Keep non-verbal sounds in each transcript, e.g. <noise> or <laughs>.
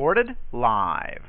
Recorded live.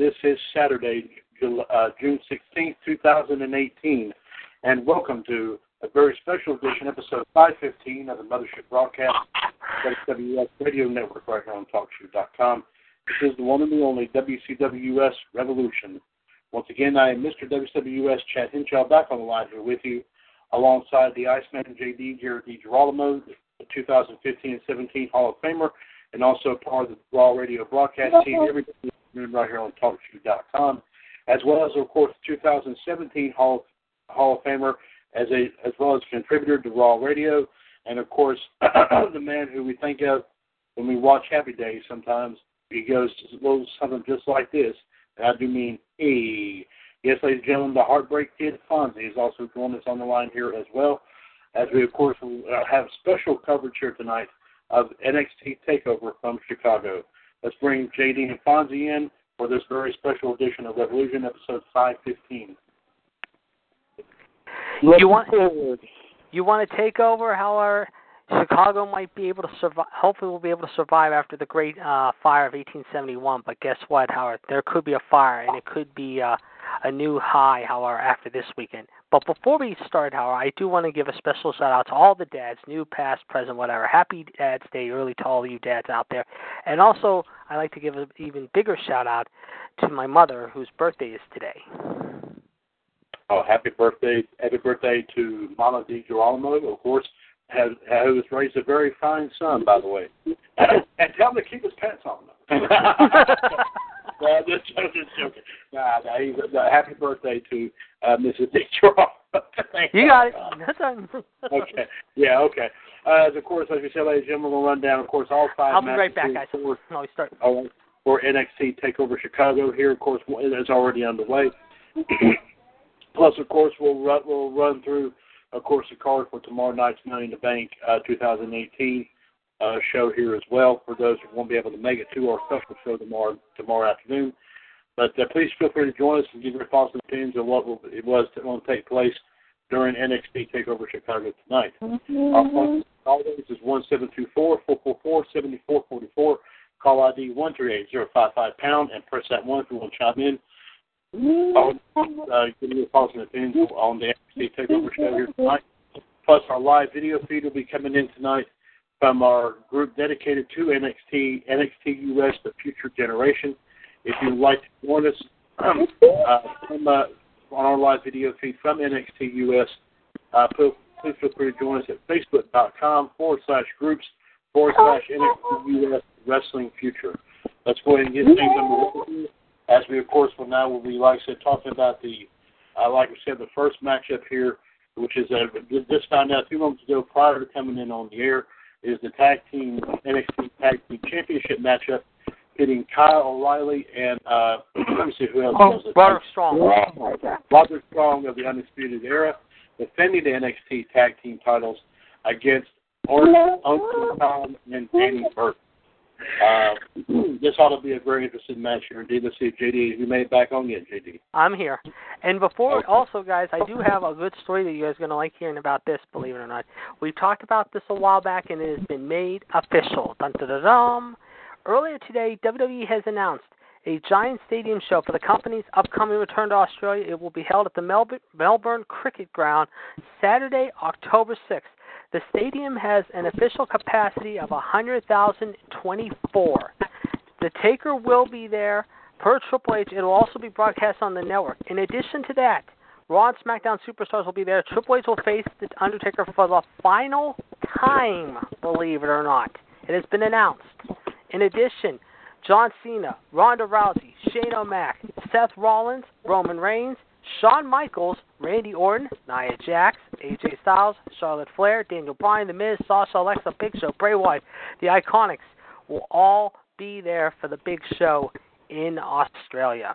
This is Saturday, Jul- uh, June 16th, 2018, and welcome to a very special edition, episode 515 of the Mothership Broadcast, WWS Radio Network, right here on TalkShoe.com. This is the one and the only WCWS Revolution. Once again, I am Mr. WCWS Chad Hinshaw back on the line here with you, alongside the Iceman JD, Jared DiGirolamo, the 2015 and 17 Hall of Famer, and also part of the Raw Radio broadcast team every afternoon right here on TalkShoe.com, as well as, of course, the 2017 Hall of, Hall of Famer, as a as well as contributor to Raw Radio, and of course, <clears throat> the man who we think of when we watch Happy Days. Sometimes he goes little something just like this, and I do mean hey. Yes, ladies and gentlemen, the Heartbreak Kid Fonzie is also joining us on the line here as well, as we of course uh, have special coverage here tonight of NXT Takeover from Chicago. Let's bring JD and Fonzie in for this very special edition of Revolution, episode 515. you want you want to take over how our Chicago might be able to survive. Hopefully, we'll be able to survive after the Great uh, Fire of 1871. But guess what, Howard? There could be a fire, and it could be uh, a new high, however, after this weekend. But before we start, Howard, I do want to give a special shout out to all the dads, new, past, present, whatever. Happy Dad's Day early to all you dads out there. And also, I'd like to give an even bigger shout out to my mother, whose birthday is today. Oh, happy birthday! Happy birthday to Mama Di Girolamo, of course, has, who has raised a very fine son, by the way. <coughs> and tell him to keep his pants on. <laughs> <laughs> no, <laughs> just, just joking. Nah, nah, he's, happy birthday to uh, Mrs. Di Girolamo. you got it. That's <laughs> okay. Yeah. Okay. Uh, as of course, as we said, ladies and gentlemen, we'll run down, of course, all 5 I'll be right back, guys. For, No, start. oh, for NXT Takeover Chicago here, of course, is already underway. <clears throat> Plus, of course, we'll run, we'll run through, of course, the card for tomorrow night's Money in the Bank uh, 2018 uh, show here as well. For those who won't be able to make it to our special show tomorrow tomorrow afternoon, but uh, please feel free to join us and give your thoughts and opinions on what will, it was that will take place during NXT Takeover Chicago tonight. Our phone always is one seven two four four four four seventy four forty four. Call ID one three eight zero five five pound and press that one if you want to chime in. Uh, give me your thoughts and opinions on the NXT Takeover show here tonight. Plus, our live video feed will be coming in tonight from our group dedicated to NXT, NXT US, the Future Generation. If you'd like to join us um, uh, from, uh, on our live video feed from NXT US, uh, please feel free to join us at facebook.com forward slash groups forward slash NXT US Wrestling Future. Let's go ahead and get things underway. As we, of course, will now will be, like I said, talking about the, uh, like I said, the first matchup here, which is uh, just found out a few months ago prior to coming in on the air, is the tag team NXT Tag Team Championship matchup pitting Kyle O'Reilly and uh, <clears throat> let me see who else oh. Roderick Strong. Roderick Strong of the Undisputed Era defending the NXT Tag Team titles against Art, Uncle Tom, and Danny Burch. Uh, <clears throat> this ought to be a very interesting match here indeed. Let's see if JD, you made it back on yet, JD. I'm here. And before, Okay. also, guys, I do have a good story that you guys are going to like hearing about this, believe it or not. we've talked about this a while back, and it has been made official. Dun, dun, dun, dun. Earlier today, WWE has announced a giant stadium show for the company's upcoming return to Australia. It will be held at the Melbourne, Melbourne Cricket Ground Saturday, October 6th. The stadium has an official capacity of 100,024. The Taker will be there per Triple H. It will also be broadcast on the network. In addition to that, Raw and SmackDown superstars will be there. Triple H will face the Undertaker for the final time, believe it or not. It has been announced. In addition, John Cena, Ronda Rousey, Shane O'Mac, Seth Rollins, Roman Reigns, Shawn Michaels, Randy Orton, Nia Jax, AJ Styles, Charlotte Flair, Daniel Bryan, The Miz, Sasha, Alexa, Big Show, Bray Wyatt, the Iconics will all be there for the big show in Australia.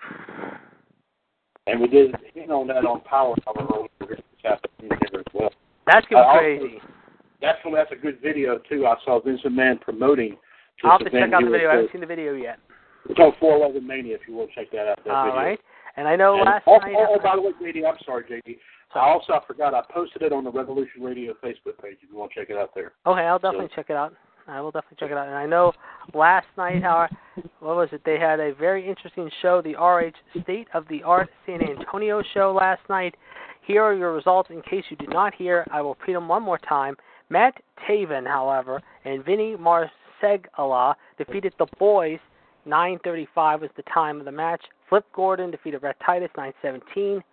And we did hit on that on Power Hour earlier this afternoon here as well. That's gonna Uh, be also- crazy. That's that's a good video too. I saw Vince McMahon promoting. I'll have to check out the video. I haven't seen the video yet. It's on 411 Mania if you want to check that out. That All right. And I know And last oh, night. oh, oh, by the way, JD, I'm sorry, JD. I also I forgot I posted it on the Revolution Radio Facebook page. If you want to check it out there. Okay, I'll definitely check it out. I will definitely check it out. And I know last night, how what was it? They had a very interesting show, the RH State of the Art San Antonio show last night. Here are your results in case you did not hear. I will repeat them one more time. Matt Taven, however, and Vinny Marseglia defeated the boys. 9:35 was the time of the match. Flip Gordon defeated Red Titus 9:17.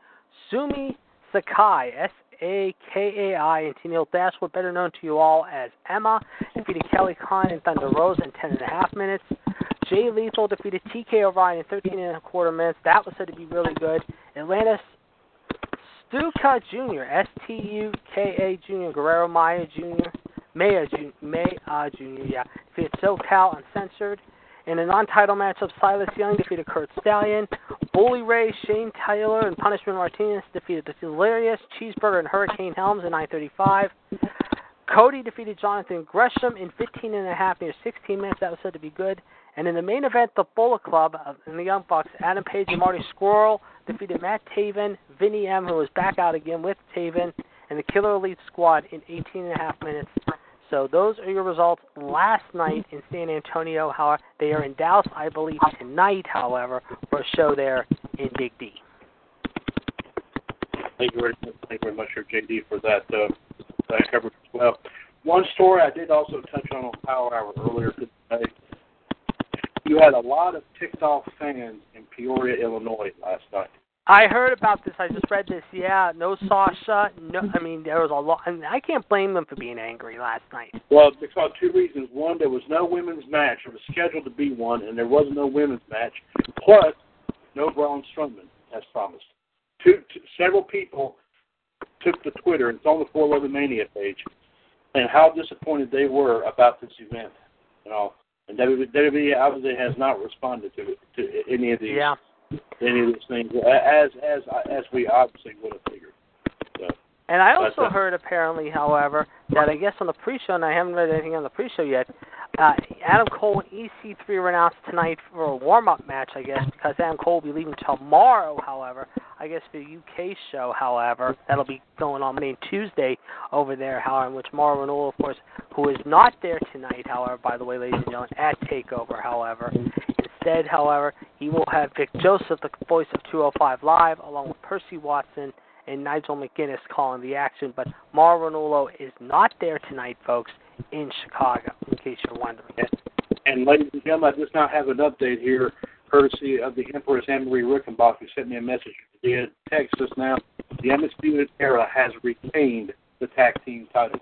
Sumi Sakai, S A K A I, and Tennille Dashwood, better known to you all as Emma, defeated Kelly Khan and Thunder Rose in 10 and a half minutes. Jay Lethal defeated TK O'Ryan in 13 and a quarter minutes. That was said to be really good. Atlantis Stuka Jr., S T U K A Jr., Guerrero Maya Jr., Maya Jr., May uh, Jr., yeah, defeated SoCal Uncensored. In a non-title matchup, Silas Young defeated Curt Stallion. Bully Ray, Shane Taylor, and Punishment Martinez defeated the Hilarious, Cheeseburger, and Hurricane Helms in 935. Cody defeated Jonathan Gresham in 15 and a half, near 16 minutes. That was said to be good. And in the main event, the Bullet Club in the Young Bucks, Adam Page and Marty Scurll defeated Matt Taven, Vinny M, who was back out again with Taven, and the Killer Elite Squad in 18 and a half minutes. So those are your results last night in San Antonio. However, they are in Dallas, I believe, tonight, however, for a show there in Big D. Thank you very much, thank you very much, JD, for that uh, that coverage as well. One story I did also touch on on Power Hour earlier today. You had a lot of ticked off fans in Peoria, Illinois last night. I heard about this. I just read this. Yeah, no Sasha. No, I mean there was a lot. I, mean, I can't blame them for being angry last night. Well, because of two reasons. One, there was no women's match. It was scheduled to be one, and there was no women's match. Plus, no Braun Strowman, as promised. Two, two, several people took to Twitter, and it's on the 411 Mania page, and how disappointed they were about this event. You know, and WWE obviously has not responded to to any of these Yeah. Any of these things as as as we obviously would have figured. So, And I also uh, heard apparently, however, that I guess on the pre-show, and I haven't read anything on the pre-show yet. Uh, Adam Cole and EC3 were announced tonight for a warm-up match, I guess, because Adam Cole will be leaving tomorrow. However, I guess for the UK show, however, that'll be going on and Tuesday over there. However, in which Mauro Ranallo, of course, who is not there tonight. However, by the way, ladies and gentlemen, at Takeover. However, instead, however, he will have Vic Joseph, the voice of 205 Live, along with Percy Watson and Nigel McGuinness calling the action. But Mauro Ranallo is not there tonight, folks, in Chicago, in case you're wondering. and ladies and gentlemen, I just now have an update here. courtesy of the Empress Anne Marie Rickenbach, who sent me a message via text just now. The Undisputed Era has retained the tag team titles.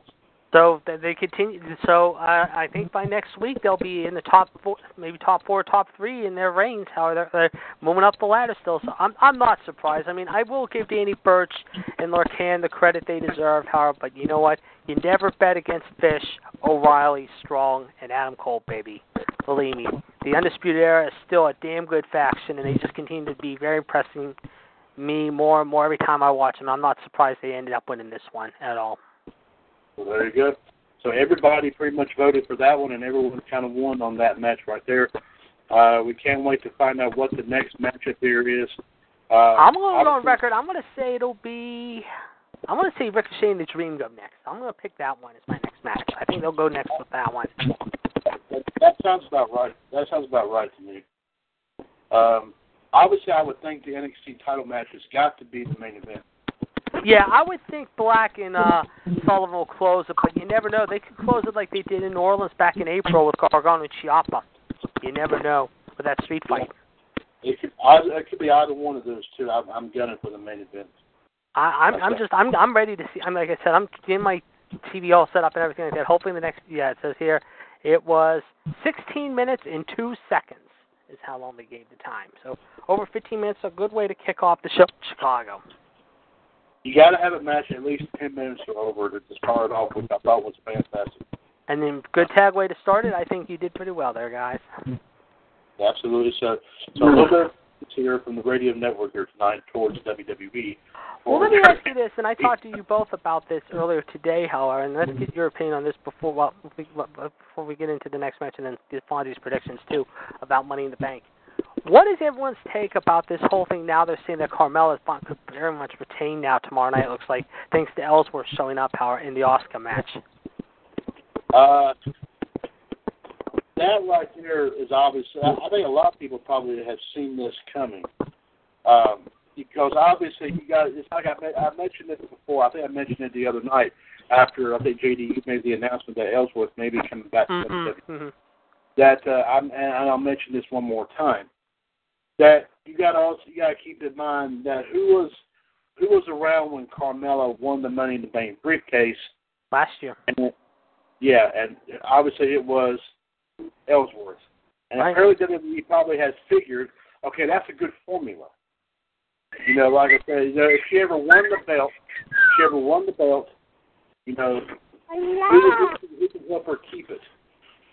So they continue. So uh, I think by next week they'll be in the top four, maybe top four, top three in their reigns. However, they're, they're moving up the ladder still. So I'm I'm not surprised. I mean, I will give Danny Burch and Lorcan the credit they deserve. However, but you know what? You never bet against Fish, O'Reilly, Strong, and Adam Cole, baby. Believe me, the Undisputed Era is still a damn good faction, and they just continue to be very impressing me more and more every time I watch them. I'm not surprised they ended up winning this one at all. Well, there you go. So everybody pretty much voted for that one, and everyone kind of won on that match right there. Uh, we can't wait to find out what the next matchup here is. Uh, I'm going to go on record. I'm going to say it'll be. I'm going to say Ricochet and the Dream go next. I'm going to pick that one as my next match. I think they'll go next with that one. That, that sounds about right. That sounds about right to me. Um, obviously, I would think the NXT title match has got to be the main event. Yeah, I would think Black and uh, Sullivan will close it, but you never know. They could close it like they did in New Orleans back in April with Gargano and Ciampa. You never know with that street fight. It could, it could be either one of those two. I'm, I'm gunning for the main event. I, I'm, I'm just, I'm, I'm ready to see. I'm like I said, I'm getting my TV all set up and everything like that. Hopefully, the next, yeah, it says here, it was 16 minutes and two seconds is how long they gave the time. So over 15 minutes, a good way to kick off the show Chicago you got to have a match at least ten minutes or over to start off, which I thought was fantastic. And then good tag way to start it. I think you did pretty well there, guys. Absolutely. So, so a little bit here from the radio network here tonight towards WWE. Well, let me ask you this, and I talked to you both about this earlier today, however, and let's get your opinion on this before well, before we get into the next match and then Fonzie's predictions too about Money in the Bank. What is everyone's take about this whole thing now? They're saying that Carmella is very much retained now tomorrow night. It looks like thanks to Ellsworth showing up, power in the Asuka match. Uh, that right there is obvious. I think a lot of people probably have seen this coming, um, because obviously you got. It's like I, I mentioned it before. I think I mentioned it the other night after I think JD made the announcement that Ellsworth may be coming back mm-hmm, WWE. mm-hmm. That uh, I'm, and I'll mention this one more time that you got to also you got to keep in mind that who was who was around when Carmella won the Money in the Bank briefcase last year. And, yeah, and obviously it was Ellsworth, and right. apparently WWE probably has figured, okay, that's a good formula. You know, like I said, you know, if she ever won the belt, if she ever won the belt, you know, who, who, who can help her keep it?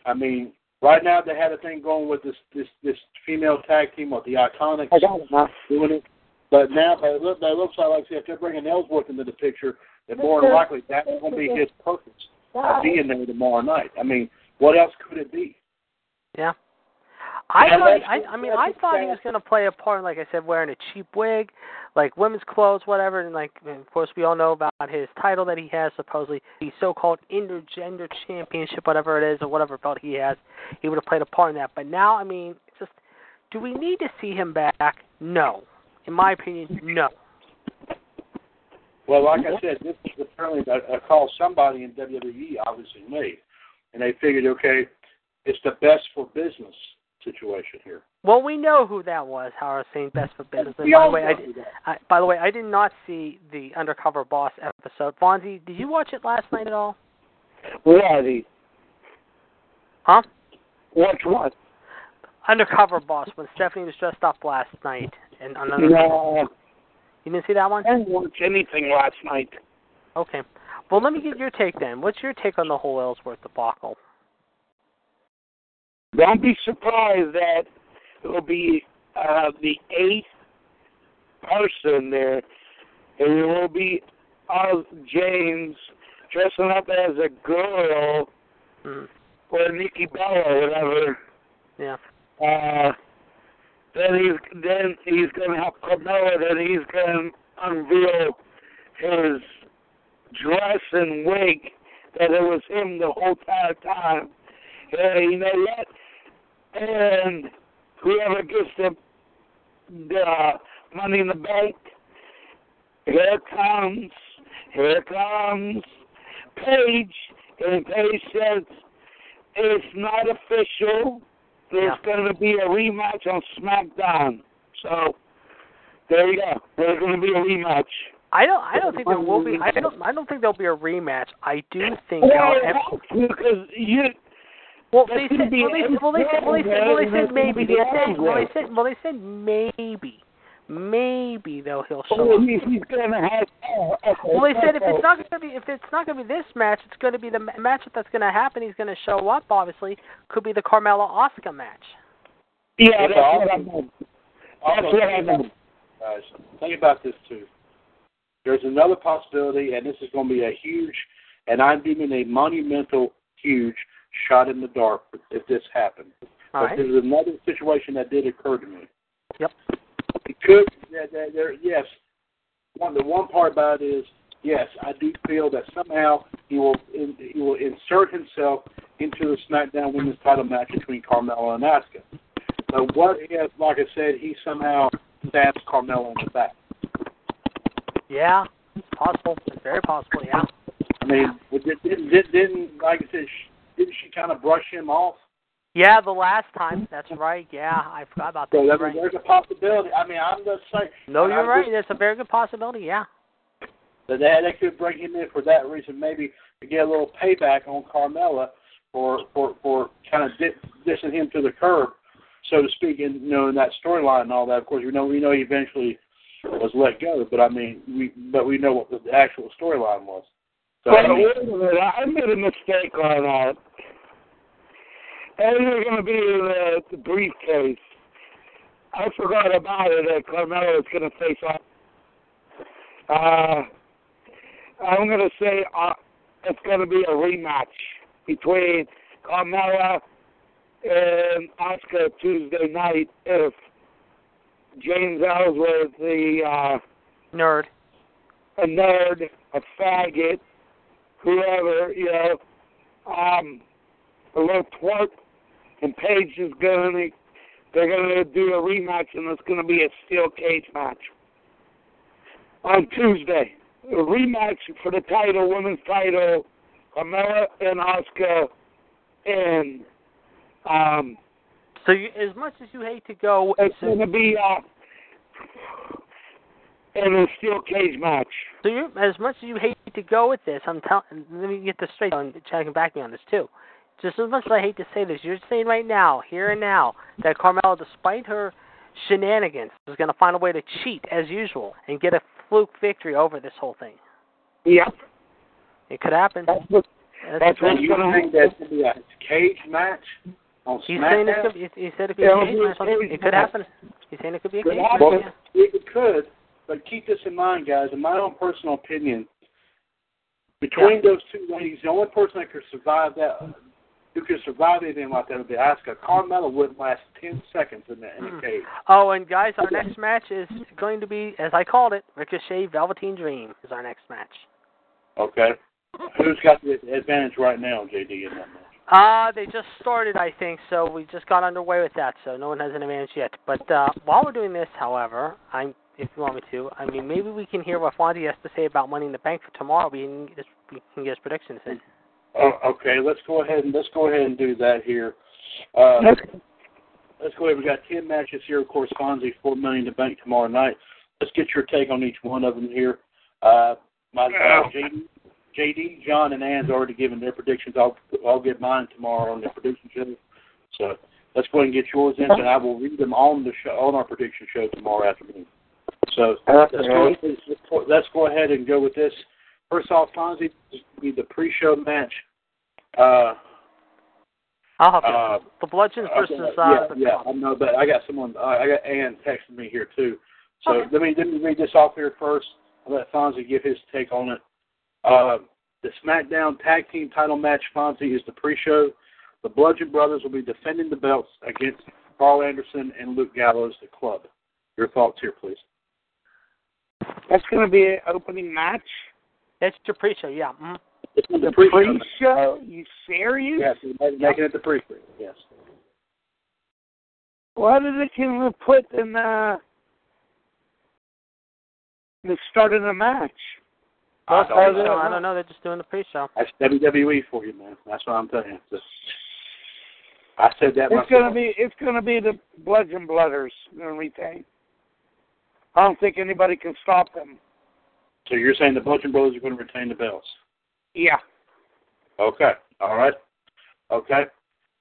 I mean, Right now, they had a thing going with this this this female tag team with the Iconics doing it. But now, that looks, that looks like, like if they're bringing Ellsworth into the picture, then more than likely that's going to be his purpose of being there tomorrow night. I mean, what else could it be? Yeah. I thought, I, I mean, I thought he was going to play a part, like I said, wearing a cheap wig, like women's clothes, whatever. And like, and of course, we all know about his title that he has, supposedly the so-called intergender championship, whatever it is, or whatever belt he has. He would have played a part in that. But now, I mean, just, do we need to see him back? No. In my opinion, no. Well, like I said, this is apparently a, a call somebody in WWE obviously made, and they figured, okay, it's the best for business situation here. Well, we know who that was. Howard saying best for business. And by the way, I, did, I, by the way, I did not see the Undercover Boss episode. Fonzie, did you watch it last night at all? Yeah, the. Huh? Watch what? Undercover Boss when Stephanie was dressed up last night and another. No. You didn't see that one? I didn't watch anything last night. Okay. Well, let me get your take then. What's your take on the whole Ellsworth debacle? Don't be surprised that it will be uh, the eighth person there. And it will be of James dressing up as a girl mm. or Nikki Bella or whatever. Yeah. Uh, then he's then he's gonna have Carmella. Then he's gonna unveil his dress and wig that it was him the whole entire time. Uh, you know what? And whoever gets the the money in the bank, here comes, here it comes Paige, and Paige says it's not official. there's Yeah. going to be a rematch on SmackDown. So there you go. There's going to be a rematch. I don't. I don't think there will be. I don't. I don't think there'll be a rematch. I do think. Well, because you well, they said. Well, they, well, they said. Well, they said. Well, they said maybe. They said. Well, they said. Well, they said maybe. Maybe though he'll show oh, up. he's, he's going to have. Oh, okay, Well, they said if it's not going to be if it's not going to be this match, it's going to be the ma- match that's going to happen. He's going to show up. Obviously, could be the Carmella Oscar match. Yeah, It's that's what I awesome. meant. Also, That's what I meant. guys, think about this too. There's another possibility, and this is going to be a huge, and I'm giving a monumental, huge shot in the dark if this happens. All but right. there's another situation that did occur to me. Yep. It could, there, there, there, yes. One, the one part about it is, yes, I do feel that somehow he will, in, he will insert himself into the SmackDown Women's Title match between Carmella and Asuka. But what if, like I said, he somehow stabs Carmella in the back? Yeah, it's possible. It's very possible. Yeah. I mean, did, did, did, didn't like I said, didn't she kind of brush him off? Yeah, the last time. That's right. Yeah, I forgot about that. So You're right. there's a possibility. I mean, I'm just saying. No, you're I'm right. just- There's a very good possibility. Yeah. that they, they could bring him in for that reason, maybe to get a little payback on Carmella for for for kind of di- dissing him to the curb, so to speak, and you know in that storyline and all that. Of course, we know we know he eventually was let go, but I mean, we but we know what the actual storyline was. So But I mean, wait a minute, I made a mistake on that. And you're going to be the, the briefcase. I forgot about it that Carmelo is going to face off. Uh, I'm going to say uh, it's going to be a rematch between Carmella and Oscar Tuesday night if James Ellsworth, the uh, Nerd. a nerd, a faggot, whoever, you know, um, a little twerp, and Paige is gonna, they're gonna do a rematch, and it's gonna be a steel cage match on Tuesday. A rematch for the title, women's title, Carmella and Oscar, and um, So you, as much as you hate to go, it's so, gonna be uh, in a steel cage match. so you, as much as you hate to go with this, I'm telling. Let me get this straight. Chad can back me on this too. Just as much as I hate to say this, you're saying right now, here and now, that Carmella, despite her shenanigans, is going to find a way to cheat as usual and get a fluke victory over this whole thing. Yep, It could happen. that's what That's that's so what's you think that's gonna be a cage match on He's saying it could. He, he said it could Yeah, be a cage match. It could happen. He's saying it could be a cage match. Well, yeah. it could, but keep this in mind, guys. In my own personal opinion, between those two ladies, the only person that could survive that, who could survive anything like that, would be Asuka. Carmella wouldn't last ten seconds in the Mm. cage. Oh, and guys, our next match is going to be, as I called it, Ricochet Velveteen Dream is our next match. Okay. Who's got the advantage right now, JD, in that match? Uh, they just started, I think, so we just got underway with that, so no one has an advantage yet. But uh, while we're doing this, however, I'm, if you want me to, I mean, maybe we can hear what Fonzie has to say about Money in the Bank for tomorrow. We can, we can get his predictions in. Oh, okay, let's go ahead and let's go ahead and do that here. Uh, let's go ahead. We got ten matches here. Of course, Fonzie four million to bank tomorrow night. Let's get your take on each one of them here. Uh, my uh, JD, JD, John, and Ann's already given their predictions. I'll I'll get mine tomorrow on the prediction show. So let's go ahead and get yours in, and I will read them on the show on our prediction show tomorrow afternoon. So let's go, let's, let's go ahead and go with this. First off, Fonzie, this will be the pre-show match. Uh, I'll help you. uh, the Bludgeons versus Okay, uh, yeah, the yeah, Club. I know, but I got someone. Uh, I got Ann texting me here too. So Okay. let me let me read this off here first. I'll let Fonzie give his take on it. Uh, the SmackDown Tag Team Title match, Fonzie, is the pre-show. The Bludgeon Brothers will be defending the belts against Karl Anderson and Luke Gallows, the Club. Your thoughts here, please. That's going to be an opening match. That's your pre-show, yeah. Mm. It's the The pre-show. pre-show? You serious? Yes, we're making it the pre-show. Yes. Why did they can put in uh, the start of the match? I don't pre-show, know. I don't know. They're just doing the pre-show. That's WWE for you, man. That's what I'm telling you. Just- I said that. It's myself. gonna be it's gonna be the Bludgeon Blooders gonna retain. I don't think anybody can stop them. So you're saying the Bludgeon Brothers are going to retain the belts? Yeah. Okay. All right. Okay.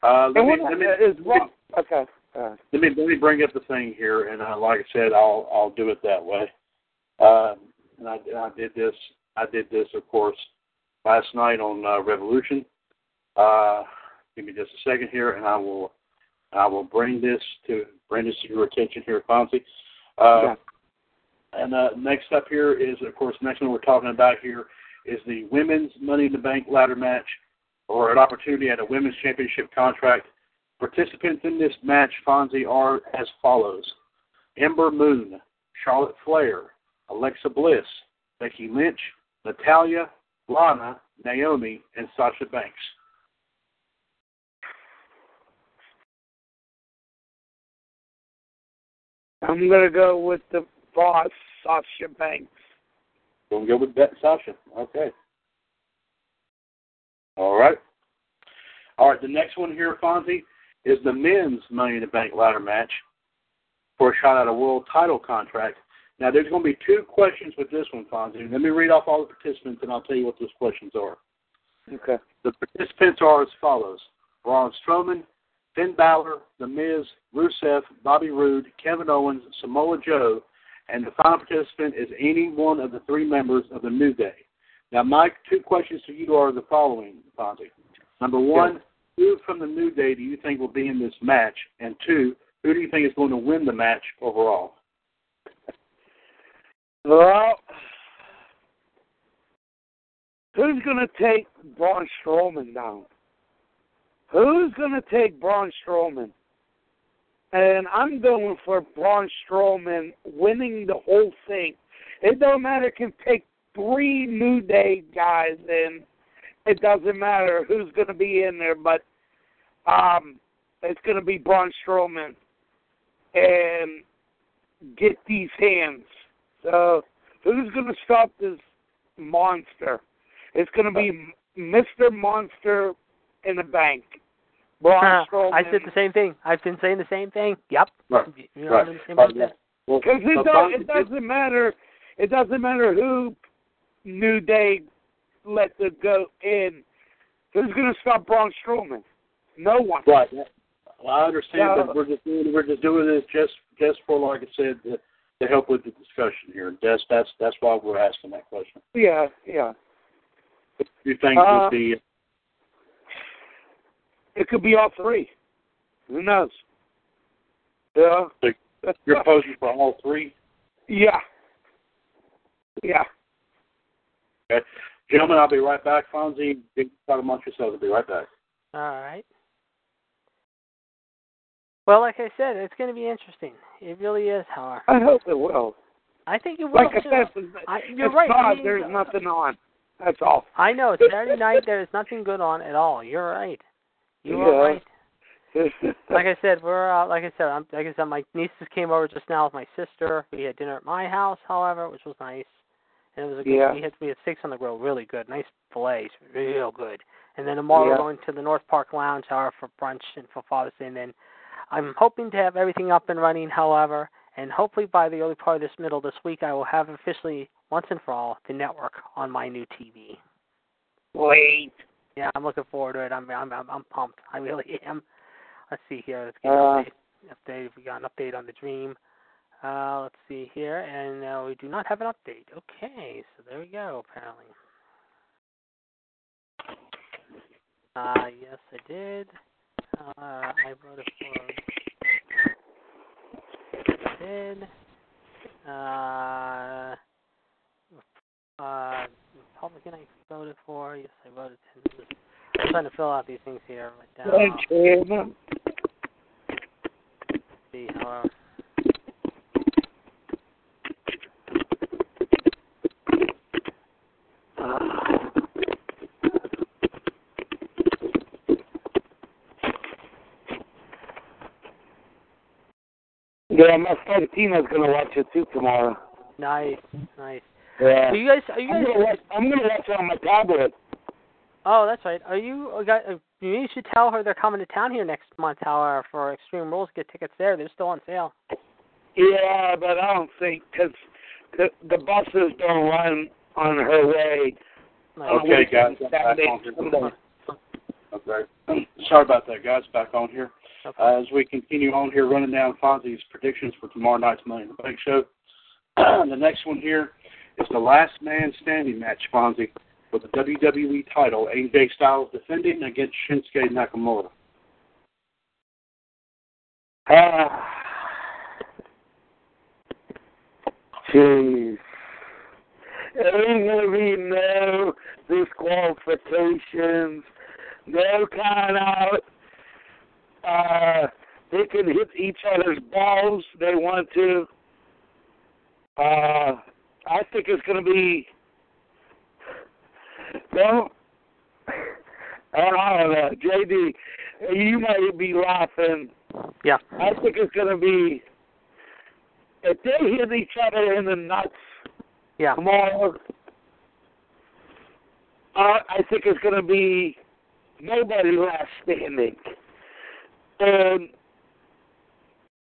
Uh, let, me, let, me, is wrong? Okay. Uh, let me let me bring up the thing here, and uh, like I said, I'll I'll do it that way. Um, and I, I did this. I did this, of course, last night on uh, Revolution. Uh, give me just a second here, and I will I will bring this to bring this to your attention here, Fonzie. Uh, yeah. And uh, next up here is, of course, next one we're talking about here is the women's Money in the Bank ladder match, or an opportunity at a women's championship contract. Participants in this match, Fonzie, are as follows: Ember Moon, Charlotte Flair, Alexa Bliss, Becky Lynch, Natalya, Lana, Naomi, and Sasha Banks. I'm gonna go with the boss, Sasha Banks. Gonna go with that, Sasha. Okay. All right. All right. The next one here, Fonzie, is the men's Money in the Bank ladder match for a shot at a world title contract. Now, there's going to be two questions with this one, Fonzie. Let me read off all the participants, and I'll tell you what those questions are. Okay. The participants are as follows: Braun Strowman, Finn Balor, The Miz, Rusev, Bobby Roode, Kevin Owens, Samoa Joe, and the final participant is any one of the three members of the New Day. Now, Mike, two questions to you are the following, Fonzie. Number one, who from the New Day do you think will be in this match? And two, who do you think is going to win the match overall? Well, who's gonna take Braun Strowman down? Who's gonna take Braun Strowman? And I'm going for Braun Strowman winning the whole thing. It don't matter. It can take three New Day guys in. It doesn't matter who's going to be in there, but um, it's going to be Braun Strowman and get these hands. So who's going to stop this monster? It's going to be Mr. Monster in the bank. Braun Strowman. I said the same thing. I've been saying the same thing. Yep. Right. You know, Right. I'm in the same Right. Well, Because it, so don't, it doesn't matter. It doesn't matter who New Day let the go in. Who's going to stop Braun Strowman? No one. Right. Well, I understand, Yeah. but we're just doing we're just doing this just just for like I said to, to help with the discussion here. That's that's that's why we're asking that question. Yeah, yeah. Do you think Uh, would be It could be all three. Who knows? Yeah. you're posing for all three? Yeah. Yeah. Okay. Gentlemen, I'll be right back. Fonzie, big talk amongst yourselves. I'll be right back. All right. Well, like I said, it's going to be interesting. It really is, however. I hope it will. I think it will. Like I said, I, you're it's right. I not, mean, there's nothing on. That's all. I know it's Saturday night. There is nothing good on at all. You're right. You are Yeah. right. <laughs> Like I said, we're uh, like I said, I'm, like I said, my nieces came over just now with my sister. We had dinner at my house, however, which was nice, and it was a good. Yeah. We had we had steaks on the grill, really good, nice fillets, real good. And then tomorrow Yeah. we're going to the North Park Lounge, hour for brunch and for Father's Day. And then I'm hoping to have everything up and running, however, and hopefully by the early part of this middle this week, I will have officially once and for all the network on my new TV. Wait. Yeah, I'm looking forward to it. I'm I'm I'm, I'm pumped. I really <laughs> am. Let's see here. Let's get Uh, an update. update. We got an update on the Dream. Uh, let's see here, and uh, we do not have an update. Okay, so there we go. Apparently. Uh, yes, I did. Uh, I voted for. I did. Uh, uh, Republican I voted for. Yes, I voted. I'm trying to fill out these things here. Right down. Thank you. see how. Uh, yeah, my friend Tina's gonna watch it too tomorrow. Nice, nice. Yeah. Are you guys? Are you I'm guys? gonna watch. I'm gonna watch it on my tablet. Oh, that's right. Are you uh, guys? Uh, You should tell her they're coming to town here next month. However, for Extreme Rules, get tickets there. They're still on sale. Yeah, but I don't think because the the buses don't run on her way. Okay, guys. Back on here. Okay. Sorry about that, guys. Back on here. Okay. Uh, as we continue on here, running down Fonzie's predictions for tomorrow night's Money in the Bank show. <clears throat> the next one here is the last man standing match, Fonzie, for the WWE title. AJ Styles defending against Shinsuke Nakamura. Ah. Jeez. Ain't gonna be no disqualifications, no count out. Uh, they can hit each other's balls they want to. Uh, I think it's going to be. Well, I don't know, JD. You might be laughing. Yeah. I think it's going to be if they hit each other in the nuts yeah. tomorrow, uh, I think it's going to be nobody left standing. And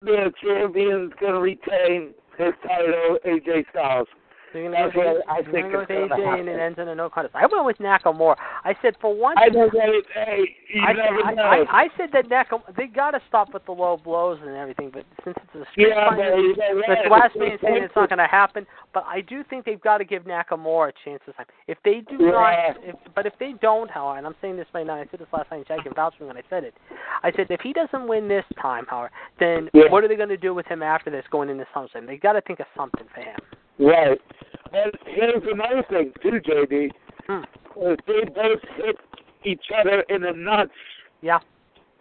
the champion's going to retain his title, AJ Styles. So you're gonna go with, I think go with AJ and it ends in a no contest. I went with Nakamura. I said for one. I know that. Hey, you I, never I, know. I, I said that Nakamura. They got to stop with the low blows and everything. But since it's a street yeah, fight, but the last man saying it's not going to happen. But I do think they've got to give Nakamura a chance this time. If they do yeah. not, if, but if they don't, however, and I'm saying this right now, I said this last night. Jack can vouch for me when I said it. I said if he doesn't win this time, however, then yeah. what are they going to do with him after this, going into SummerSlam? They got to think of something for him. Right. And here's another thing too, JD. Hmm. If they both hit each other in the nuts. Yeah.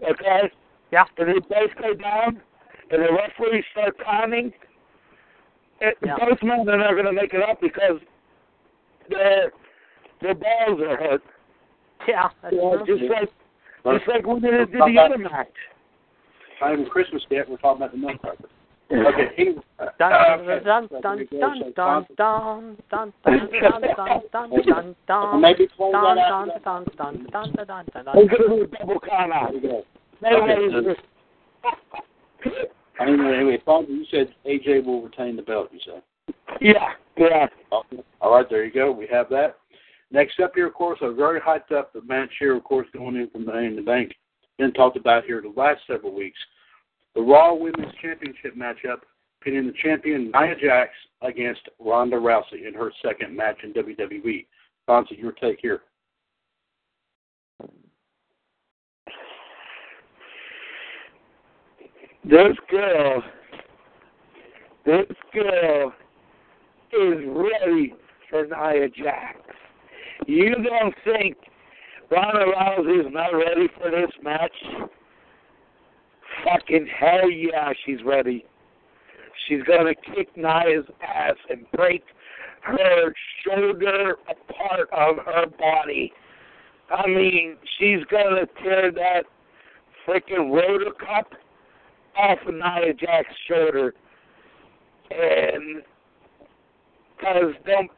Okay. Yeah. And they both go down, and the referees start counting. It, Yeah. Both men are not going to make it up because their their balls are hurt. Yeah. That's You know, true. just like just like we did, did the other match. Not even Christmas yet. We're talking about the milk nutcracker. Okay. Dun dun dun dun dun dun dun dun do dun dun dun dun dun Anyway, dun you said AJ will retain the belt. You said. Yeah. All right. There you go. We have that. Next up here, of course, a very hyped up match here, of course, going in from the, in the bank. Been talked about here the last several weeks. The Raw Women's Championship matchup, pitting the champion Nia Jax against Ronda Rousey in her second match in WWE. Fonzie, your take here. This girl, this girl is ready for Nia Jax. You don't think Ronda Rousey is not ready for this match? Fucking hell yeah, she's ready. She's gonna kick Nia's ass and break her shoulder a part of her body. I mean, she's gonna tear that freaking rotor cup off of Nia Jax's shoulder, and because don't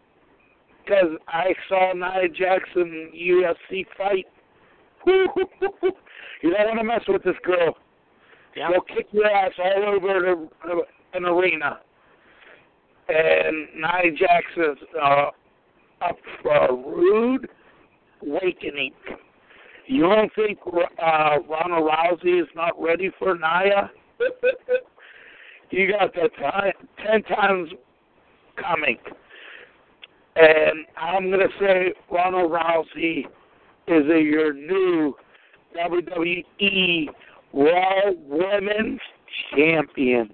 because I saw Nia Jackson UFC fight. <laughs> you don't want to mess with this girl. Yeah. She'll kick your ass all over the, an arena. And Nia Jackson's uh, up for a rude awakening. You don't think uh, Ronda Rousey is not ready for Nia? <laughs> you got that time, ten times coming. And I'm going to say Ronda Rousey is a, your new WWE Raw Women's Champion.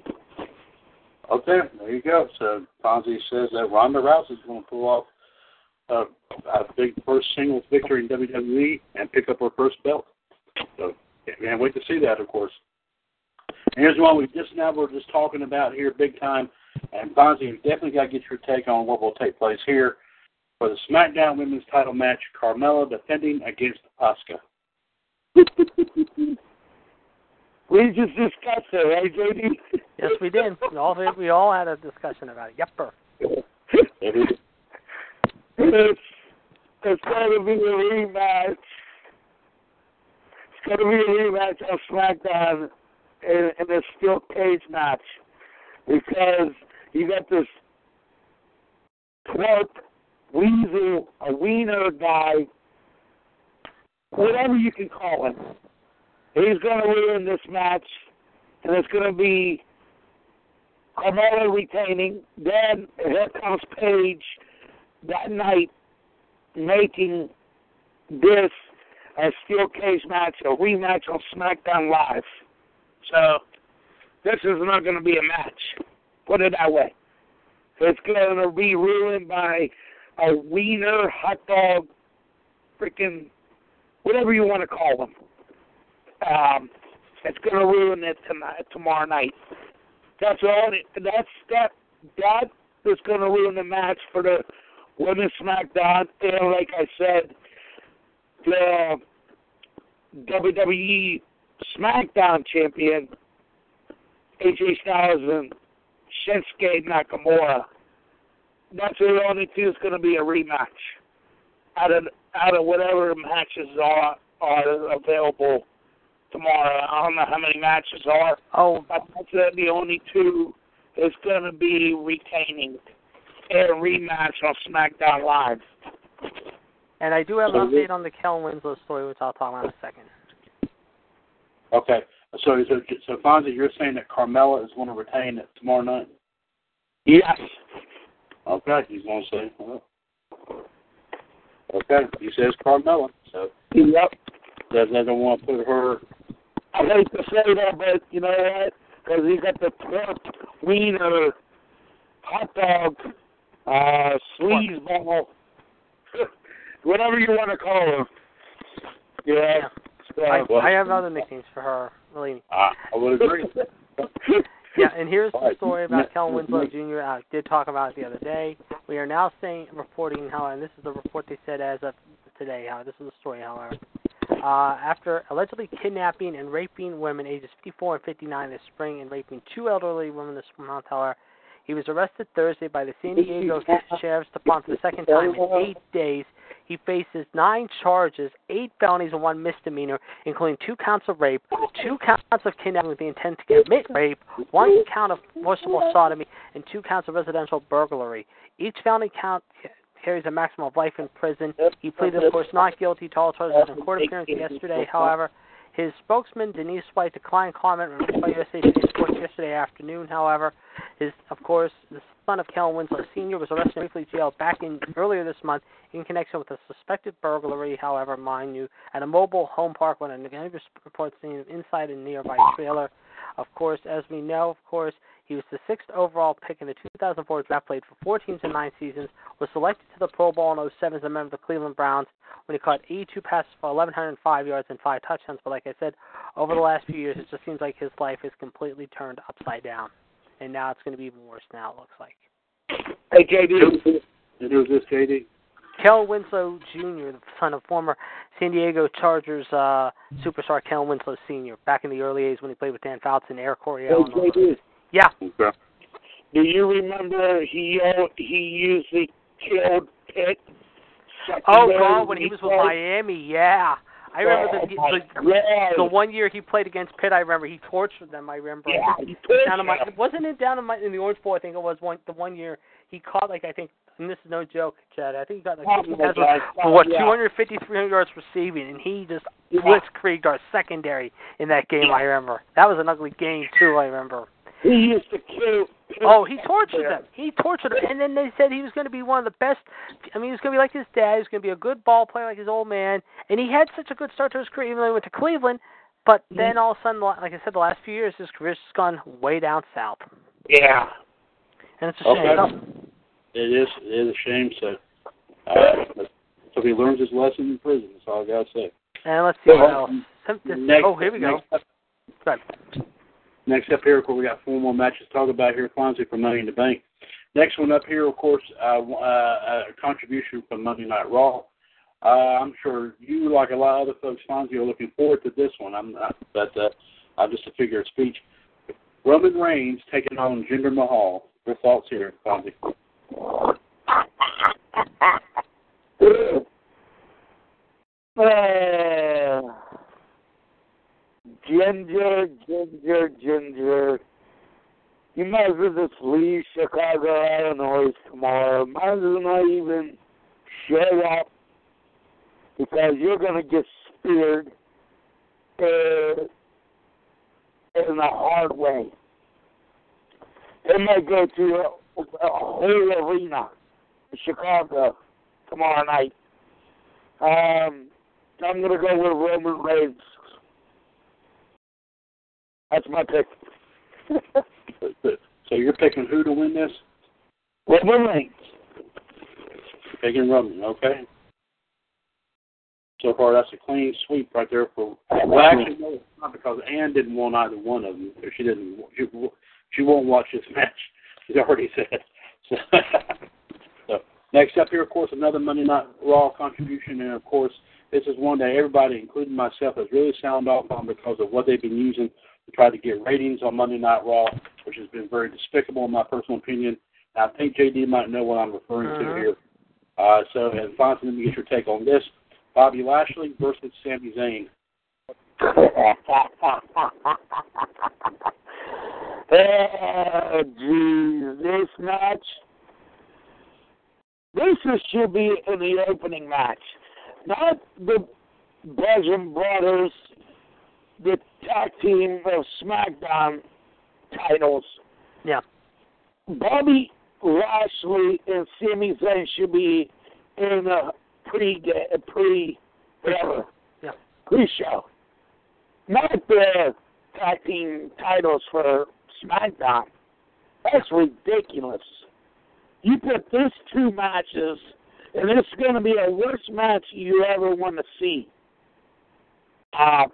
Okay, there you go. So Fonzie says that Ronda Rousey Rousey's going to pull off a, big first singles victory in WWE and pick up her first belt. So can't wait to see that, of course. And here's one we just now we're just talking about here, big time. And Fonzie, you definitely got to get your take on what will take place here for the SmackDown Women's Title match. Carmella defending against Asuka. <laughs> We just discussed it, right, JD? Yes, we did. We all we all had a discussion about it. Yepper. Is. It's, it's going to be a rematch. It's going to be a rematch of SmackDown in, in a steel cage match because you got this twerp, weasel, a wiener guy, whatever you can call him. He's going to ruin this match, and it's going to be Carmella retaining. Then here comes Paige that night making this a steel cage match, a rematch on SmackDown Live. So this is not going to be a match. Put it that way. It's going to be ruined by a wiener, hot dog, freaking whatever you want to call them. Um, it's going to ruin it tonight, tomorrow night. That's all. That's that. That is going to ruin the match for the women's SmackDown. And like I said, the WWE SmackDown champion AJ Styles and Shinsuke Nakamura. That's the only two is going to be a rematch out of out of whatever matches are are available tomorrow. I don't know how many matches are. Oh, but that's the only two is going to be retaining a rematch on SmackDown Live. And I do have an update on the Kel Winslow story, which I'll talk about in a second. Okay. So, so, so Fonzie, you're saying that Carmella is going to retain it tomorrow night? Yes. Okay, he's going to say. Well. Okay, he says Carmella. So. Yep. Doesn't doesn't want to put her. I hate to say that, but you know what? Because he got the twerp, wiener, hot dog, uh, sleazeball, <laughs> whatever you want to call him. Yeah. So, I, I have other nicknames for her, Really. I, I would agree. <laughs> yeah, and here's the story about Kel Winslow Jr. I did talk about it the other day. We are now saying, reporting how, and this is the report they said as of today. How this is the story, however. Uh, after allegedly kidnapping and raping women ages 54 and 59 this spring and raping two elderly women this month, however, he was arrested Thursday by the San Diego Sheriff's Department for the second time in eight days. He faces nine charges, eight felonies, and one misdemeanor, including two counts of rape, two counts of kidnapping with the intent to commit rape, one count of forcible sodomy, and two counts of residential burglary. Each felony count carries a maximum of life in prison. He pleaded, of course, not guilty to all charges in court appearance yesterday. However, his spokesman, Denise White, declined comment by USA Today Sports yesterday afternoon. However, his, of course, the son of Kellen Winslow Sr. was arrested and briefly jailed back in earlier this month in connection with a suspected burglary. However, mind you, at a mobile home park when a neighbor report seen him inside a nearby trailer. Of course, as we know, of course, he was the sixth overall pick in the 2004 draft, played for four teams in nine seasons, was selected to the Pro Bowl in 07 as a member of the Cleveland Browns when he caught 82 passes for 1,105 yards and five touchdowns. But like I said, over the last few years, it just seems like his life has completely turned upside down. And now it's going to be even worse now, it looks like. Hey, JD. Who's this, JD? Kel Winslow Jr., the son of former San Diego Chargers uh, superstar Kel Winslow Sr., back in the early days when he played with Dan Fouts and Air Coryell. Hey, JD. Yeah. Okay. Do you remember he uh, he usually killed Pitt? Oh God, when he was with Miami, yeah. I remember oh, the, the, the one year he played against Pitt. I remember he tortured them. I remember. Yeah, he tortured down in my, them. wasn't it down in my in the Orange Bowl? I think it was one the one year he caught like I think and this is no joke, Chad. I think he got like Oh, 50 my passes God. for what Yeah. 250, 300 yards receiving, and he just Yeah. blitzkrieged our secondary in that game. Yeah. I remember that was an ugly game too. I remember. He used to kill. Oh, he tortured them. He tortured them, and then they said he was going to be one of the best. I mean, he was going to be like his dad. He was going to be a good ball player like his old man, and he had such a good start to his career, even though he went to Cleveland. But Mm-hmm. then all of a sudden, like I said, the last few years, his career's just gone way down south, Yeah. and it's a Okay. shame. It is it is a shame. So, uh, so he learns his lesson in prison. That's all I gotta say. And let's see what else. Some- this- Next, oh, here we go. Next up, Good. Next up here, of course, we got four more matches to talk about here. Fonzie for Money in the Bank. Next one up here, of course, uh, uh, a contribution from Monday Night Raw. Uh, I'm sure you, like a lot of other folks, Fonzie, are looking forward to this one. I'm not, but uh, I'm just a figure of speech. Roman Reigns taking on Jinder Mahal. Your thoughts here, Fonzie? <laughs> Uh, Ginger, Ginger, Ginger. You might as well just leave Chicago, Illinois tomorrow. Might as well not even show up because you're going to get speared uh, in a hard way. They might go to a, a whole arena in Chicago tomorrow night. Um, I'm going to go with Roman Reigns. That's my pick. <laughs> so you're picking who to win this? Roman Reigns. Picking Roman, okay. So far, that's a clean sweep right there for. Well, actually, no, it's not because Ann didn't want either one of them. She didn't. She, she won't watch this match. <laughs> She's already said. So, <laughs> so next up here, of course, another Monday Night Raw contribution, and of course, this is one that everybody, including myself, has really sound off on because of what they've been using to try to get ratings on Monday Night Raw, which has been very despicable in my personal opinion. I think JD might know what I'm referring uh-huh. to here. Uh, so, and Fonzie, let me get your take on this. Bobby Lashley versus Sami Zayn. <laughs> oh, geez, this match. This should be in the opening match, not the Bludgeon Brothers, the tag team of SmackDown titles. Yeah. Bobby Lashley and Sami Zayn should be in a pre pre whatever yeah. pre show. Not the tag team titles for SmackDown. That's ridiculous. You put these two matches, and it's going to be a worst match you ever want to see. Uh,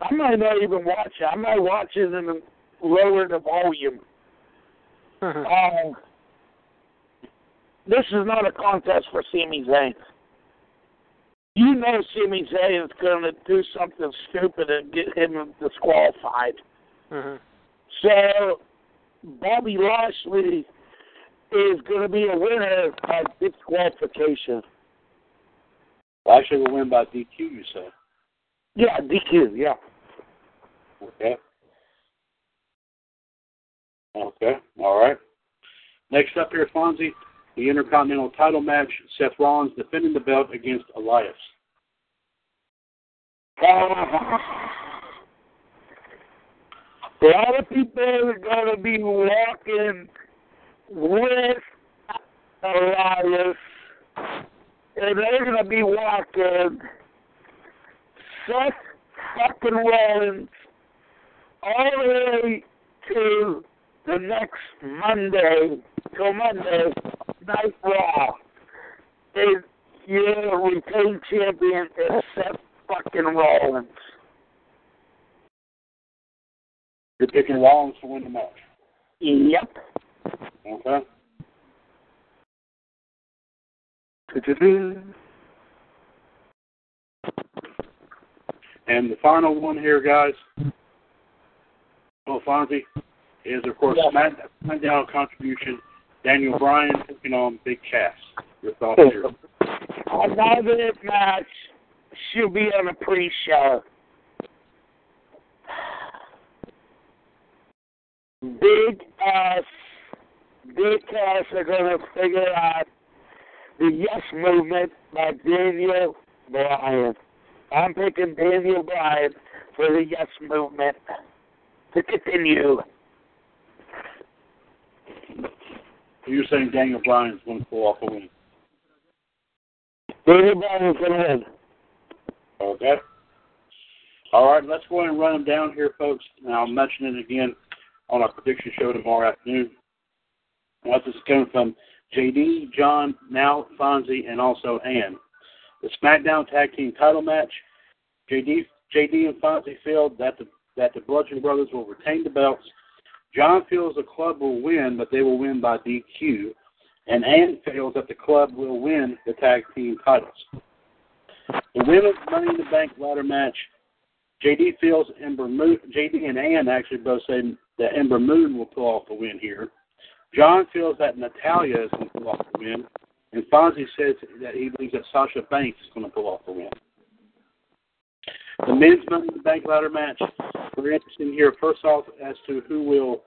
I might not even watch it. I might watch it and lower the volume. um, this is not a contest for Sami Zayn. You know Sami Zayn is going to do something stupid and get him disqualified. Mm-hmm. So Bobby Lashley is going to be a winner by disqualification. Lashley will win by DQ, you say? Yeah, DQ. Yeah. Okay. Okay. All right. Next up here, Fonzie, the Intercontinental title match. Seth Rollins defending the belt against Elias. A lot of people are going to be walking with Elias, and they're going to be walking Seth fucking Rollins all the way to the next Monday, till Monday, Night Raw. And your retained champion is Seth fucking Rollins. You're picking Rollins to win the match. Yep. Okay. And the final one here, guys, oh, Fonzie, is, of course, Yeah. Smack, SmackDown contribution, Daniel Bryan taking on Big Cass. Your thoughts here? Another match should be on a pre-show. Big ass, big ass are gonna figure out the Yes Movement by Daniel Bryan. I'm picking Daniel Bryan for the Yes Movement to continue. You're saying Daniel Bryan's going to pull off a win. Daniel Bryan's gonna win. Okay. All right, let's go ahead and run them down here, folks. And I'll mention it again on our prediction show tomorrow afternoon. Now, this is coming from JD, John, now Fonzie, and also Ann. The SmackDown Tag Team Title match. JD, JD and Fonzie feel that the that the Bludgeon Brothers will retain the belts. John feels the club will win, but they will win by DQ. And Ann feels that the club will win the tag team titles. The women's Money in the Bank ladder match. JD feels Ember Moon. JD and Ann actually both say that Ember Moon will pull off the win here. John feels that Natalya is going to pull off the win, and Fonzie says that he believes that Sasha Banks is going to pull off the win. The oh. men's Money in the Bank ladder match. We're interested here first off as to who will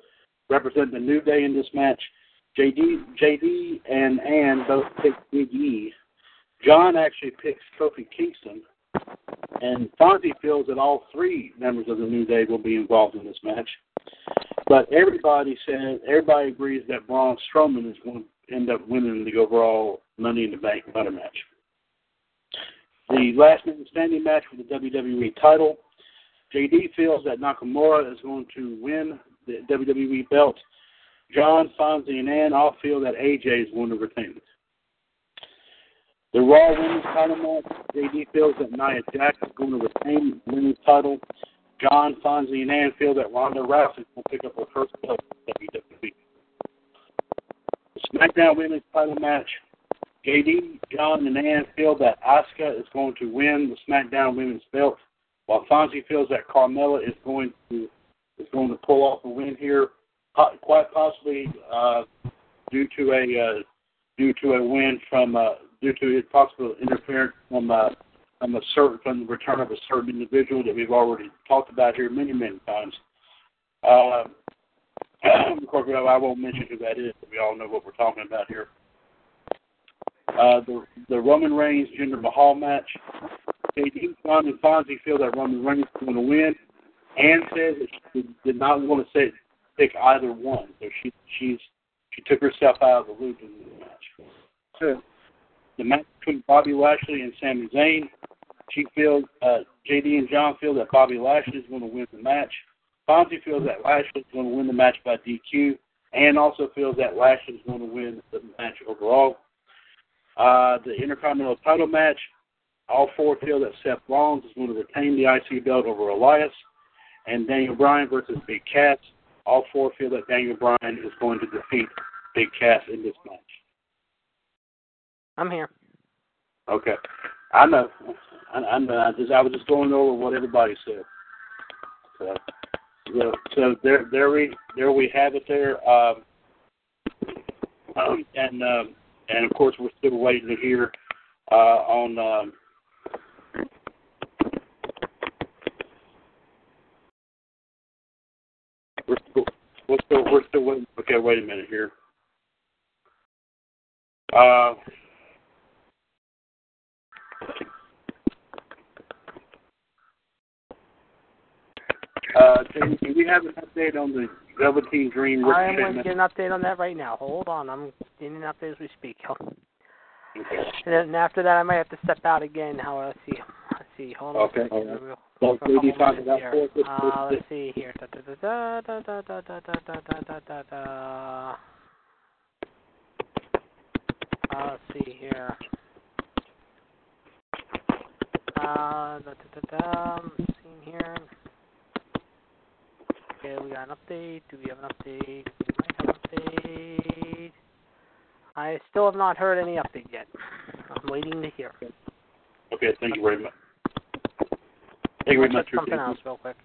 represent the New Day in this match. JD, JD, and Ann both picked Big E. John actually picks Kofi Kingston, and Fonzie feels that all three members of the New Day will be involved in this match. But everybody says everybody agrees that Braun Strowman is going to end up winning the overall Money in the Bank ladder match. The last man standing match for the WWE title. JD feels that Nakamura is going to win the WWE belt. John, Fonzie, and Ann all feel that AJ is going to retain it. The Raw Women's title match, JD feels that Nia Jax is going to retain the women's title. John, Fonzie, and Ann feel that Ronda Rousey will pick up her first belt in WWE. SmackDown Women's title match, JD, John, and Ann feel that Asuka is going to win the SmackDown Women's belt, while Fonzie feels that Carmella is going to is going to pull off a win here, quite possibly uh, due to a uh, due to a win from uh, due to his possible interference from uh, from a certain from the return of a certain individual that we've already talked about here many many times. Uh, of course, I won't mention who that is, but we all know what we're talking about here. Uh, the the Roman Reigns Jinder Mahal match. JD, John, and Fonzie feel that Roman Reigns is going to win. Ann says that she did not want to say pick either one, so she she's she took herself out of the loop in the match. So, the match between Bobby Lashley and Sami Zayn. She feels uh, JD and John feel that Bobby Lashley is going to win the match. Fonzie feels that Lashley is going to win the match by DQ, and also feels that Lashley is going to win the match overall. Uh, the Intercontinental title match, all four feel that Seth Rollins is going to retain the IC belt over Elias, and Daniel Bryan versus Big Cass. All four feel that Daniel Bryan is going to defeat Big Cass in this match. I'm here. Okay, I know. I, I know. I just I was just going over what everybody said. So, so, there, there we, there we have it. There, um, um, and um, and of course we're still waiting to hear uh, on. Um, we're still, we're still, we're still waiting. Okay, wait a minute here. Uh, Uh, can, can we have an update on the Velveteen Dream? I am going to get an update on that right now. Hold on, I'm getting an update as we speak. Okay. And then after that, I might have to step out again. How let's see, let's see. Hold on. Okay. A second. Right. We'll, maybe talk about here. four- Uh, let's see here. Da, da, da, da, da, da, da, da, da, da, da, da. Uh, let's see here. Uh, da, da, da, da. I'm seeing here. Okay, we got an update. Do we have an update? We might have an update. I still have not heard any update yet. I'm waiting to hear. Okay, thank you very much. Thank you very much. Something else real quick.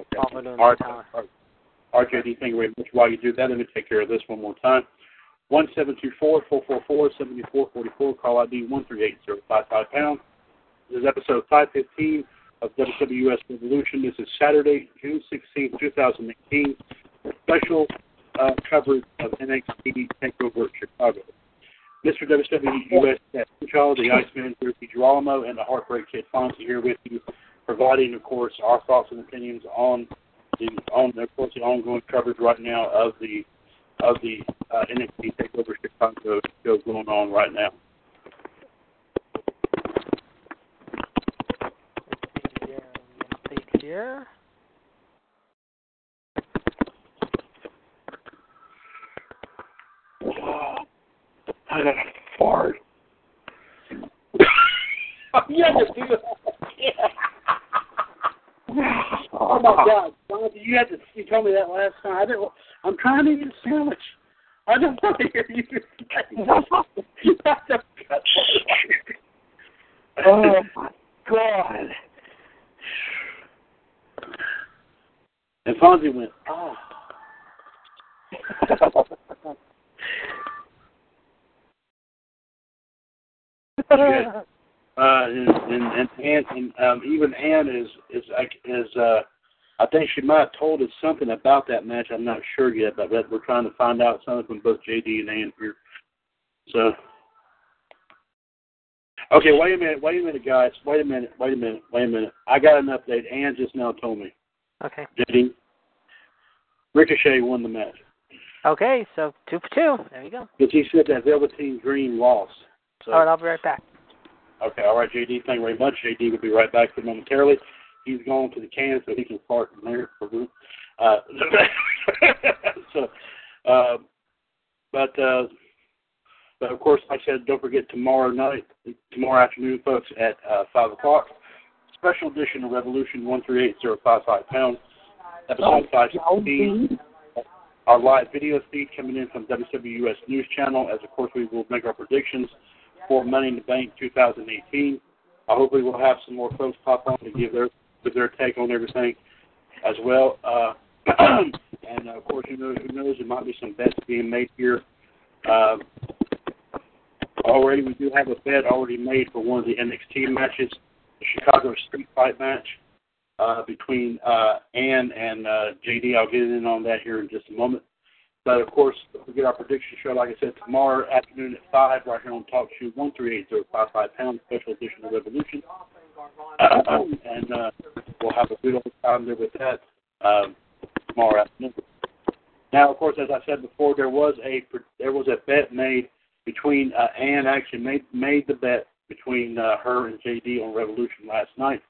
Okay. While we're doing All right, the tower. all right. RJD, thank you very much. While you do that, let me take care of this one more time. One seven two four four four four seventy four forty four. Call ID one three eight zero five five pound. This is episode five fifteen of WWS Revolution. This is Saturday, June 16, two thousand eighteen. Special uh, coverage of NXT Takeover Chicago. Mr. WWS Chad, the Iceman, Jared DiGirolamo, and the Heartbreak Kid Fonzie here with you, providing, of course, our thoughts and opinions on the on of course the ongoing coverage right now of the of the uh, NXT Takeover Chicago show going on right now. Let's see here. An. I got a fart. <laughs> <laughs> Oh you had to do that. Oh my God, Don, you had to. You told me that last time. I didn't. I'm trying to eat a sandwich. I don't want to hear you. <laughs> Oh my God. And Fonzie went, oh. <laughs> Uh, and and and, and um, even Ann is is is uh I think she might have told us something about that match. I'm not sure yet, but we're trying to find out something from both JD and Ann here. So, okay, wait a minute, wait a minute, guys, wait a minute, wait a minute, wait a minute. I got an update. Ann just now told me. Okay. JD, Ricochet won the match. Okay, so two for two. There you go. Because he said that Velveteen Dream lost. So, all right, I'll be right back. Okay, all right, JD. Thank you very much. JD will be right back momentarily. He's going to the can so he can fart in there. Uh, <laughs> so, uh, but uh, but of course, like I said, don't forget tomorrow night, tomorrow afternoon, folks, at uh, five o'clock. Special edition of Revolution one three eight zero five five pounds, episode five sixteen. Our live video feed coming in from WWS News Channel, as of course we will make our predictions for Money in the Bank 2018. I hope we will have some more folks pop on to give their give their take on everything as well. Uh, <clears throat> and of course, who knows, who knows, there might be some bets being made here. Uh, already, we do have a bet already made for one of the NXT matches, the Chicago Street Fight match uh, between uh, Ann and uh, JD. I'll get in on that here in just a moment. But of course, we get our prediction show, like I said, tomorrow afternoon at 5, right here on Talk Show 138055 pounds, special edition of Revolution. <clears throat> and uh, we'll have a good old time there with that um, tomorrow afternoon. Now, of course, as I said before, there was a there was a bet made between uh, Ann actually made made the bet between uh, her and JD on Revolution last night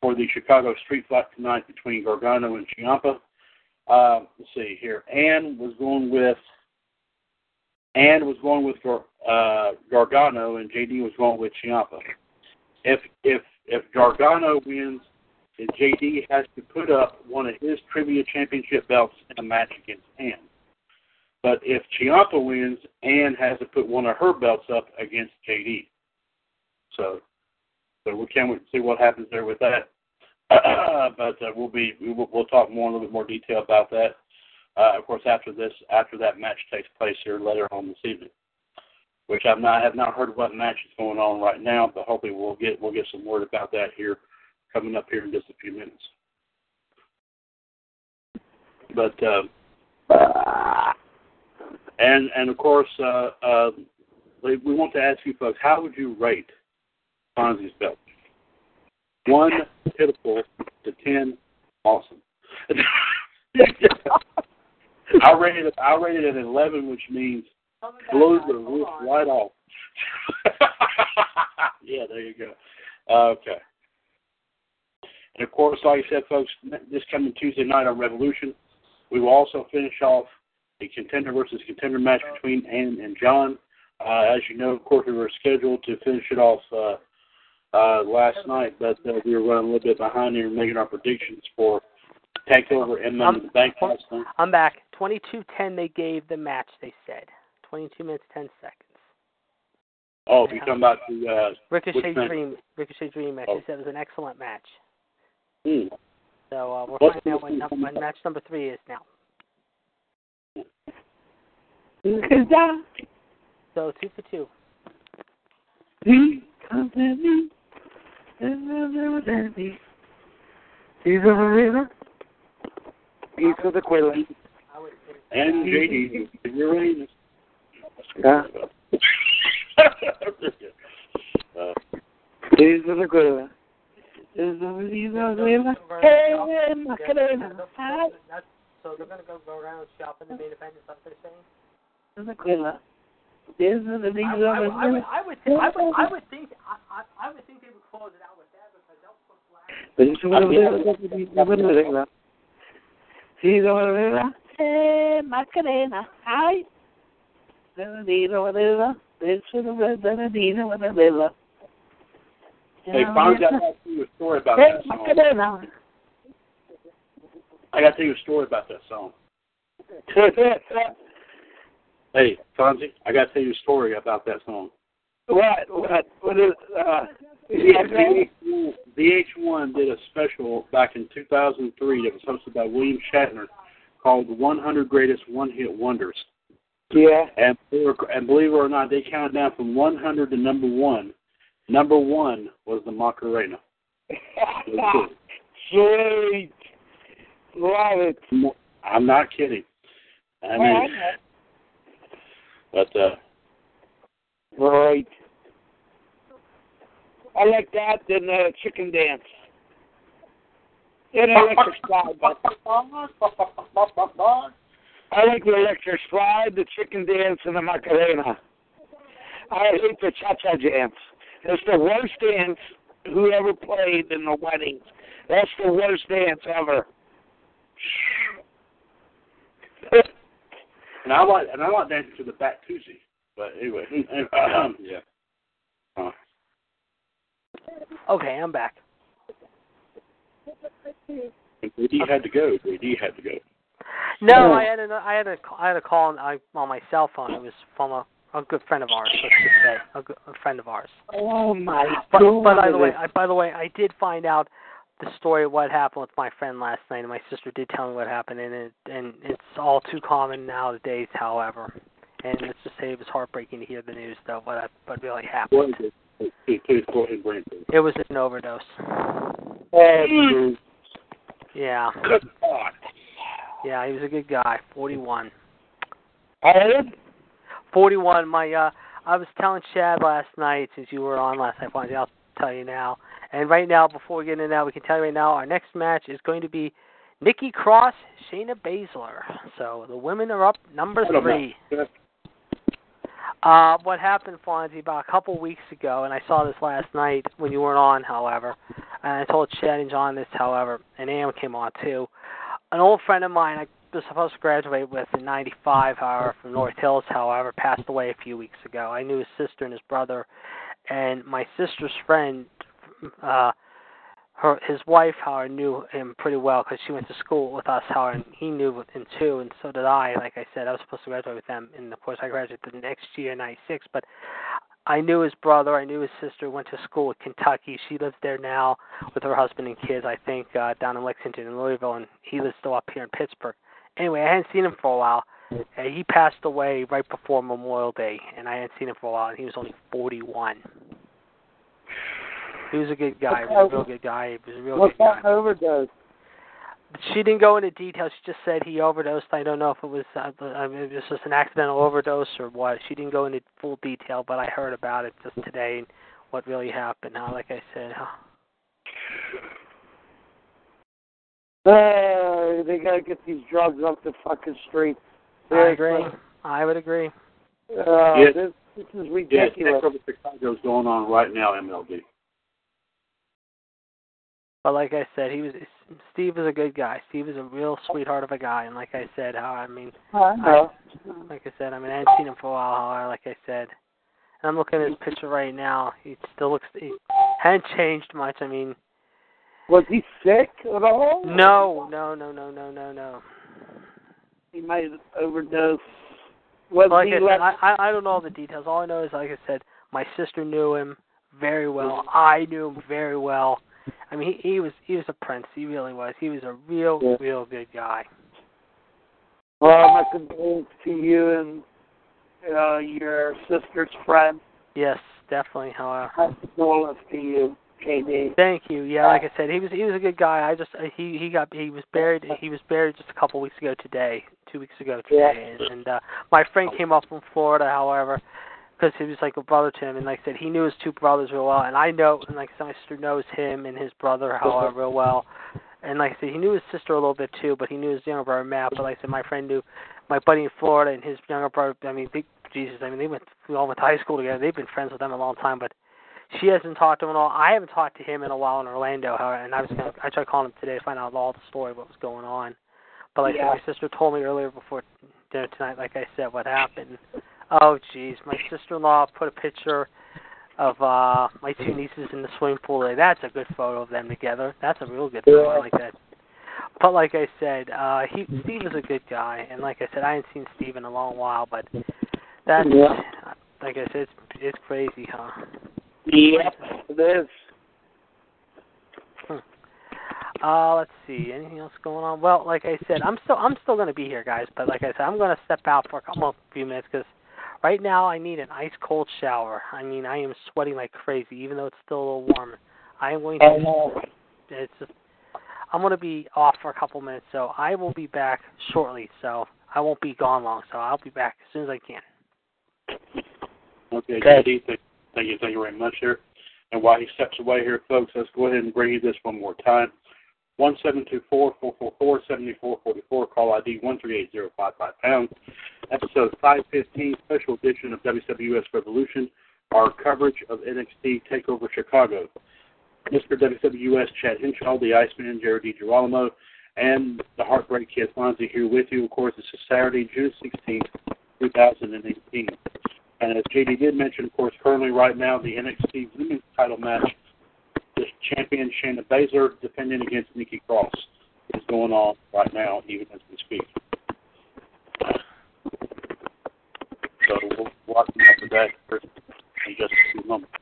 for the Chicago Street Fight tonight between Gargano and Ciampa. Uh, let's see here. Ann was going with Ann was going with uh, Gargano, and JD was going with Ciampa. If if if Gargano wins, then JD has to put up one of his trivia championship belts in a match against Ann. But if Ciampa wins, Ann has to put one of her belts up against JD. So, so we can't wait to see what happens there with that. <clears throat> but uh, we'll be we will, we'll talk more a little bit more detail about that. Uh, of course, after this after that match takes place here later on this evening, which I've not have not heard what match is going on right now, but hopefully we'll get we'll get some word about that here coming up here in just a few minutes. But uh, and and of course, uh, uh, we want to ask you folks, how would you rate Fonzie's belt? One pitiful to ten awesome. <laughs> I rated it. I rated it at eleven, which means blows the roof right off. <laughs> yeah, there you go. Okay. And of course, like I said, folks, this coming Tuesday night on Revolution, we will also finish off the contender versus contender match between Ann and John. Uh, as you know, of course, we were scheduled to finish it off uh, uh, last night, but uh, we were running a little bit behind here making our predictions for Takeover and Money in the Bank last night. I'm back. 22-10 they gave the match, they said. 22 minutes, 10 seconds. Oh, yeah. you talking about the uh, Ricochet Dream Ricochet Dream match. Oh. They said it was an excellent match. Hmm. So uh, we're finding out when, when match number three is now. So two for two. He comes at me. He's a river. He's for the Quillen. And JD, Uranus. Yeah. He's for the Quillen. He's a river. Hey, Macarena. So they're going to go, go around shopping the main event, is what they're saying? The Quilla. There's the things I, I, I, would, I would, think, I would, I would think, I, I, I would think they would close it out with that because they'll put black. He's over there. Hey, Macarena. Hi. Bernardino, whatever. This is the Bernardino, whatever. Hey, Fonzie, I got to tell you a story about that song. Macarena. I got to tell you a story about that song. Hey, Fonzie, I got to tell you a story about that song. What? What? What is? Uh, VH1, VH1 did a special back in 2003 that was hosted by William Shatner called "The 100 Greatest One-Hit Wonders." Yeah. And and believe it or not, they counted down from 100 to number one. Number one was the Macarena. <laughs> Sweet. Love it. I'm not kidding. I mean, but uh, right. I like that than the chicken dance. And electric slide. But I like the electric slide, the chicken dance, and the Macarena. I hate the cha-cha dance. It's the worst dance whoever played in the weddings. That's the worst dance ever. And I like and I like dancing to the back Tuesday. But anyway, <laughs> yeah. Uh. Okay, I'm back. Brady had to go. Brady had to go. No, I had a I had a I had a call on, I, on my cell phone. It was from a a good friend of ours. Let's just say a, good, a friend of ours. Oh my But, God. but by the way, I, by the way, I did find out the story of what happened with my friend last night, and my sister did tell me what happened, and it, and it's all too common nowadays. However, and let's just say it was heartbreaking to hear the news, though, what what really happened. Please, please go ahead and bring it. It was an overdose. Oh, Yeah, Good God. yeah, he was a good guy. Forty-one. Old? 41. My uh, I was telling Chad last night since you were on last night. I'll tell you now. And right now, before we get into that, we can tell you right now our next match is going to be Nikki Cross, Shayna Baszler. So the women are up number I don't know. three. Uh, what happened, Fonzie, about a couple weeks ago, and I saw this last night when you weren't on, however, and I told Chad and John this, however, and Am came on too. An old friend of mine I was supposed to graduate with in 95, however, from North Hills, however, passed away a few weeks ago. I knew his sister and his brother, and my sister's friend, uh, her his wife, however, knew him pretty well because she went to school with us, however, and he knew him too, and so did I. Like I said, I was supposed to graduate with them, and of course, I graduated the next year, in '96. But I knew his brother, I knew his sister. Went to school in Kentucky. She lives there now with her husband and kids. I think uh, down in Lexington and Louisville, and he lives still up here in Pittsburgh. Anyway, I hadn't seen him for a while. Uh, he passed away right before Memorial Day, and I hadn't seen him for a while, and he was only 41. He was a good guy. He was a real good guy. He was a real What's good guy. that overdose? She didn't go into details. She just said he overdosed. I don't know if it was uh, I mean, it was just an accidental overdose or what. She didn't go into full detail, but I heard about it just today and what really happened. How, like I said, how, Uh, they gotta get these drugs off the fucking street. I agree. I would agree. Uh, Yes. this, this is Yes, ridiculous. Echo Chicago's going on right now, MLB. But like I said, he was Steve was a good guy. Steve was a real sweetheart of a guy, and like I said, how I mean, I know. like I said, I mean, I hadn't seen him for a while. However, like I said, and I'm looking at his picture right now. He still looks. He hadn't changed much. I mean, Was he sick at all? no, no, no, no, no, no, no. He might have overdosed. Was Like he I left? I, I I don't know all the details. All I know is, like I said, my sister knew him very well. Mm. I knew him very well. I mean, he, he was he was a prince. He really was. He was a real, Yeah. real good guy. Well, my condolences to you and uh, your sister's friend. Yes, definitely. However, My condolences to you, JD. Thank you. Yeah, like I said, he was he was a good guy. I just uh, he he got he was buried he was buried just a couple weeks ago today, two weeks ago today, and, and uh, my friend came up from Florida, however, because he was like a brother to him, and like I said, he knew his two brothers real well, and I know, and like I said, my sister knows him and his brother, however, real well, and like I said, he knew his sister a little bit too, but he knew his younger brother Matt. But like I said, my friend knew my buddy in Florida and his younger brother. I mean, they, Jesus, I mean, they went we all went to high school together. They've been friends with them a long time, but she hasn't talked to him at all. I haven't talked to him in a while in Orlando, however, and I was gonna I tried calling him today to find out all the story, what was going on. But like Yeah. my sister told me earlier before dinner tonight, like I said, what happened. Oh jeez, my sister in law put a picture of uh my two nieces in the swimming pool. That's a good photo of them together. That's a real good photo. I like that. But like I said, uh he Steve is a good guy and like I said, I hadn't seen Steve in a long while, but that's Yeah. like I said, it's it's crazy, huh? Yep, it is. Uh, let's see. Anything else going on? Well, like I said, I'm still I'm still going to be here, guys. But like I said, I'm going to step out for a couple of few minutes because right now I need an ice cold shower. I mean, I am sweating like crazy, even though it's still a little warm. I am going I to. Oh, know. It's just. I'm going to be off for a couple minutes, so I will be back shortly. So I won't be gone long. So I'll be back as soon as I can. Okay, okay. thank, thank you, thank you very much here. And while he steps away here, folks, let's go ahead and bring you this one more time. One seven two four four four four seventy four forty four. Call ID one three eight zero five five pounds. Episode five fifteen, special edition of WWS Revolution. Our coverage of NXT Takeover Chicago. Mr. WWS Chad Henshaw, the Iceman, Jared DiGirolamo, and the Heartbreak Kid Fonzie here with you. Of course, this is Saturday, June 16th, 2018. And as JD did mention, of course, currently right now, the NXT Women's title match, champion Shayna Baszler defending against Nikki Cross is going on right now, even as we speak. So we'll watch out for that in just a few moments.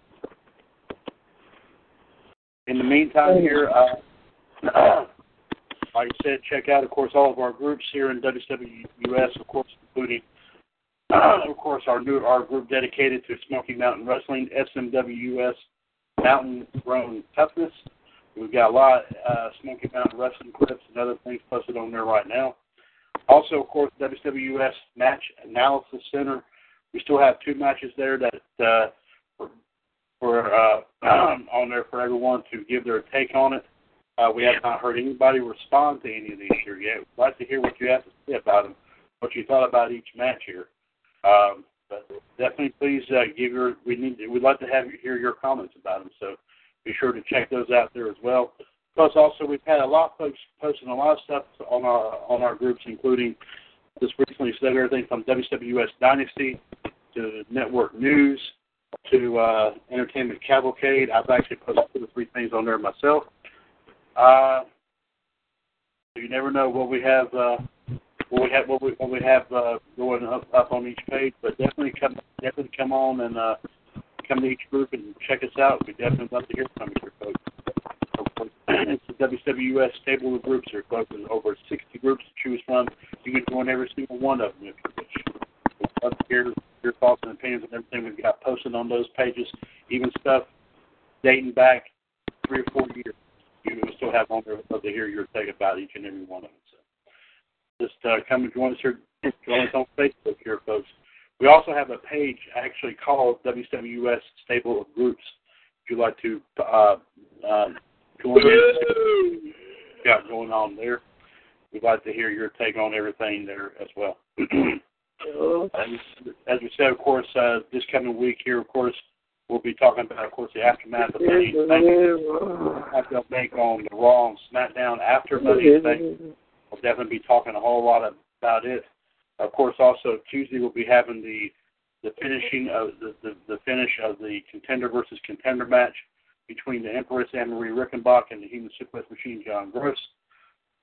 In the meantime, here, uh, <clears throat> like I said, check out, of course, all of our groups here in WWS, of course, including, uh, <clears throat> of course, our new our group dedicated to Smoky Mountain Wrestling, SMWS Mountain Grown Toughness. We've got a lot of uh, Smoky Mountain Wrestling clips and other things posted on there right now. Also, of course, WWS Match Analysis Center. We still have two matches there that uh, for uh, <clears throat> on there for everyone to give their take on it. Uh, we have not heard anybody respond to any of these here yet. We'd like to hear what you have to say about them, what you thought about each match here. Um, but definitely, please uh, give your. We need. We'd like to have you hear your comments about them. So be sure to check those out there as well. Plus, also we've had a lot of folks posting a lot of stuff on our on our groups, including just recently said everything from WWS Dynasty to network news to uh, Entertainment Cavalcade. I've actually posted two or three things on there myself. Uh, you never know what we have. Uh, what we have, what we, what we have uh, going up, up on each page, but definitely come, definitely come on and uh, come to each group and check us out. We definitely love to hear from you, folks. <clears throat> it's the WWS stable of groups here, folks. There's over 60 groups to choose from. You can join every single one of them if you wish. We'd love to hear your thoughts and opinions on everything we've got posted on those pages, even stuff dating back three or four years. You still have on there. We'd love to hear your take about each and every one of them. Just uh, come and join us here. Join us on Facebook here, folks. We also have a page actually called WWS Stable of Groups. If you'd like to uh, uh, join us, got going on there. We'd like to hear your take on everything there as well. <clears throat> As, as we said, of course, uh, this coming week here, of course, we'll be talking about, of course, the aftermath of Money Bank. <laughs> They'll make on the Raw and SmackDown after Money Bank. We'll definitely be talking a whole lot about it. Of course, also Tuesday we'll be having the the finishing of the, the, the finish of the contender versus contender match between the Empress Anne Marie Rickenbach and the Human Suplex Machine John Gross.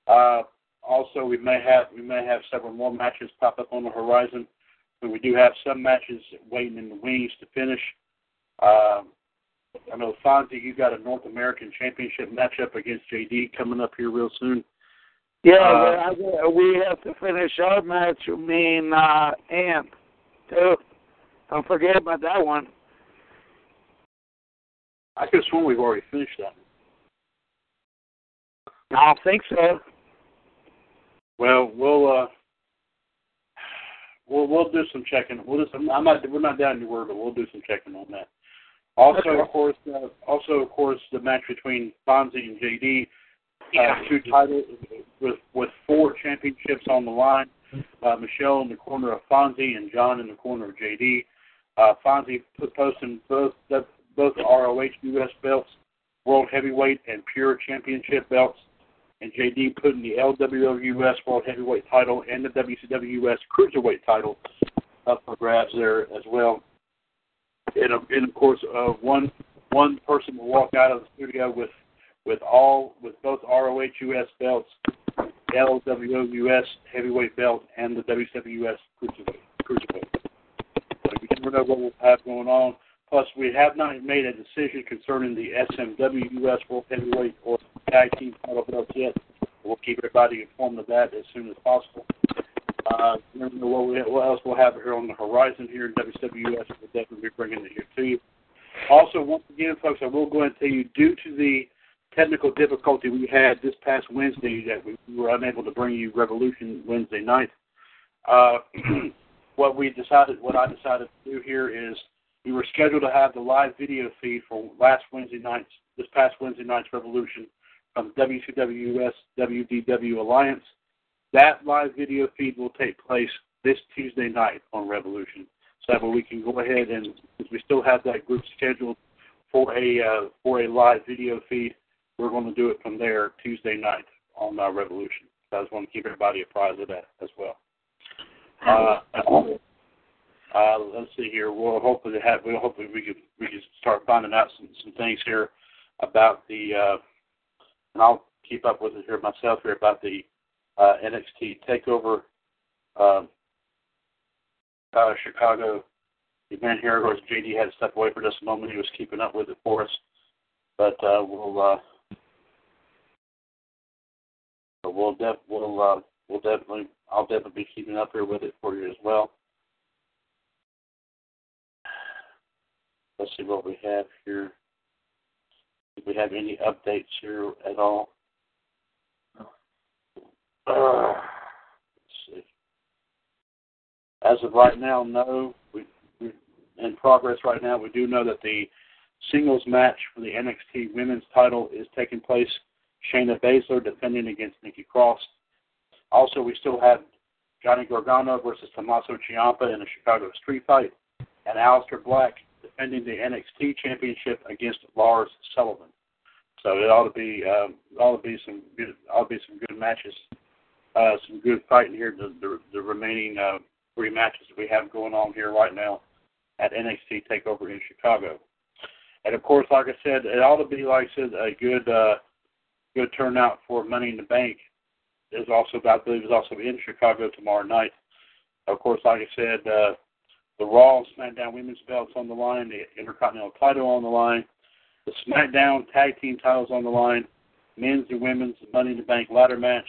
Uh, also, we may have we may have several more matches pop up on the horizon, but we do have some matches waiting in the wings to finish. Um, I know Fonzie, you got a North American Championship matchup against JD coming up here real soon. Yeah, uh, we have to finish our match. Me and uh, Amp, too. Don't forget about that one. I could have we've already finished that. I don't think so. Well, we'll uh, we'll we'll do some checking. We'll do some. I'm not. We're not down to word, but we'll do some checking on that. Also, okay. of course, uh, also of course, the match between Bonzi and JD. Uh, yeah. two titles with with four championships on the line. Uh, Michelle in the corner of Fonzie and John in the corner of JD. Uh, Fonzie posting both the, both ROH US belts, World Heavyweight and Pure Championship belts and JD putting the LWUS World Heavyweight title and the WCWS Cruiserweight title up for grabs there as well. And, and of course, uh, one one person will walk out of the studio with with all with both ROH US belts, LWUS Heavyweight belt, and the WCWS Cruiserweight. Cruiserweight. So you never know what we'll have going on. Plus, we have not made a decision concerning the SMW US World Heavyweight or Tag Team title belts yet. We'll keep everybody informed of that as soon as possible. Uh, never know what, we, what else we'll have here on the horizon here in WWS. We'll definitely be bringing it here to you. Also, once again, folks, I will go ahead and tell you, due to the technical difficulty we had this past Wednesday that we, we were unable to bring you Revolution Wednesday night. Uh, <clears throat> what we decided, what I decided to do here is we were scheduled to have the live video feed for last Wednesday night's, this past Wednesday night's Revolution from WCWS WDW Alliance. That live video feed will take place this Tuesday night on Revolution. So that we can go ahead and, since we still have that group scheduled for a uh, for a live video feed, we're going to do it from there Tuesday night on uh, Revolution. So I just want to keep everybody apprised of that as well. Uh, uh, let's see here. We'll hopefully have. We'll hopefully we can we can start finding out some some things here about the. Uh, and I'll keep up with it here myself here about the uh, NXT Takeover um, uh, Chicago event here. Of course, JD had to step away for just a moment. He was keeping up with it for us, but uh, we'll uh, we'll def- we'll uh, we'll definitely I'll definitely be keeping up here with it for you as well. Let's see what we have here. Do we have any updates here at all? Uh. As of right now, no. We, we in progress right now. We do know that the singles match for the NXT Women's Title is taking place. Shayna Baszler defending against Nikki Cross. Also, we still have Johnny Gargano versus Tommaso Ciampa in a Chicago street fight, and Aleister Black defending the NXT Championship against Lars Sullivan. So it ought to be um, ought to be some good ought to be some good matches, uh, some good fighting here. The the, the remaining uh, three matches that we have going on here right now at NXT Takeover in Chicago, and of course, like I said, it ought to be like I said a good uh, good turnout for Money in the Bank. Is also I believe is also in Chicago tomorrow night. Of course, like I said, uh, the Raw SmackDown Women's belts on the line, the Intercontinental title on the line, the SmackDown Tag Team titles on the line, men's and women's Money in the Bank ladder match.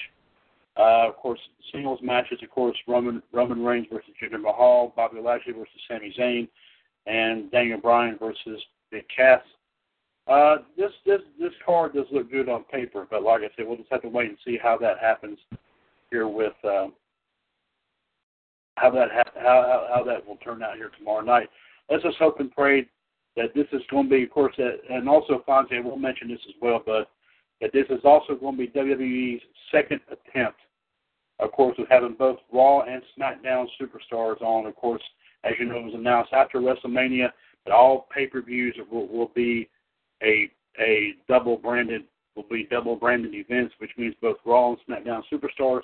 Uh, of course, singles matches. Of course, Roman Roman Reigns versus Jinder Mahal, Bobby Lashley versus Sami Zayn, and Daniel Bryan versus Big Cass. Uh, this this this card does look good on paper, but like I said, we'll just have to wait and see how that happens here with uh, how that ha- how, how that will turn out here tomorrow night. Let's just hope and pray that this is going to be, of course, that, and also Fonzie, we'll mention this as well, but that this is also going to be WWE's second attempt, of course, with having both Raw and SmackDown superstars on. Of course, as you know, it was announced after WrestleMania that all pay-per-views will, will be a a double branded will be double branded events, which means both Raw and SmackDown superstars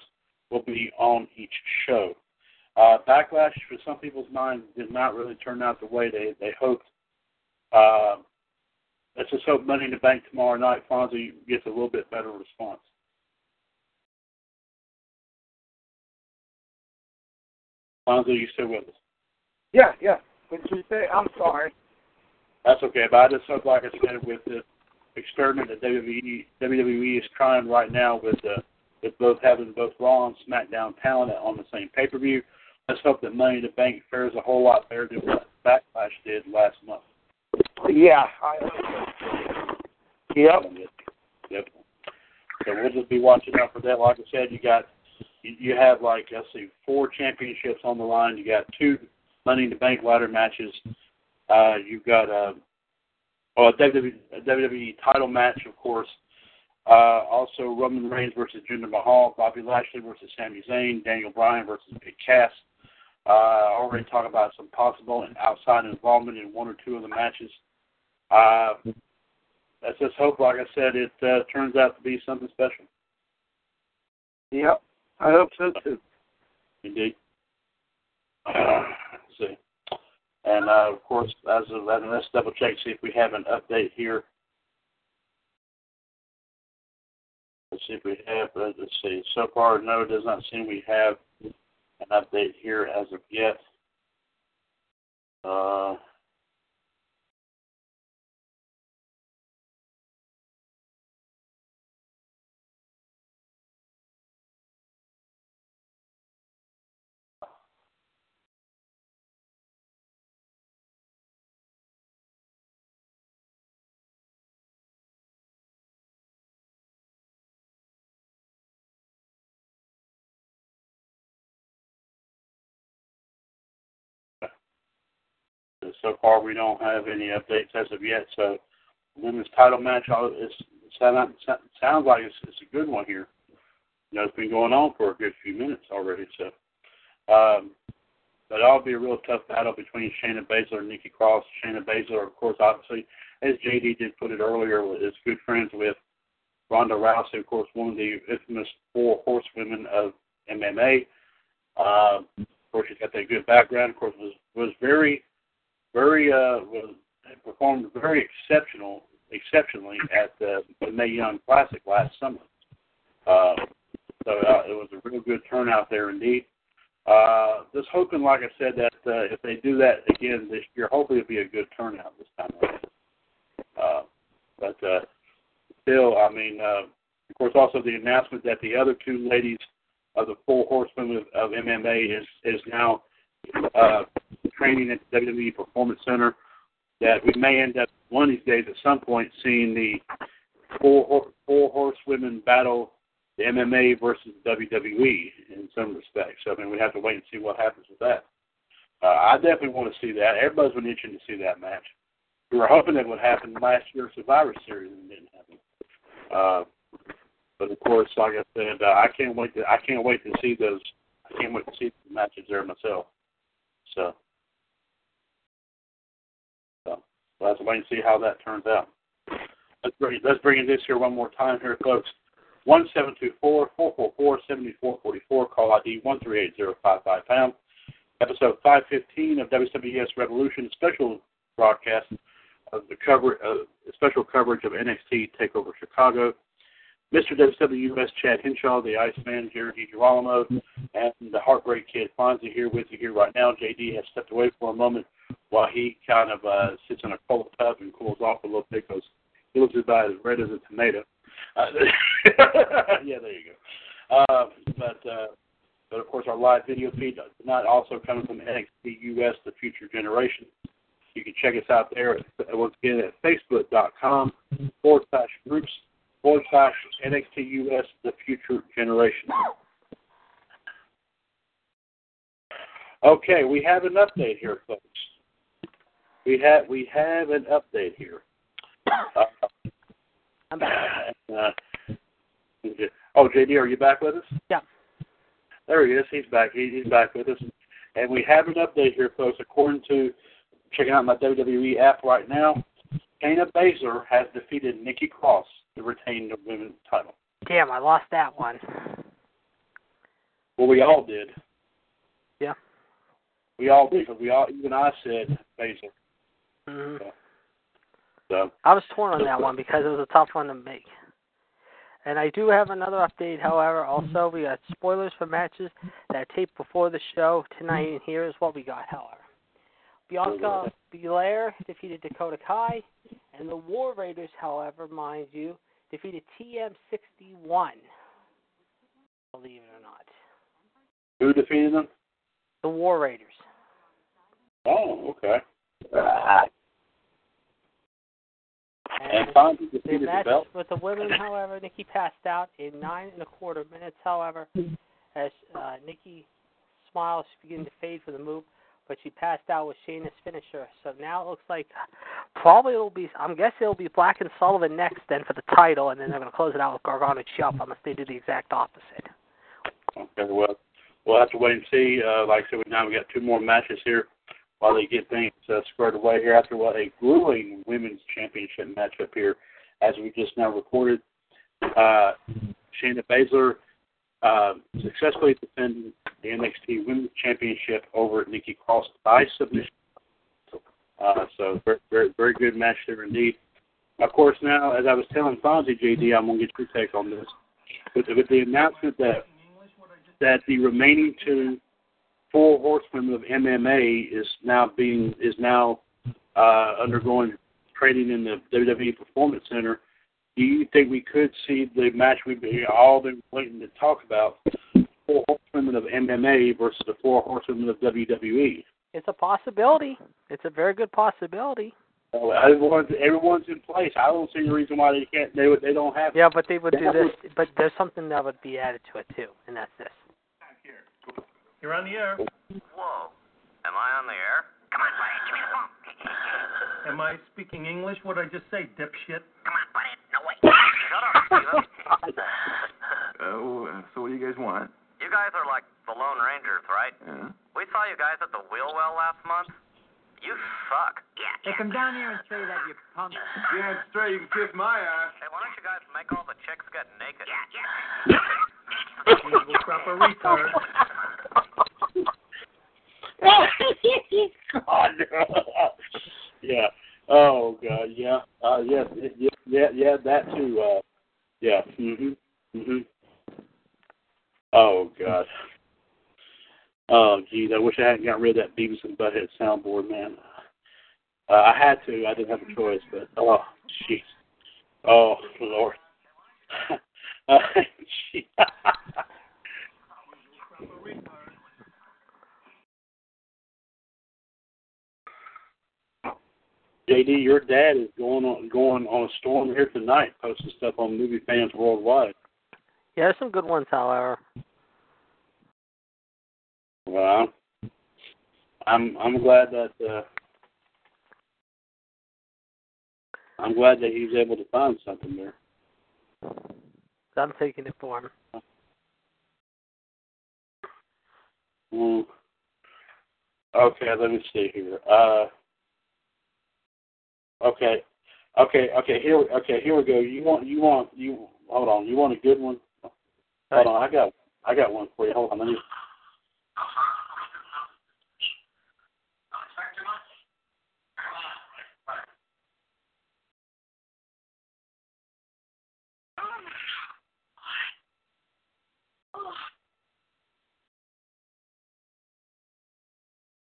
will be on each show. Uh, Backlash, for some people's minds, did not really turn out the way they they hoped. Uh, let's just hope Money in the Bank tomorrow night, Fonzie gets a little bit better response. Fonzie, you still with us? Yeah, yeah. Did you say? I'm sorry. That's okay, but I just hope, like I said, with the experiment that WWE WWE is trying right now with uh, with both having both Raw and SmackDown talent on the same pay per view, let's hope that Money in the Bank fares a whole lot better than what Backlash did last month. Yeah. I, yep. Yep. So we'll just be watching out for that. Like I said, you got you, you have like let's see, four championships on the line. You got two Money in the Bank ladder matches. Uh, you've got a, oh, a WWE, a WWE title match, of course. Uh, also, Roman Reigns versus Jinder Mahal, Bobby Lashley versus Sami Zayn, Daniel Bryan versus Big Cass. Uh, already talked about some possible and outside involvement in one or two of the matches. Uh, let's just hope, like I said, it uh, turns out to be something special. Yep. I hope so too. Indeed. Uh, <clears throat> let's see. And uh, of course, as of that, let's double check see if we have an update here. Let's see if we have. Uh, let's see. So far, no, it does not seem we have an update here as of yet. Uh, so far we don't have any updates as of yet. So women's title match is sound, sounds like it's, it's a good one here. You know, it's been going on for a good few minutes already. So, um, but it'll be a real tough battle between Shayna Baszler and Nikki Cross. Shayna Baszler, of course, obviously, as JD did put it earlier, is good friends with Ronda Rousey, of course, one of the infamous four horsewomen of MMA. Uh, of course, she's got that good background. Of course, was was very, very uh, performed very exceptional, exceptionally at the, Mae Young Classic last summer. Uh, so uh, it was a real good turnout there indeed. Uh, just hoping, like I said, that uh, if they do that again this year, hopefully it'll be a good turnout this time around. Uh, but uh, still, I mean, uh, of course, also the announcement that the other two ladies of the four horsemen of, of MMA is is now uh, training at the WWE Performance Center. That we may end up one of these days at some point seeing the four four horsewomen battle the MMA versus WWE in some respects. So, I mean, we have to wait and see what happens with that. Uh, I definitely want to see that. Everybody's been itching to see that match. We were hoping that would happen last year Survivor Series and it didn't happen. Uh, but of course, like I said, uh, I can't wait to I can't wait to see those. I can't wait to see the matches there myself. So, we'll have to wait and see how that turns out. Let's bring let's bring in this here one more time here, folks. One seven two four four four four seventy four forty four. Call ID one three eight zero five five pound. Episode five fifteen of WWS Revolution special broadcast of the cover uh, special coverage of NXT Takeover Chicago. Mr. WWS Chad Henshaw, the Iceman Jared DiGirolamo, and the Heartbreak Kid Fonzie here with you here right now. JD has stepped away for a moment while he kind of uh, sits in a cold tub and cools off a little bit because he looks about as red as a tomato. Uh, <laughs> yeah, there you go. Uh, but uh, but of course, our live video feed not also coming from NXT US, the Future Generation. You can check us out there once again at facebook.com forward slash groups forward slash NXT US, the Future Generation. Okay, we have an update here, folks. We have we have an update here. Uh, <coughs> I'm back. Uh, oh, JD, are you back with us? Yeah. There he is. He's back. He, he's back with us. And we have an update here, folks. According to checking out my WWE app right now, Shayna Baszler has defeated Nikki Cross to retain the women's title. Damn, I lost that one. Well, we all did. Yeah. We all did we all, even I said Baszler. Mm-hmm. So, I was torn on that one because it was a tough one to make. And I do have another update, however. Also, we got spoilers for matches that taped before the show tonight, and here is what we got, however. Bianca Belair defeated Dakota Kai, and the War Raiders, however, mind you, defeated TM61. Believe it or not. who defeated them? The War Raiders. Oh, okay. And And the the match belt. with the women, however, Nikki passed out in nine and a quarter minutes, however, as uh, Nikki smiles beginning to fade for the move, but she passed out with Shayna's finisher. So now it looks like probably it'll be, I'm guessing it'll be Black and Sullivan next then for the title, and then they're going to close it out with Gargano Shuff unless they do the exact opposite. Okay, well, we'll have to wait and see. Uh, like I said, now we got two more matches here while they get things uh, squared away here after what a grueling women's championship matchup here, as we just now reported. Uh, Shayna Baszler uh, successfully defended the NXT Women's Championship over Nikki Cross by submission. Uh, so very, very, very good match there indeed. Of course, now as I was telling Fonzie JD, I'm gonna get your take on this. With, with the announcement that that the remaining two four horsemen of MMA is now being is now uh, undergoing training in the WWE Performance Center. Do you think we could see the match we've been, all been waiting to talk about, four horsemen of MMA versus the four horsemen of WWE? It's a possibility. It's a very good possibility. Everyone's everyone's in place. I don't see the reason why they can't. They would. They don't have. Yeah, but they would do this. But there's something that would be added to it too, and that's this. You're on the air. Whoa. Am I on the air? Come on, Brian, give me the phone. <laughs> Am I speaking English? What did I just say, dipshit? Come on, put it. No, wait. <laughs> Shut up, Steven. <laughs> Oh, uh, so what do you guys want? You guys are like the Lone Rangers, right? Yeah. We saw you guys at the wheel well last month. You suck. Yeah. Hey, come down here and say that, you punk. Yeah, it's straight. You can kiss my ass. Hey, why don't you guys make all the chicks get naked? Yeah, Evil proper retard. God. <laughs> yeah. Oh God. Yeah. Uh. Yeah. Yeah. Yeah. Yeah. That too. Uh. Yeah. Mhm. Mhm. Oh God. Oh geez, I wish I hadn't got rid of that Beavis and Butthead soundboard, man. Uh, I had to. I didn't have a choice, but oh jeez. Oh Lord. <laughs> uh, <laughs> JD, your dad is going on going on a storm here tonight, posting stuff on movie fans worldwide. Yeah, there's some good ones, however. Well, I'm I'm glad that uh, I'm glad that he's able to find something there. I'm taking it for him. Mm. Okay, let me see here. Uh, okay, okay, okay. Here, okay, here we go. You want, you want, you. Hold on. You want a good one? Hold on. I got, I got one for you. Hold on. Let me.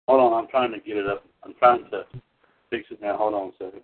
Hold on, I'm trying to get it up. I'm trying to fix it now. Hold on a second.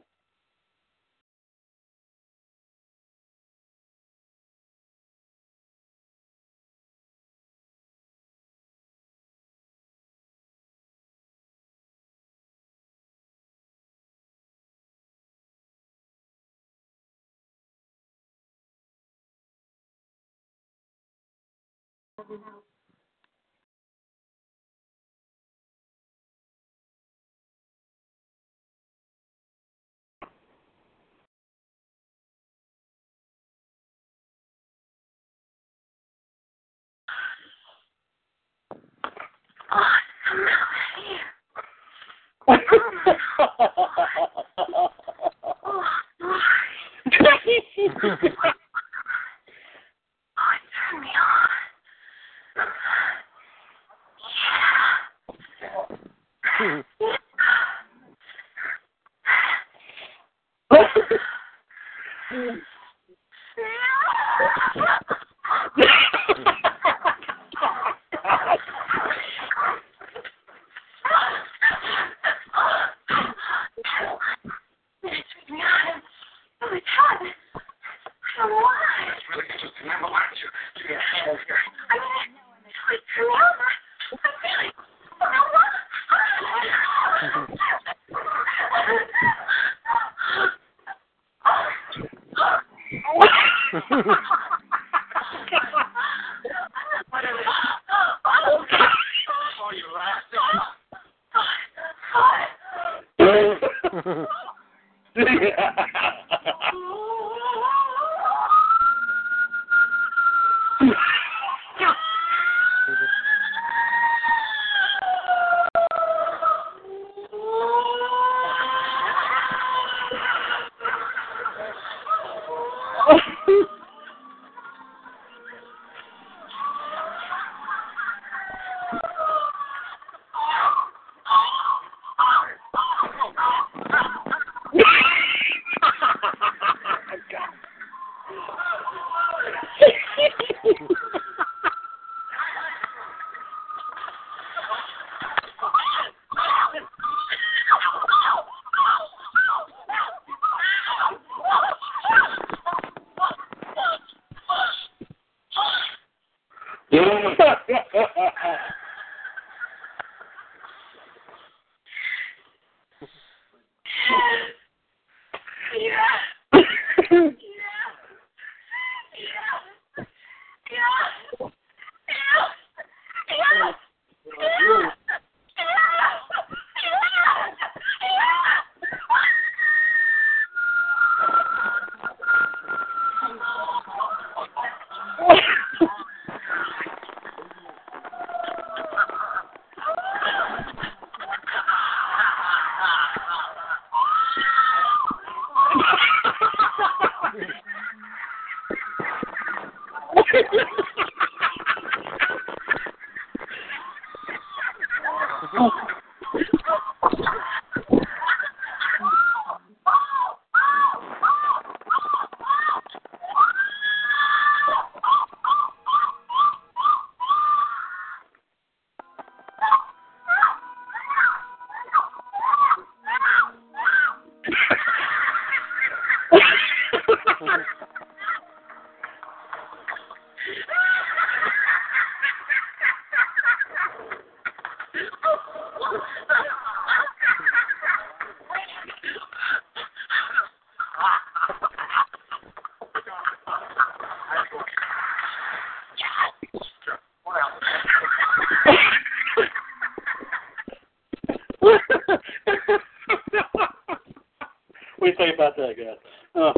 About that, guy? Oh.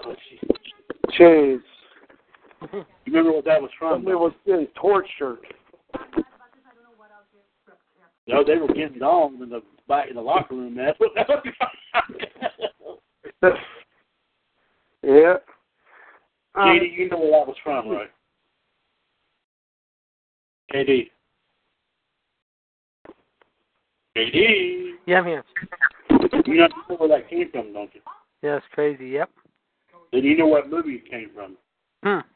Jeez. You remember what that was from? Somebody was getting tortured. No, they were getting on in the back in the locker room. That's <laughs> what that was. yeah. Um, JD, you know where that was from, right? JD. JD. Yeah, I'm here. You know where that came from, don't you? Yeah, it's crazy. Yep. Then you know what movie it came from? Hmm.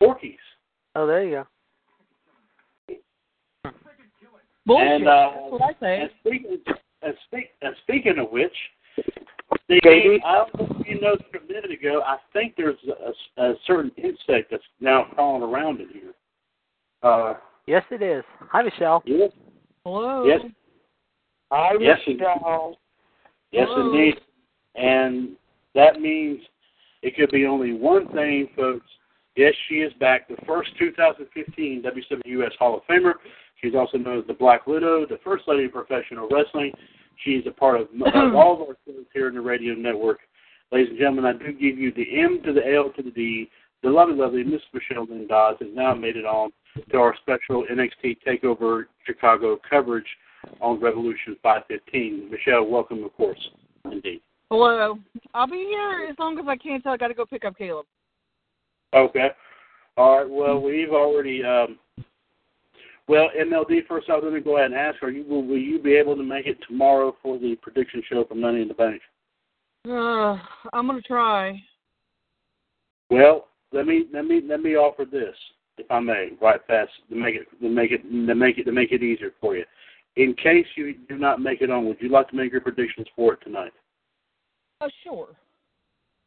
Porky's. Oh, there you go. Bullshit. And, uh, That's what I say. And speaking, and, speak, and speaking of which, Steve, I don't know if you noticed a minute ago, I think there's a, a certain insect that's now crawling around in here. Uh, Yes, it is. Hi, Michelle. yes, Hello. yes, I Yes, Michelle. yes, Hello. indeed. And that means it could be only one thing, folks. Yes, she is back, the first 2015 WWS Hall of Famer. She's also known as the Black Widow, the First Lady of Professional Wrestling. She's a part of, <clears throat> of all of our shows here in the radio network. Ladies and gentlemen, I do give you the M to the L to the D. The lovely, lovely Miss Michelle Lynn Dodds has now made it on to our special NXT Takeover Chicago coverage on Revolution 515. Michelle, welcome, of course. Indeed. Hello. I'll be here as long as I can until I got to go pick up Caleb. Okay. All right. Well, we've already. Um, well, MLD. First off, let me go ahead and ask: Are you will, will you be able to make it tomorrow for the prediction show for Money in the Bank? Uh, I'm gonna try. Well, let me let me let me offer this, if I may, right fast to make it to make it to make it to make it easier for you. In case you do not make it on, would you like to make your predictions for it tonight? Oh, sure.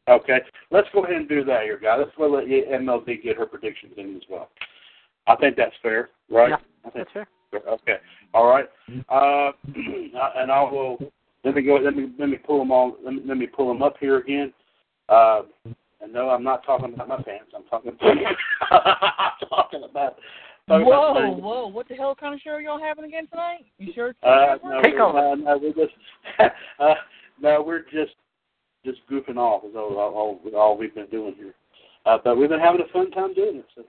Okay, let's go ahead and do that here, guy. Let's go let MLD get her predictions in as well. I think that's fair, right? Yeah, I think That's fair. Okay. All right. Uh, <clears throat> and I will let me go. Let me let me pull them all. Let me, let me pull them up here again. Uh, and no, I'm not talking about my pants. I'm talking. <laughs> I'm talking about. talking Whoa, about whoa! What the hell kind of show are y'all having again tonight? You sure? Uh, no, Take we're, over. no, no, we're just. uh, no, we're just <laughs> just goofing off. Is all, all, all we've been doing here. Uh, but we've been having a fun time doing it. So,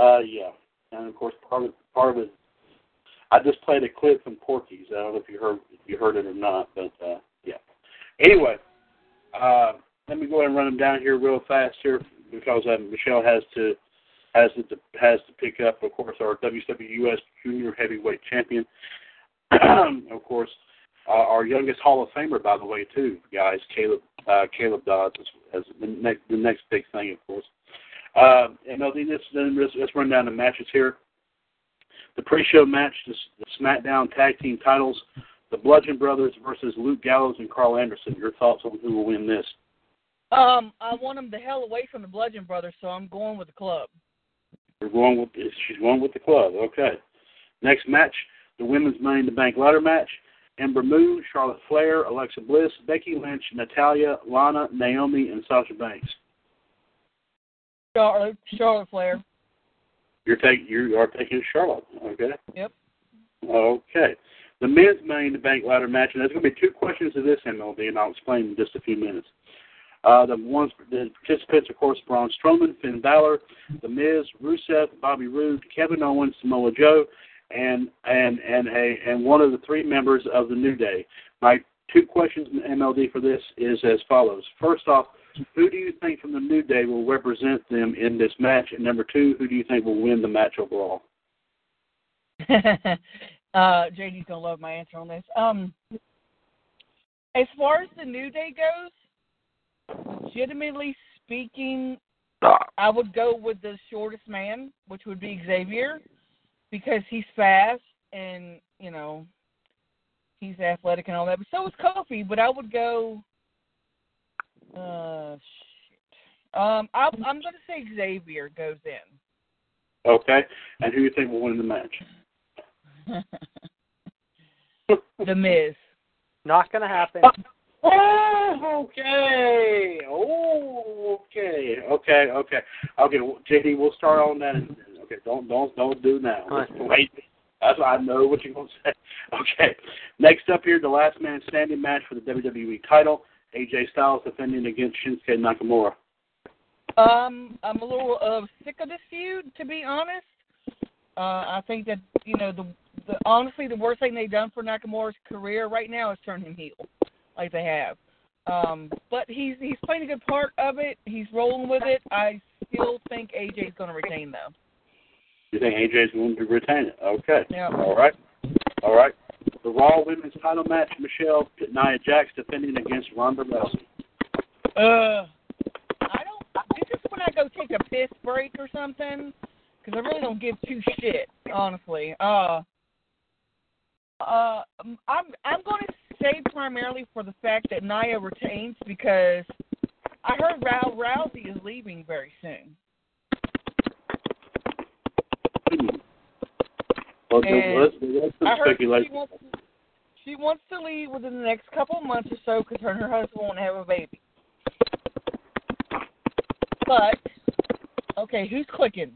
uh, yeah, and of course part of part of it. I just played a clip from Porky's. I don't know if you heard if you heard it or not, but uh, yeah. Anyway, uh, let me go ahead and run them down here real fast here because uh, Michelle has to has to has to pick up, of course, our WWS Junior Heavyweight Champion. <clears throat> of course, uh, our youngest Hall of Famer, by the way, too, guys. Caleb uh, Caleb Dodds is, is the next the next big thing, of course. Uh, and LD, let's, let's let's run down the matches here. The pre-show match, the, the SmackDown Tag Team titles, the Bludgeon Brothers versus Luke Gallows and Karl Anderson. Your thoughts on who will win this? Um, I want them the hell away from the Bludgeon Brothers, so I'm going with the club. We're going with she's going with the club. Okay. Next match, the women's Money in the Bank ladder match. Ember Moon, Charlotte Flair, Alexa Bliss, Becky Lynch, Natalya, Lana, Naomi, and Sasha Banks. Charlotte, Charlotte Flair. You're taking you are taking Charlotte. Okay. Yep. Okay. The men's Money in the Bank ladder match, and there's going to be two questions to this MLD, and I'll explain in just a few minutes. Uh, the ones, the participants, of course, Braun Strowman, Finn Balor, The Miz, Rusev, Bobby Roode, Kevin Owens, Samoa Joe, and and and a and one of the three members of the New Day. My two questions in MLD for this is as follows. First off, who do you think from the New Day will represent them in this match? And number two, who do you think will win the match overall? <laughs> uh, JD's gonna love my answer on this. Um, as far as the New Day goes, legitimately speaking, I would go with the shortest man, which would be Xavier, because he's fast and you know he's athletic and all that. But so is Kofi. But I would go. Uh, shit. Um, I, I'm going to say Xavier goes in. Okay, and who do you think will win the match? <laughs> the Miz. Not going to happen. Oh, okay. Oh, okay. Okay, okay. Okay, JD, we'll start on that. Okay, don't don't don't do now. Right. <laughs> Wait. That's I know what you're gonna say. <laughs> Okay. Next up here, the last man standing match for the WWE title. AJ Styles defending against Shinsuke Nakamura. Um, I'm a little uh, sick of this feud, to be honest. Uh, I think that you know the, the honestly the worst thing they've done for Nakamura's career right now is turn him heel, like they have. Um, but he's he's playing a good part of it. He's rolling with it. I still think AJ's going to retain though. You think AJ's going to retain it? Okay. Yeah. All right. All right. The Raw Women's Title match: Michelle Nia Jax defending against Ronda Rousey. Uh, I don't. This is when I go take a piss break or something, because I really don't give two shit, honestly. Uh, uh, I'm I'm going to say primarily for the fact that Nia retains because I heard Rou- Rousey is leaving very soon. Well, And let's, let's I heard she speculate. wants, she wants to leave within the next couple of months or so because her and her husband won't have a baby. But okay, who's clicking?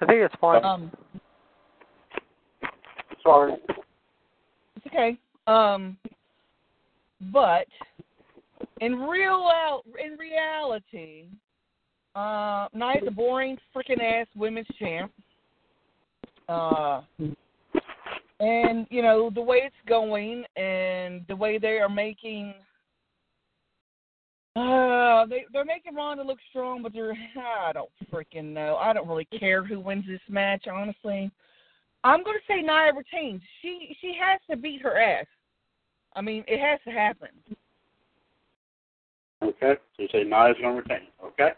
I think it's fine. Um, Sorry. it's okay. Um, but in real in reality, uh, Nia's a boring freaking ass women's champ. Uh, and you know the way it's going and the way they are making. Uh, they they're making Ronda look strong, but they're I don't freaking know. I don't really care who wins this match, honestly. I'm to say Nia retains. She she has to beat her ass. I mean, it has to happen. Okay. So you say Nia's to retain. Okay.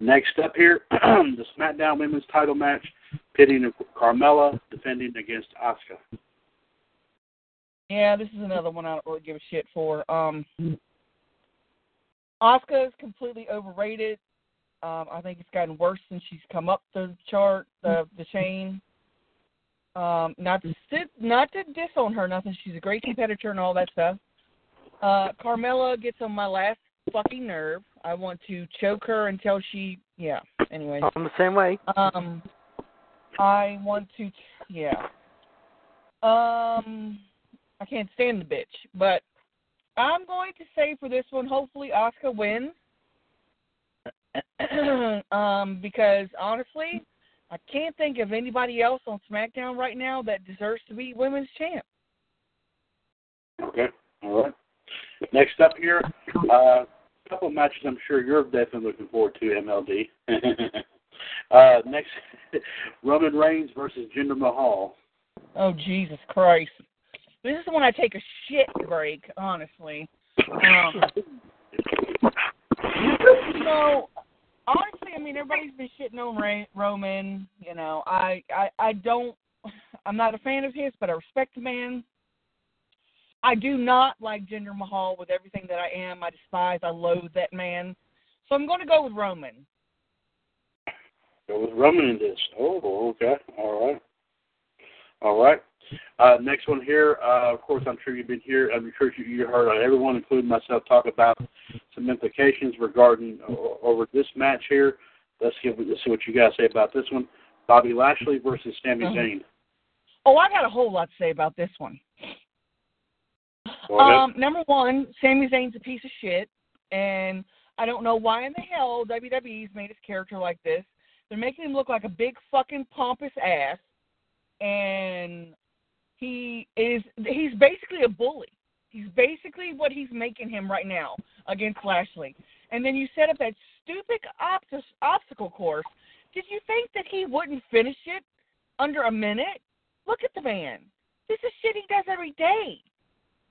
Next up here, <clears throat> the SmackDown Women's Title match, pitting Carmella defending against Asuka. Yeah, this is another one I don't really give a shit for. Um, Asuka is completely overrated. Um, I think it's gotten worse since she's come up the chart, the the chain. Um, not to sit, not to diss on her, nothing. She's a great competitor and all that stuff. Uh, Carmella gets on my last fucking nerve. I want to choke her until she, yeah. Anyway, I'm the same way. um, I want to, yeah. Um, I can't stand the bitch, but I'm going to say for this one, hopefully Asuka wins. <clears throat> um, because honestly, I can't think of anybody else on SmackDown right now that deserves to be women's champ. Okay. All right. Next up here, uh, a couple of matches I'm sure you're definitely looking forward to, MLD. <laughs> uh, next, <laughs> Roman Reigns versus Jinder Mahal. Oh Jesus Christ! This is when I take a shit break, honestly. Um, honestly, I mean, everybody's been shitting on Ray, Roman. You know, I, I, I don't. I'm not a fan of his, but I respect the man. I do not like Jinder Mahal with everything that I am. I despise, I loathe that man. So I'm going to go with Roman. Go with Roman in this. Oh, okay. All right. All right. Uh, next one here. Uh, of course, I'm sure you've been here. I'm sure you, you heard uh, everyone, including myself, talk about some implications regarding o- over this match here. Let's give let's see what you guys say about this one. Bobby Lashley versus Sami Mhm. Zayn. Oh, I got a whole lot to say about this one. Um, number one, Sami Zayn's a piece of shit, and I don't know why in the hell WWE's made his character like this. They're making him look like a big fucking pompous ass, and he is he's basically a bully. He's basically what he's making him right now against Lashley. And then you set up that stupid obst- obstacle course. Did you think that he wouldn't finish it under a minute? Look at the man. This is shit he does every day.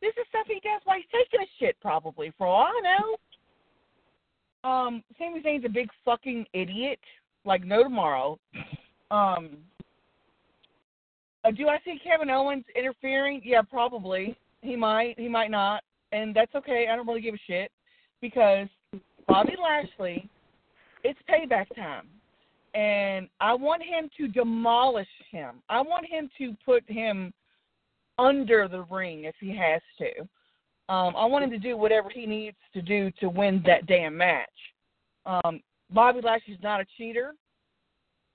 This is stuff he does while he's taking a shit, probably, for all I know. Um, Sami Zayn's a big fucking idiot, like no tomorrow. Um, uh, do I see Kevin Owens interfering? Yeah, probably. He might. He might not, and that's okay. I don't really give a shit because Bobby Lashley, it's payback time, and I want him to demolish him. I want him to put him under the ring if he has to. Um, I want him to do whatever he needs to do to win that damn match. Um, Bobby Lashley's not a cheater.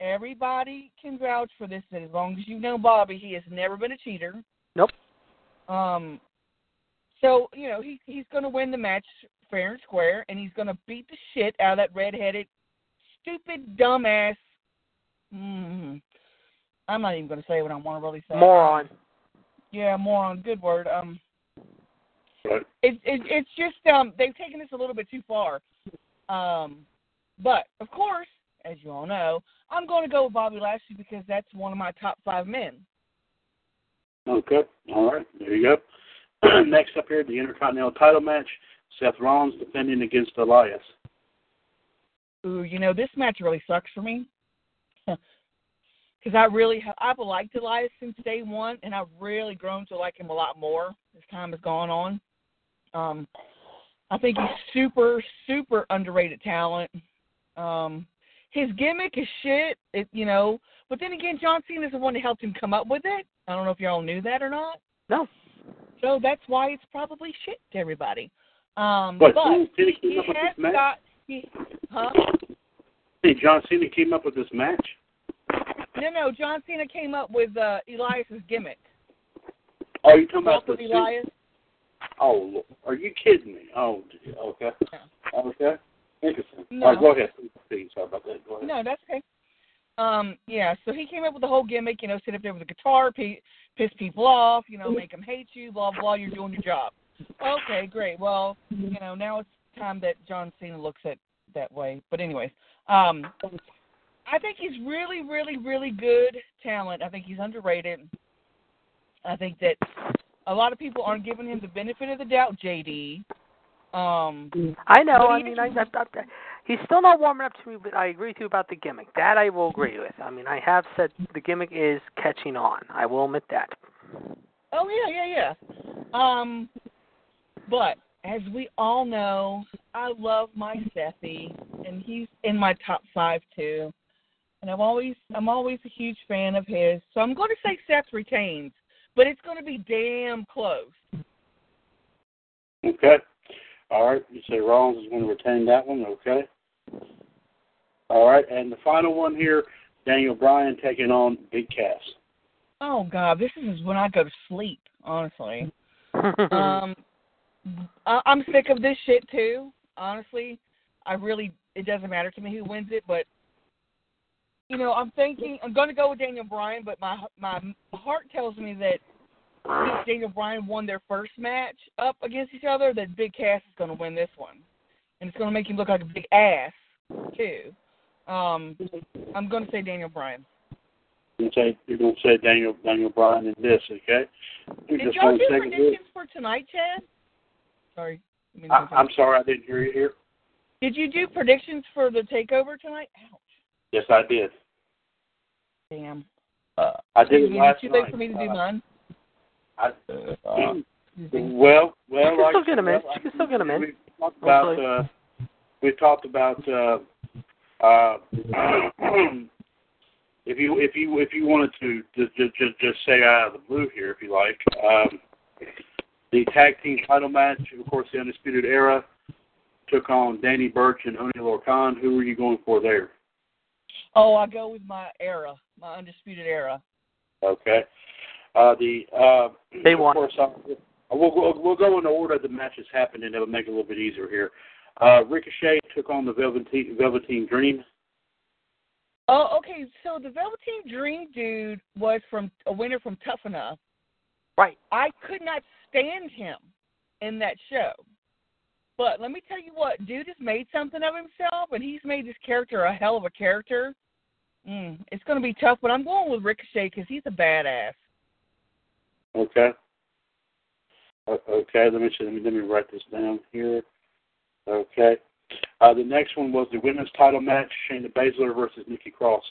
Everybody can vouch for this. That as long as you know Bobby, he has never been a cheater. Nope. Um, so you know he he's going to win the match fair and square, and he's going to beat the shit out of that redheaded, stupid, dumbass. Mm, I'm not even going to say what I want to really say. Moron. Yeah, moron. Good word. Um, Right. it, it it's just um they've taken this a little bit too far. Um, but of course, as you all know, I'm going to go with Bobby Lashley because that's one of my top five men. Okay. All right. There you go. <clears throat> Next up here, the Intercontinental title match. Seth Rollins defending against Elias. Ooh, you know this match really sucks for me <laughs> because I really ha- I've liked Elias since day one, and I've really grown to like him a lot more as time has gone on. Um, I think he's super super underrated talent. Um, his gimmick is shit, it, you know. But then again, John Cena's the one that helped him come up with it. I don't know if y'all knew that or not. No. So that's why it's probably shit to everybody. Um, What, but Cena he, came he up with has this match? got he, huh? Hey, John Cena came up with this match. No, no. John Cena came up with uh, Elias's gimmick. Oh, you talking about Walk the with Elias. Oh, Lord. are you kidding me? Oh, okay. Okay. Interesting. No. All right, go ahead. Sorry about that. Go ahead. No, that's okay. Um, yeah. So he came up with the whole gimmick. You know, sit up there with a guitar, p- piss people off. You know, make them hate you. Blah blah. You're doing your job. Okay, great. Well, you know, now it's time that John Cena looks at that way. But anyways, um, I think he's really, really, really good talent. I think he's underrated. I think that a lot of people aren't giving him the benefit of the doubt. JD. Um, I know. I mean, I, I, I, he's still not warming up to me, but I agree with you about the gimmick. That I will agree with. I mean, I have said the gimmick is catching on. I will admit that. Oh yeah, yeah, yeah. Um, but as we all know, I love my Sethy, and he's in my top five too. And I'm always, I'm always a huge fan of his. So I'm going to say Seth retains, but it's going to be damn close. Okay. All right. You say Rollins is going to retain that one. Okay. All right. And the final one here, Daniel Bryan taking on Big Cass. Oh God, this is when I go to sleep. Honestly, <laughs> um, I, I'm sick of this shit too. Honestly, I really it doesn't matter to me who wins it, but you know I'm thinking I'm going to go with Daniel Bryan, but my my heart tells me that Daniel Bryan won their first match up against each other, that Big Cass is going to win this one, and it's going to make him look like a big ass too. Um, I'm going to say Daniel Bryan. You're going to say, you're going to say Daniel Daniel Bryan in this, okay? Did y'all do predictions for tonight, Chad? Sorry. I mean, I, I'm sorry, I didn't hear you here. Did you do predictions for the takeover tonight? Ouch. Yes, I did. Damn. Uh, I did Is it it last too late night. for me to do Uh, mine? I, Excuse me. well, well, She can like still get 'em in. well, She can still get 'em in. We talked about uh, we talked about uh, uh, <clears throat> if you if you if you wanted to just just just, just say out of the blue here, if you like, um, the tag team title match, of course, the Undisputed Era took on Danny Burch and Oni Lorcan. Who were you going for there? Oh, I go with my era, my undisputed era. Okay. Uh, the uh, They of won. course, uh, we'll, we'll we'll go in the order the matches happened, and it'll make it a little bit easier here. Uh, Ricochet took on the Velveteen, Velveteen Dream. Oh, okay. So the Velveteen Dream dude was from a winner from Tough Enough. Right. I could not stand him in that show. But let me tell you what, dude has made something of himself, and he's made this character a hell of a character. Mm, it's going to be tough, but I'm going with Ricochet because he's a badass. Okay. Okay, let me let me let me write this down here. Okay. Uh, the next one was the women's title match: Shayna Baszler versus Nikki Cross.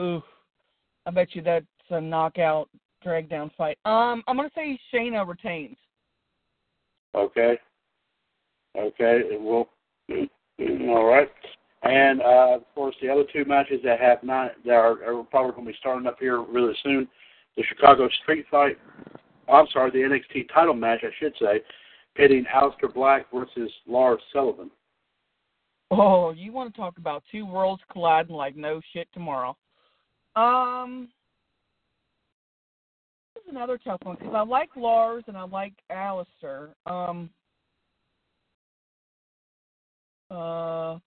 Ooh, I bet you that's a knockout, drag down fight. Um, I'm gonna say Shayna retains. Okay. Okay. it Well, <clears throat> all right. And uh, of course, the other two matches that have not that are, are probably going to be starting up here really soon: the Chicago Street Fight. I'm sorry, the NXT title match, I should say, pitting Aleister Black versus Lars Sullivan. Oh, you want to talk about two worlds colliding like no shit tomorrow? Um, this is another tough one because I like Lars and I like Aleister. Um, uh,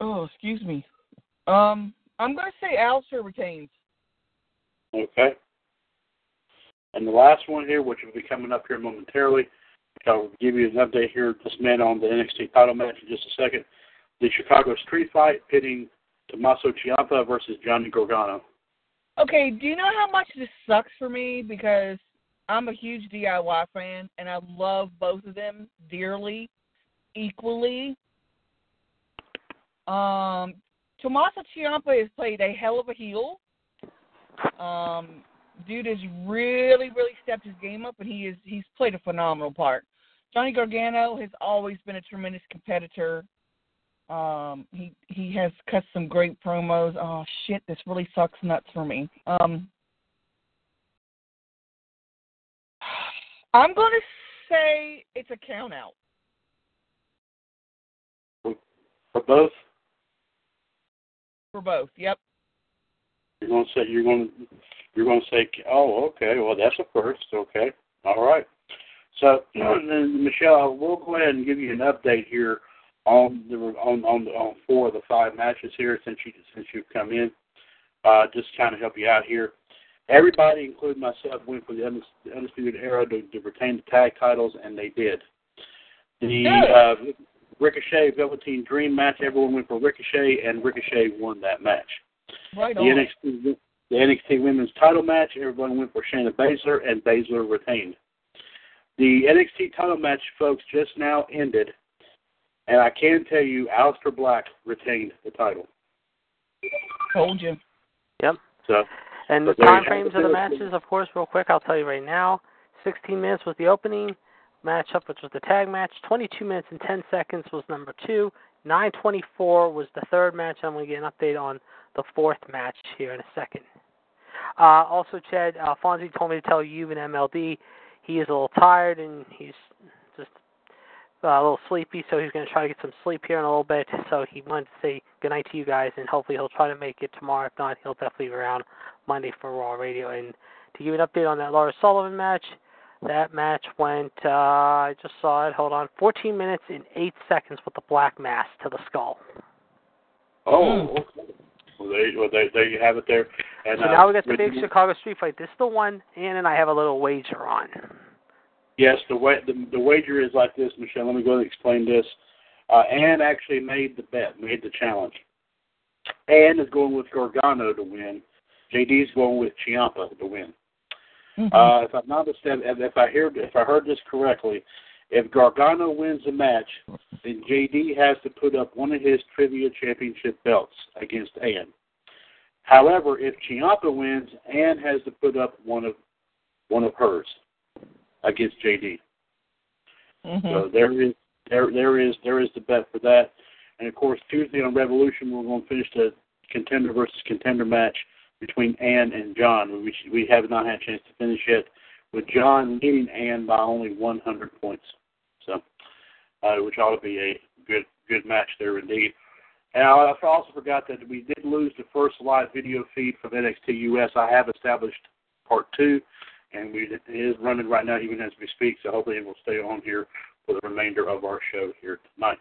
oh, excuse me. Um, I'm going to say Aleister retains. Okay. And the last one here, which will be coming up here momentarily, I'll give you an update here just minute on the NXT title match in just a second. The Chicago Street Fight pitting Tommaso Ciampa versus Johnny Gargano. Okay, do you know how much this sucks for me? Because I'm a huge DIY fan and I love both of them dearly, equally. Um, Tommaso Ciampa has played a hell of a heel. Um, dude has really, really stepped his game up, and he is he's played a phenomenal part. Johnny Gargano has always been a tremendous competitor. Um, he he has cut some great promos. Oh shit, this really sucks nuts for me. Um, I'm going to say it's a count out. For both? For both, yep. You're going to say you're going to you're going to say, oh, okay, well that's a first, okay, all right. So, then <clears throat> Michelle, we'll go ahead and give you an update here on the on on, on four of the five matches here since you since you've come in. Uh, just kind of help you out here. Everybody, including myself, went for the Undisputed Era to, to retain the tag titles, and they did. The uh, Ricochet Velveteen Dream match, everyone went for Ricochet, and Ricochet won that match. Right the on. NXT the NXT Women's Title match, everyone went for Shayna Baszler, and Baszler retained. The NXT Title match, folks, just now ended, and I can tell you, Aleister Black retained the title. Told you. Yep. So. And the time frames of the matches, of course, real quick, I'll tell you right now. 16 minutes was the opening matchup, which was the tag match. 22 minutes and 10 seconds was number two. 9:24 was the third match. I'm going to get an update on the fourth match here in a second. Uh, also, Chad uh, Fonzie told me to tell you and MLD he is a little tired and he's a little sleepy, so he's going to try to get some sleep here in a little bit. So he wanted to say good night to you guys, and hopefully he'll try to make it tomorrow. If not, he'll definitely be around Monday for Raw Radio. And to give you an update on that Lars Sullivan match, that match went, uh, I just saw it, hold on, 14 minutes and 8 seconds with the black mass to the skull. Oh, okay. Well, there, well, there, there you have it there. And, so uh, now we got the Richard- big Chicago street fight. This is the one Ann and I have a little wager on. Yes, the way the, the wager is like this, Michelle. Let me go and explain this. Uh, Ann actually made the bet, made the challenge. Ann is going with Gargano to win. JD's going with Ciampa to win. Uh, if I'm not mistaken, if if I hear if I heard this correctly, if Gargano wins the match, then JD has to put up one of his trivia championship belts against Ann. However, if Ciampa wins, Ann has to put up one of one of hers against JD. Mm-hmm. So there is there there is there is the bet for that. And of course Tuesday on Revolution we're going to finish the contender versus contender match between Ann and John. We we have not had a chance to finish yet, with John leading Ann by only 100 points. So, uh, which ought to be a good good match there indeed. And I also forgot that we did lose the first live video feed from NXT US. I have established part two, and we, it is running right now even as we speak. So hopefully it will stay on here for the remainder of our show here tonight.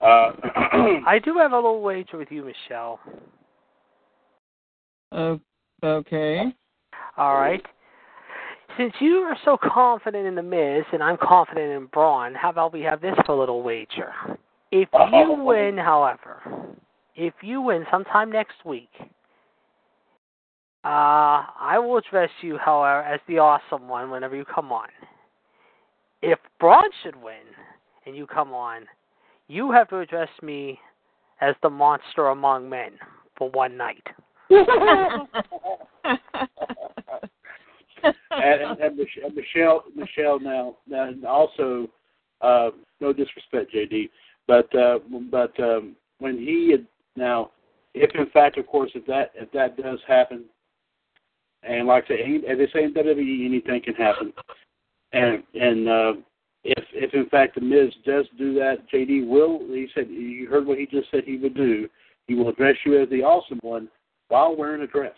Uh, <clears throat> I do have a little wager with you, Michelle. Uh, okay. All right. Since you are so confident in the Miz and I'm confident in Braun, how about we have this for a little wager? If you win, however, if you win sometime next week, uh, I will address you, however, as the awesome one whenever you come on. If Braun should win and you come on, you have to address me as the monster among men for one night. <laughs> and, and, and Michelle, Michelle, now, now also, uh, no disrespect, JD, but uh, but um, when he had now, if in fact, of course, if that if that does happen, and like I say, any- as they say in WWE, anything can happen, and and uh, if if in fact the Miz does do that, JD will. He said you heard what he just said he would do. He will address you as the awesome one while wearing a dress.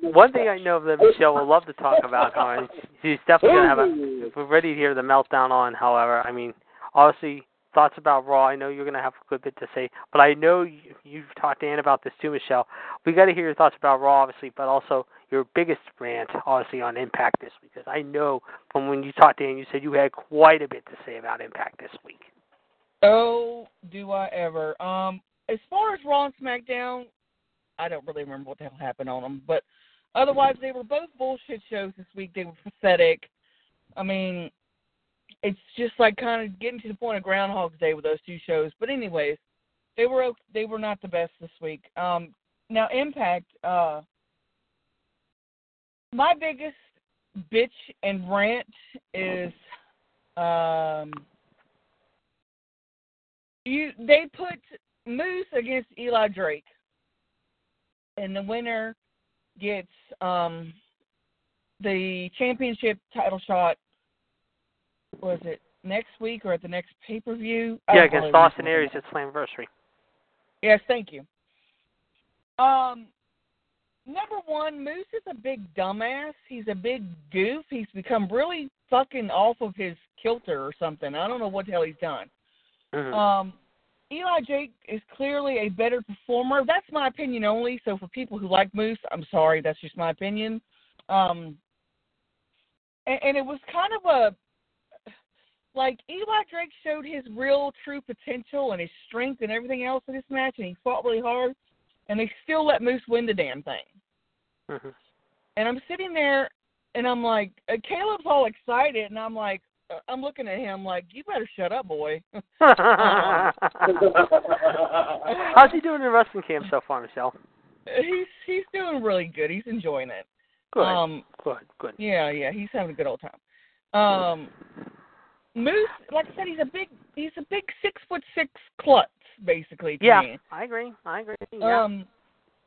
One thing I know that Michelle will love to talk about, however, she's definitely gonna have a. We're ready to hear the meltdown on, however, I mean, obviously thoughts about Raw. I know you're gonna have a good bit to say, but I know you, you've talked to Ann about this too, Michelle. We got to hear your thoughts about Raw, obviously, but also your biggest rant, obviously, on Impact this week, because I know from when you talked to Ann, you said you had quite a bit to say about Impact this week. Oh, do I ever? Um, as far as Raw and SmackDown, I don't really remember what the hell happened on them, but otherwise they were both bullshit shows this week. They were pathetic. I mean, it's just like kind of getting to the point of Groundhog's Day with those two shows. But anyways, they were they were not the best this week. Um, now Impact, uh, my biggest bitch and rant is um you they put Moose against Eli Drake, and the winner gets um the championship title shot. Was it next week or at the next pay per view? Yeah, against Austin Aries at Slammiversary. Yes, thank you. Um, number one, Moose is a big dumbass. He's a big goof. He's become really fucking off of his kilter or something. I don't know what the hell he's done. Mhm. Um, Eli Drake is clearly a better performer. That's my opinion only. So for people who like Moose, I'm sorry, that's just my opinion. Um, and, and it was kind of a like Eli Drake showed his real true potential and his strength and everything else in this match, and he fought really hard, and they still let Moose win the damn thing. Mhm. And I'm sitting there, and I'm like, uh, Caleb's all excited, and I'm like, uh, I'm looking at him like, you better shut up, boy. <laughs> <laughs> How's he doing in wrestling camp so far, Michelle? he's he's doing really good. He's enjoying it. Good. Um, good. Good. Yeah, yeah, he's having a good old time. Um, Moose, like I said, he's a big he's a big six foot six klutz, basically. To Yeah, me. I agree. I agree. Yeah. Um,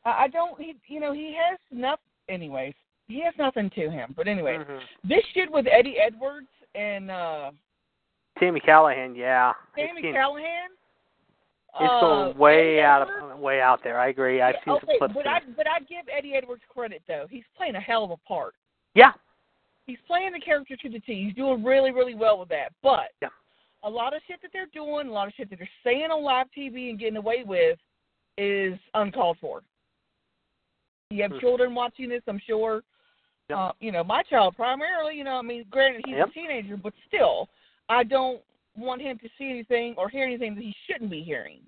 I, don't. He, you know, he has enough. Anyways, he has nothing to him. But anyway, Mhm. this shit with Eddie Edwards and uh Sami Callihan, yeah. Tammy It's Callihan. It's uh, going way Eddie out Edwards, of way out there. I agree. I've seen okay, some clips. but I but I give Eddie Edwards credit though. He's playing a hell of a part. Yeah. He's playing the character to the T. He's doing really, really well with that. But Yeah. a lot of shit that they're doing, a lot of shit that they're saying on live TV and getting away with is uncalled for. You have Mhm. children watching this, I'm sure. Yep. Uh, you know, my child primarily, you know, I mean, granted he's Yep. a teenager, but still, I don't want him to see anything or hear anything that he shouldn't be hearing.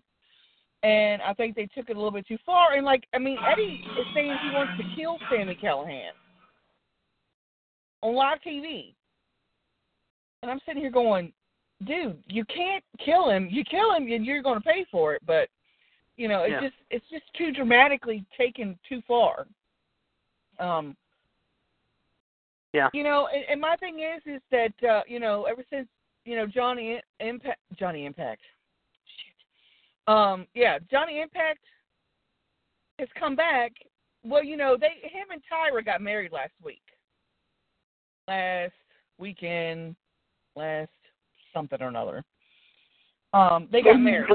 And I think they took it a little bit too far. And like, I mean, Eddie is saying he wants to kill Sami Callihan on live TV. And I'm sitting here going, dude, you can't kill him. You kill him, and you're going to pay for it. But you know, it's Yeah. just it's just too dramatically taken too far. Um. Yeah. You know, and, and my thing is, is that uh, you know, ever since you know Johnny Impact, Johnny Impact, shit, um, yeah, Johnny Impact has come back. Well, you know, they him and Tyra got married last week, last weekend, last something or another. Um, they got married,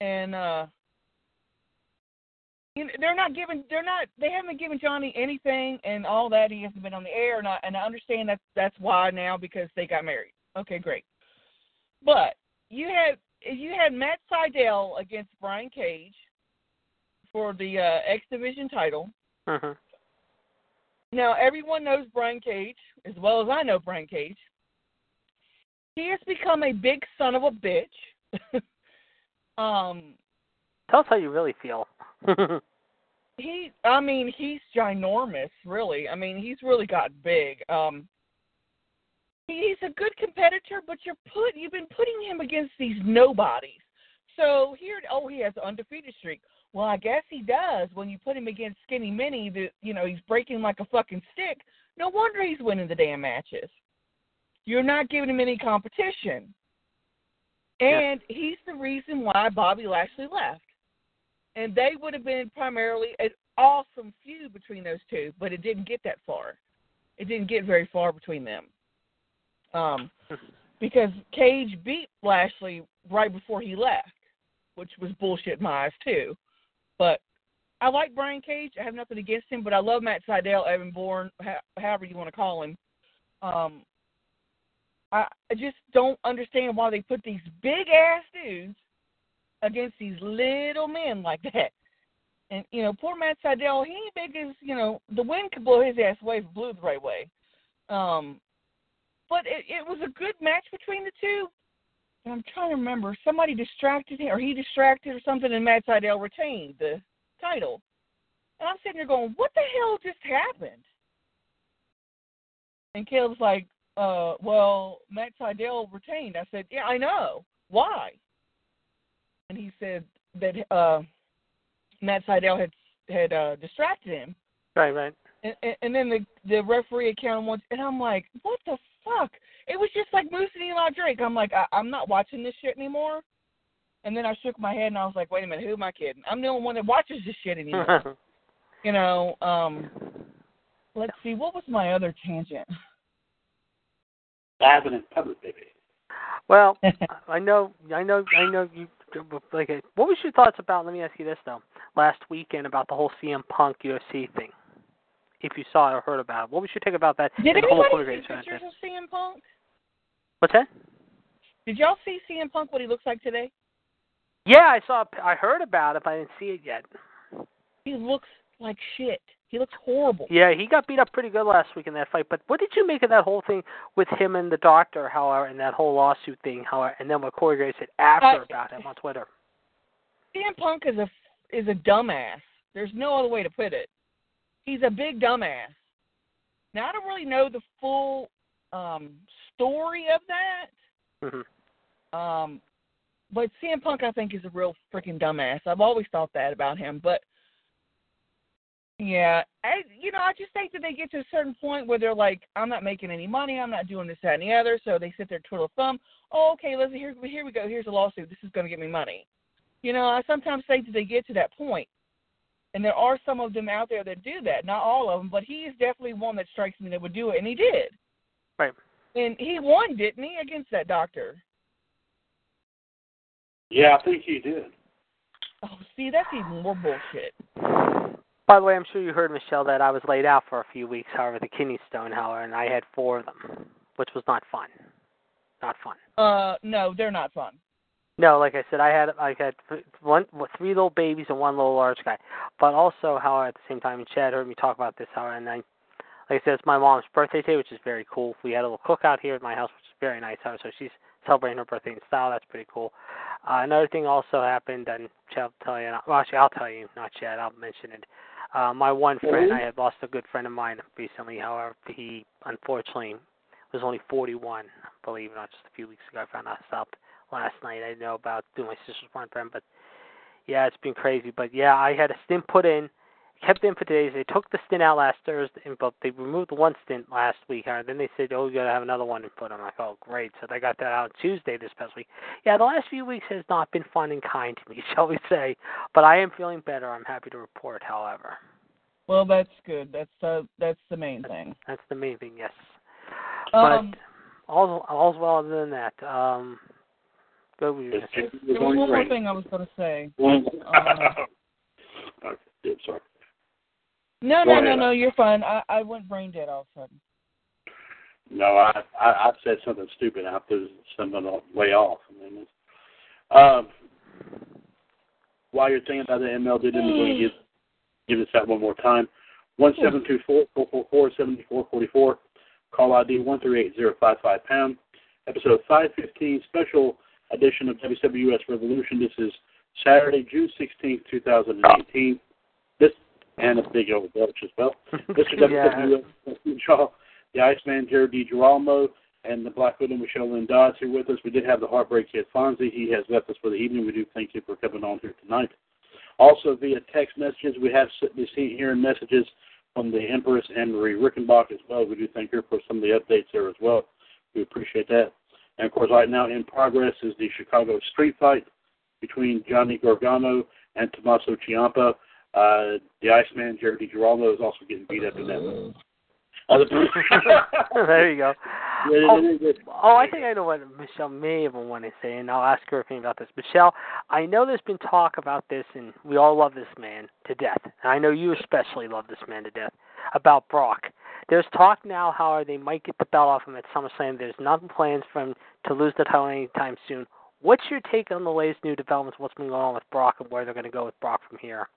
and uh, you know, they're not giving they're not they haven't given Johnny anything and all that he hasn't been on the air and I and I understand that that's why now because they got married. Okay, great. But you had you had Matt Sydal against Brian Cage for the uh, X Division title. Mhm. Now everyone knows Brian Cage as well as I know Brian Cage. He has become a big son of a bitch. <laughs> um, Tell us how you really feel. <laughs> he I mean, he's ginormous, really. I mean, he's really got big. Um he's a good competitor, but you're put you've been putting him against these nobodies. So here oh he has an undefeated streak. Well, I guess he does when you put him against Skinny Minnie that you know, he's breaking like a fucking stick. No wonder he's winning the damn matches. You're not giving him any competition. And he's the reason why Bobby Lashley left and they would have been primarily an awesome feud between those two, but it didn't get that far. It didn't get very far between them. Um, <laughs> because Cage beat Lashley right before he left, which was bullshit in my eyes too. But I like Brian Cage. I have nothing against him, but I love Matt Sydal, Evan Bourne, however you want to call him. Um, I, I just don't understand why they put these big ass dudes against these little men like that. And you know, poor Matt Sydal, he ain't big as you know. The wind could blow his ass away if it blew the right way. Um, but it, it was a good match between the two. And I'm trying to remember. Somebody distracted him, or he distracted, or something, and Matt Sydal retained the title. And I'm sitting there going, "What the hell just happened?" And Caleb's like, "Uh, well, Matt Sydal retained." I said, "Yeah, I know. Why?" and he said that uh, Matt Sydal had had uh, distracted him. Right, right. And, and, and then the the referee accounted once, and I'm like, what the fuck? It was just like Moose and Eli Drake. I'm like, I, I'm not watching this shit anymore. And then I shook my head and I was like, wait a minute, who am I kidding? I'm the only one that watches this shit anymore. <laughs> you know, um, let's see, what was my other tangent? Diving in public, baby. Well, <laughs> I know, I know, I know you. Like, what was your thoughts about? Let me ask you this though. Last weekend about the whole CM Punk UFC thing. If you saw it or heard about it, what was your take about that? Did the whole anybody see pictures of CM Punk? What's that? Did y'all see CM Punk what he looks like today? Yeah, I saw. I heard about it, but I didn't see it yet. He looks like shit. He looks horrible. Yeah, he got beat up pretty good last week in that fight. But what did you make of that whole thing with him and the doctor, however, and that whole lawsuit thing, however, and then what Corey Gray said after Uh, about him on Twitter? CM Punk is a is a dumbass. There's no other way to put it. He's a big dumbass. Now I don't really know the full um story of that. Mhm. Um but CM Punk I think is a real freaking dumbass. I've always thought that about him, but yeah, I, you know, I just think that they get to a certain point where they're like, I'm not making any money, I'm not doing this, that, and the other. So they sit there, twiddle thumb. Oh, okay, let's here, here we go. Here's a lawsuit. This is going to get me money. You know, I sometimes think that they get to that point. point, and there are some of them out there that do that. Not all of them, but he is definitely one that strikes me that would do it, and he did. Right. And he won, didn't he, against that doctor? Yeah, I think he did. Oh, see, that's even more bullshit. By the way, I'm sure you heard Michelle that I was laid out for a few weeks, however, the kidney stone, however, and I had four of them, which was not fun. Not fun. Uh, no, they're not fun. No, like I said, I had I had one three little babies and one little large guy. But also, however, at the same time, Chad heard me talk about this, however, and I, like I said, it's my mom's birthday today, which is very cool. We had a little cookout here at my house, which is very nice. So she's celebrating her birthday in style. That's pretty cool. Uh, another thing also happened, and will tell you. Well, actually, I'll tell you, not Chad. I'll mention it. Uh, my one friend, I had lost a good friend of mine recently. However, he unfortunately was only 41. Believe it or not, just a few weeks ago, I found out out last night. I didn't know about doing my sister's one friend, but yeah, it's been crazy. But yeah, I had a stint put in, kept in for days. They took the stint out last Thursday, but they removed the one stint last week. And then they said, "Oh, you gotta have another one to put." On. I'm like, "Oh, great!" So they got that out Tuesday this past week. Yeah, the last few weeks has not been fun and kind to me, <laughs> shall we say? But I am feeling better. I'm happy to report, however. Well, that's good. That's uh, that's the main thing. That's the main thing, yes. Um, but all's all's well other than that. Um, go with you. There was one more thing I was going to say. One- Uh, <laughs> did. Sorry. No, no, no, no. You're fine. I I went brain dead all of a sudden. No, I, I I said something stupid. I put something way off. I mean, um, while you're thinking about the MLD, going to give give this out one more time. One seven two four four four four seventy four forty four. Call ID one three eight zero five five pound. Episode five fifteen, special edition of WWS Revolution. This is Saturday, June sixteenth, two thousand and eighteen. And a big old Dutch as well. <laughs> Is Yeah. WWS Shaw, the Iceman Jared DiGirolamo, and the Black Widow Michelle Lynn Dodds here with us. We did have the Heartbreak Kid Fonzie. He has left us for the evening. We do thank you for coming on here tonight. Also via text messages, we have been seeing here messages from the Empress and Marie Rickenbach as well. We do thank her for some of the updates there as well. We appreciate that. And of course, right now in progress is the Chicago street fight between Johnny Gargano and Tommaso Ciampa. Uh, the Iceman, Jared DiGirolamo, is also getting beat up in that one. <laughs> There you go. Oh, oh, I think I know what Michelle may even want to say, and I'll ask her opinion about this. Michelle, I know there's been talk about this, and we all love this man to death. And I know you especially love this man to death. About Brock, there's talk now how they might get the belt off him at SummerSlam. There's nothing plans for him to lose the title anytime soon. What's your take on the latest new developments? What's been going on with Brock, and where they're going to go with Brock from here?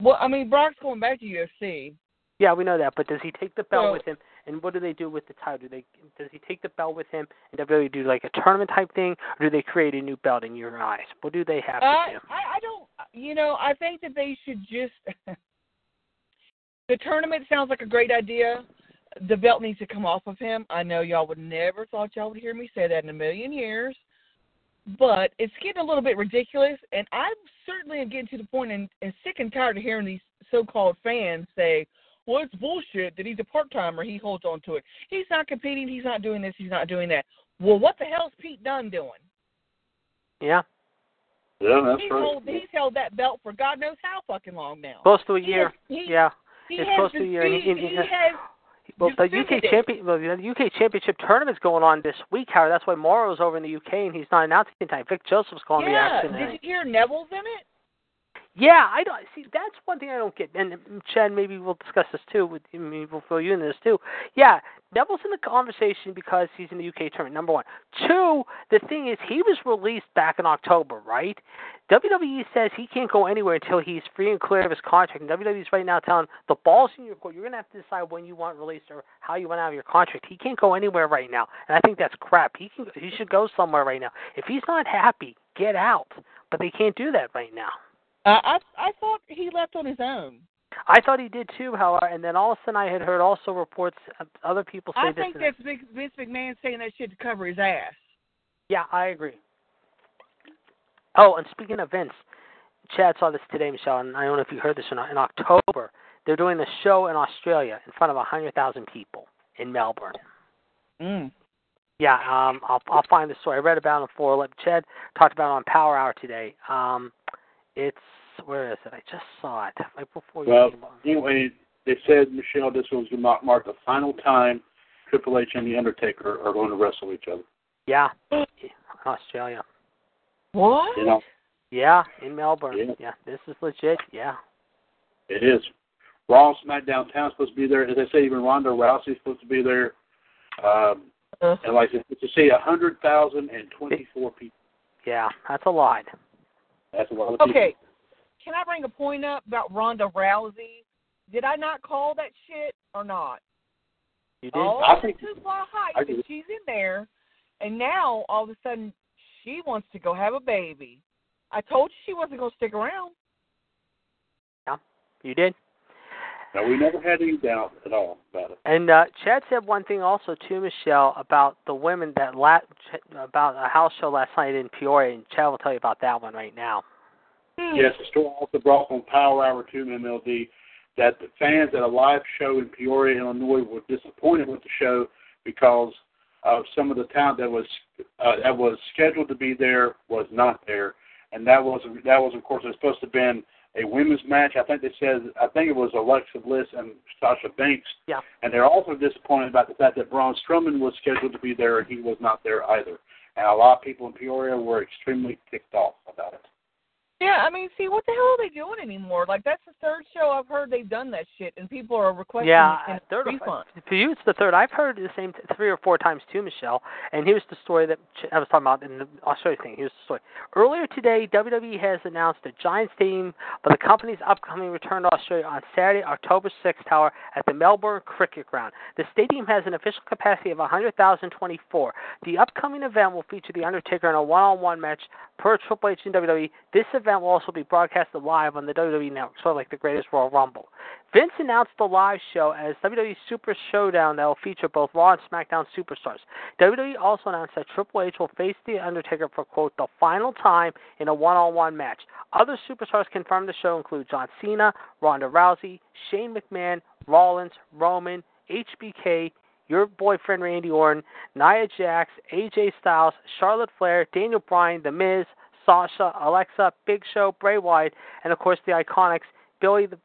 Well, I mean, Brock's going back to UFC. Yeah, we know that, but does he take the belt Well- with him? And what do they do with the title? Do they does he take the belt with him and WWE do like a tournament type thing, or do they create a new belt in your eyes? What do they have to I, do? I I don't. You know, I think that they should just. <laughs> the tournament sounds like a great idea. The belt needs to come off of him. I know y'all would never thought y'all would hear me say that in a million years, but it's getting a little bit ridiculous. And I'm certainly am getting to the point and, and sick and tired of hearing these so-called fans say, "Well, it's bullshit that he's a part-timer. He holds on to it. He's not competing. He's not doing this. He's not doing that." Well, what the hell's Pete Dunne doing? Yeah, yeah, that's he's, right. hold, he's held that belt for God knows how fucking long now. close to a year. has- he- yeah, He it's close to a year. and he- he he- has well, the UK champion, well, the UK championship tournament's going on this week, Howard. That's why Mauro's over in the UK and he's not announcing time. Vic Joseph's calling the yeah. action. Did you hear Neville's in it? Yeah, I don't see. That's one thing I don't get. And um, Chad, maybe we'll discuss this too. With maybe we'll fill you in this too. Yeah, Neville's in the conversation because he's in the UK tournament. Number one. Two, the thing is, he was released back in October, right? WWE says he can't go anywhere until he's free and clear of his contract. And WWE's right now telling the ball's in your court. You're gonna have to decide when you want released or how you want out of your contract. He can't go anywhere right now, and I think that's crap. He can. He should go somewhere right now. If he's not happy, get out. But they can't do that right now. Uh, I I thought he left on his own. I thought he did too, however, and then all of a sudden I had heard also reports of other people say I this. I think that's Vince Vince McMahon saying that shit to cover his ass. Yeah, I agree. Oh, and speaking of Vince, Chad saw this today, Michelle, and I don't know if you heard this or not. In October, they're doing a show in Australia in front of a hundred thousand people in Melbourne. Mm. Yeah, um, I'll I'll find the story. I read about it before. Chad talked about it on Power Hour today. Um, it's where is it? I just saw it right before you Well, came on. anyway, they said Michelle, this was going to mark, mark the final time Triple H and the Undertaker are going to wrestle each other. Yeah, in Australia. What? You know, Yeah, in Melbourne. Yeah. yeah, this is legit. Yeah. it is. Raw and SmackDown Town supposed to be there. As I say, even Ronda Rousey's supposed to be there. Um, Uh, and like to see a hundred thousand and twenty-four people. Yeah, that's a lot. That's a lot of people. okay. Can I bring a point up about Ronda Rousey? Did I not call that shit or not? You did? All I the think- hoopla hype I that she's in there, and now all of a sudden she wants to go have a baby. I told you she wasn't going to stick around. Yeah, you did. No, we never had any doubt at all about it. And uh Chad said one thing also too, Michelle, about the women that la- about a house show last night in Peoria, and Chad will tell you about that one right now. Yes, the story also brought on Power Hour 2 MLD that the fans at a live show in Peoria, Illinois were disappointed with the show because of some of the talent that was uh, that was scheduled to be there was not there. And that was that was of course it was supposed to have been a women's match. I think they said I think it was Alexa Bliss and Sasha Banks. Yeah. And they're also disappointed about the fact that Braun Strowman was scheduled to be there and he was not there either. And a lot of people in Peoria were extremely ticked off about it. Yeah, I mean, see, what the hell are they doing anymore? Like, that's the third show I've heard they've done that shit, and people are requesting Yeah, a uh, third or- refund. For you, it's the third. I've heard the same three or four times too, Michelle. And here's the story that I was talking about in the Australia thing. Here's the story. Earlier today, WWE has announced a giant stadium for the company's upcoming return to Australia on Saturday, October 6th, tower at the Melbourne Cricket Ground. The stadium has an official capacity of 100,024. The upcoming event will feature The Undertaker in a one-on-one match per Triple H and WWE. This event will also be broadcasted live on the WWE Network, sort of like the Greatest Royal Rumble. Vince announced the live show as WWE Super Showdown that will feature both Raw and SmackDown superstars. WWE also announced that Triple H will face The Undertaker for, quote, the final time in a one on one match. Other superstars confirmed the show include John Cena, Ronda Rousey, Shane McMahon, Rollins, Roman, HBK, your boyfriend Randy Orton, Nia Jax, AJ Styles, Charlotte Flair, Daniel Bryan, The Miz, Sasha, Alexa, Big Show, Bray Wyatt, and of course the Iconics, Billy the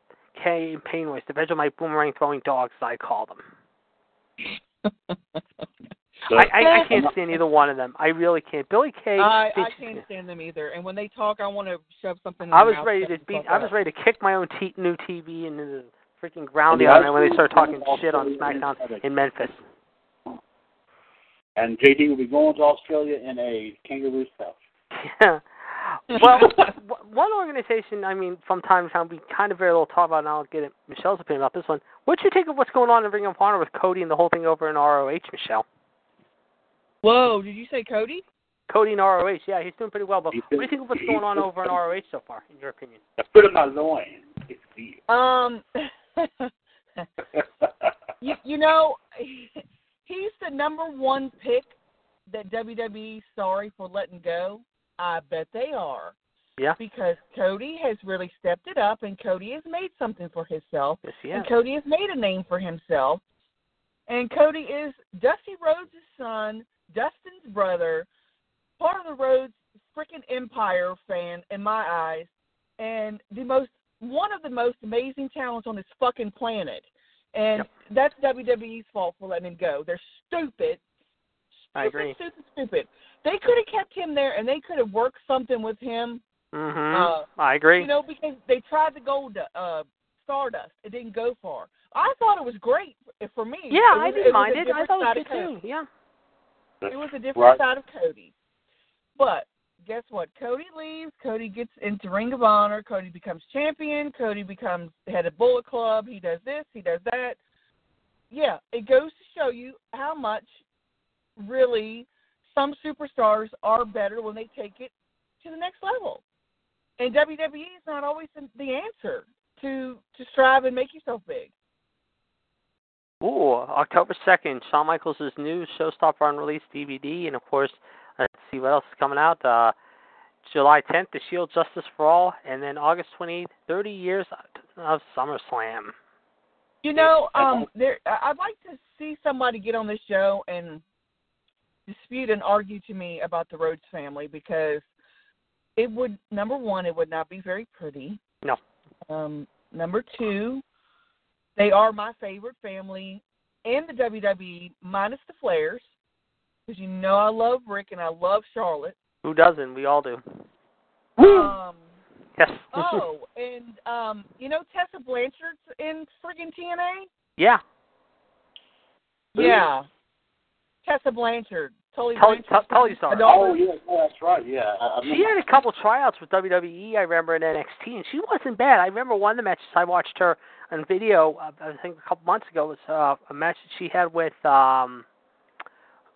K and Peyton Royce, the Vegemite boomerang throwing dogs, I call them. So, <laughs> I, I, I can't stand either one of them. I really can't. Billie Kay. I, I can't stand them either. And when they talk, I want to shove something. In I was mouth ready to shut beat. I was up. ready to kick my own t- new TV into the freaking ground the other night when they I've started talking shit on SmackDown in- in Memphis. and JD will be going to Australia in a kangaroo pouch. <laughs> Yeah. Well, <laughs> one organization, I mean, from time to time, we kind of very little talk about, and I'll get it, Michelle's opinion about this one. What'd you think of what's going on in Ring of Honor with Cody and the whole thing over in ROH, Michelle? Whoa! Did you say Cody? Cody in ROH, yeah, he's doing pretty well. But what do you think of what's going on over in ROH so far, in your opinion? The foot of my loin. It's deep. Um, <laughs> you, you know, he's the number one pick that WWE's sorry for letting go. I bet they are. Yeah. Because Cody has really stepped it up, and Cody has made something for himself, Yes, he and. Cody has made a name for himself. And Cody is Dusty Rhodes' son, Dustin's brother, part of the Rhodes freaking Empire fan in my eyes, and the most one of the most amazing talents on this fucking planet. And Yep. that's WWE's fault for letting him go. They're stupid. I agree. Stupid, stupid, stupid. They could have kept him there and they could have worked something with him. Mm-hmm. Uh, I agree. You know, because they tried to go to uh, Stardust. It didn't go far. I thought it was great for me. yeah, it was, I didn't was mind a it. I different thought it was good too. Yeah. It was a different Right. side of Cody. But guess what? Cody leaves. Cody gets into Ring of Honor. Cody becomes champion. Cody becomes head of Bullet Club. He does this. He does that. Yeah, it goes to show you how much really some superstars are better when they take it to the next level. And WWE is not always the- answer to to strive and make yourself big. Ooh, October 2nd, Shawn Michaels' new Showstopper unreleased DVD. And of course, let's see what else is coming out. Uh, July 10th, The Shield Justice for All. And then August 28th, 30 years of SummerSlam. You know, um, there. I'd like to see somebody get on this show and dispute and argue to me about the Rhodes family because it would number one, it would not be very pretty. No. Um, number two, they are my favorite family in the WWE, minus the Flairs, because you know I love Ric and I love Charlotte. Who doesn't? We all do. Um, Yes. <laughs> oh, and um, you know Tessa Blanchard's in friggin' TNA. yeah. Yeah. Tessa Blanchard. Tully Tully- Blanchard's Tu- Tully's daughter. daughter. Oh, yeah, yeah, that's right. Yeah. I, I She had a couple tryouts with WWE. I remember in NXT, and she wasn't bad. I remember one of the matches I watched her on video. Uh, I think a couple months ago was uh, a match that she had with. um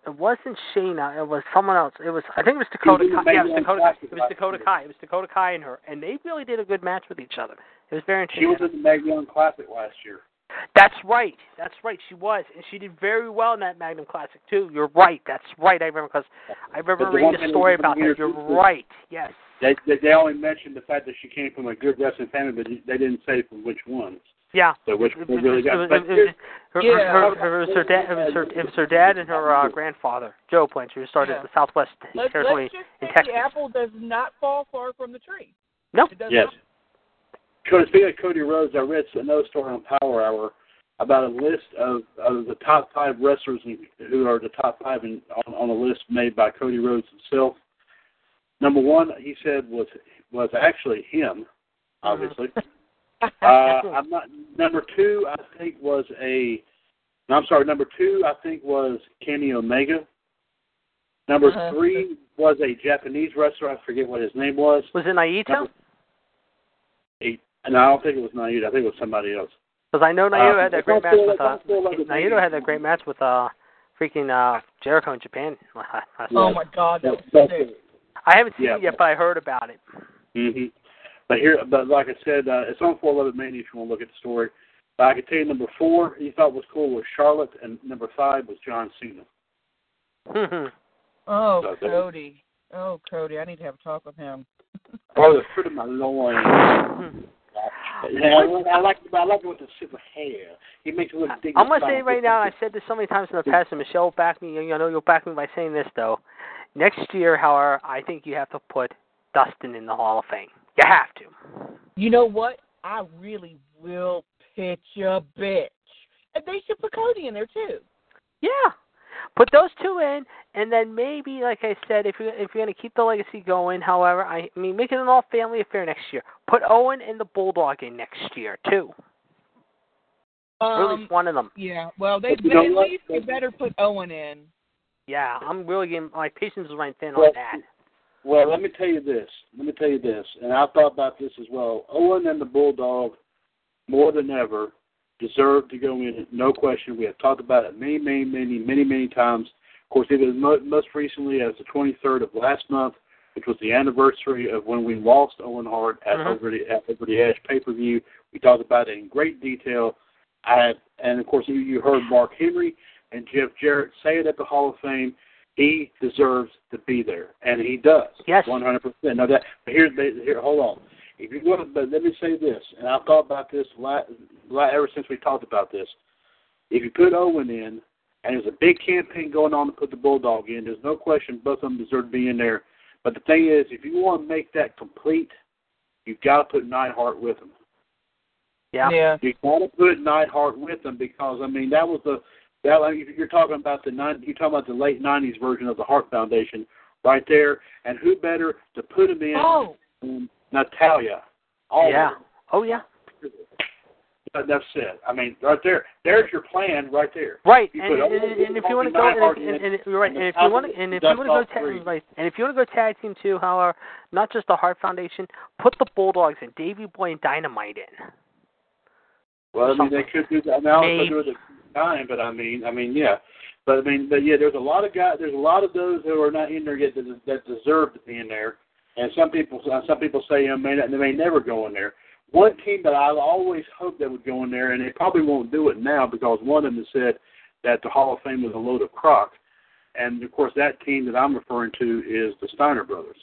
It wasn't Shayna. It was someone else. It was. I think it was Dakota. She Kai. Yeah, it was Dakota. Classic It was Dakota. Kai. It was Dakota Kai and her, and they really did a good match with each other. It was very interesting. She was interesting. at the Mae Young Classic last year. That's right. That's right. She was, and she did very well in that Mae Young Classic too. You're right. That's right. I remember because I remember the reading one a story about that. You're right. Yes. They, they they only mentioned the fact that she came from a good wrestling family, but they didn't say from which ones. Yeah. So which one really got? was, but it was, her, Yeah. her, her, it was her dad. It was her. It was her dad and her uh, grandfather, Joe Blanchard, who started Yeah. the Southwest Let's, Territory let's just in Texas. the apple does not fall far from the tree. No. It does yes. not. Cody, speaking of Cody Rhodes, I read another story on Power Hour about a list of, of the top five wrestlers who are the top five in, on, on a list made by Cody Rhodes himself. Number one, he said was was actually him, Mm-hmm. obviously. <laughs> uh, I'm not. Number two, I think was a. No, I'm sorry. Number two, I think was Kenny Omega. Number Uh-huh. three was a Japanese wrestler. I forget what his name was. Was it Naito? Number. No, I don't think it was Naito. I think it was somebody else. Because I know Naito Uh, had that great match still- with it's uh, like the Naito had that great match with uh freaking uh Jericho in Japan. <laughs> Oh my God, that was That's sick. I haven't seen Yeah. it yet, but I heard about it. hmm But here, but like I said, uh, it's on 411 Mania if you want to look at the story. But I can tell you number four he thought was cool was Charlotte, and number five was John Cena. Oh, So Cody. Oh, Cody. I need to have a talk with him. Oh, the fruit of my loin. Yeah, I, like- I like I like it with the super hair. He makes it look dignified. I'm gonna say right now, I've said this so many times in the past, and Michelle will back me. I know you'll back me by saying this though. Next year, however, I think you have to put Dustin in the Hall of Fame. You have to. You know what? I really will pitch a bitch. And they should put Cody in there too. Yeah. Put those two in, and then maybe, like I said, if you're if you're gonna keep the legacy going, however, I, I mean, make it an all family affair next year. Put Owen and the Bulldog in next year too. or at Um, least one of them. yeah. Well, they But you at what? least you better put Owen in. Yeah, I'm really getting my patience is running thin Well, on that. Well, let me tell you this. Let me tell you this, and I thought about this as well. Owen and the Bulldog, more than ever, deserve to go in. No question. We have talked about it many, many, many, many, many times. Of course, it was most recently as the 23rd of last month, which was the anniversary of when we lost Owen Hart at Mhm. over the at Edge pay per view. We talked about it in great detail. I and of course you, you heard Mark Henry and Jeff Jarrett say it at the Hall of Fame. He deserves to be there, and he does. Yes. one hundred percent. Now that but here's here. Hold on. If you go, but let me say this, and I've thought about this la la ever since we talked about this. If you put Owen in, and there's a big campaign going on to put the Bulldog in, there's no question both of them deserve to be in there. But the thing is, if you want to make that complete, you've got to put Neidhart with them. Yeah. Yeah. You got to put Neidhart with them because I mean that was the that I mean, you're talking about the nine you're talking about the late '90s version of the Hart Foundation right there, and who better to put him in Oh. than Natalya? All Yeah. Oh yeah. That's it. I mean, right there, there's your plan right there. Right, You and, and, and, and if you want to go, and, and, and, right, and and if you want, to, and if you want to go, three. right, and if you want to go tag team too, however, not just the Hart Foundation, put the Bulldogs in, Davy Boy and Dynamite in. Well, I mean, they could do that now. They do it at time, but I mean, I mean, yeah. But I mean, but yeah, there's a lot of guys. There's a lot of those who are not in there yet that, that deserve to be in there. And some people, uh, some people say you know, may not, they may never go in there. One team that I always hoped that would go in there, and they probably won't do it now because one of them said that the Hall of Fame was a load of crock. And of course, that team that I'm referring to is the Steiner brothers.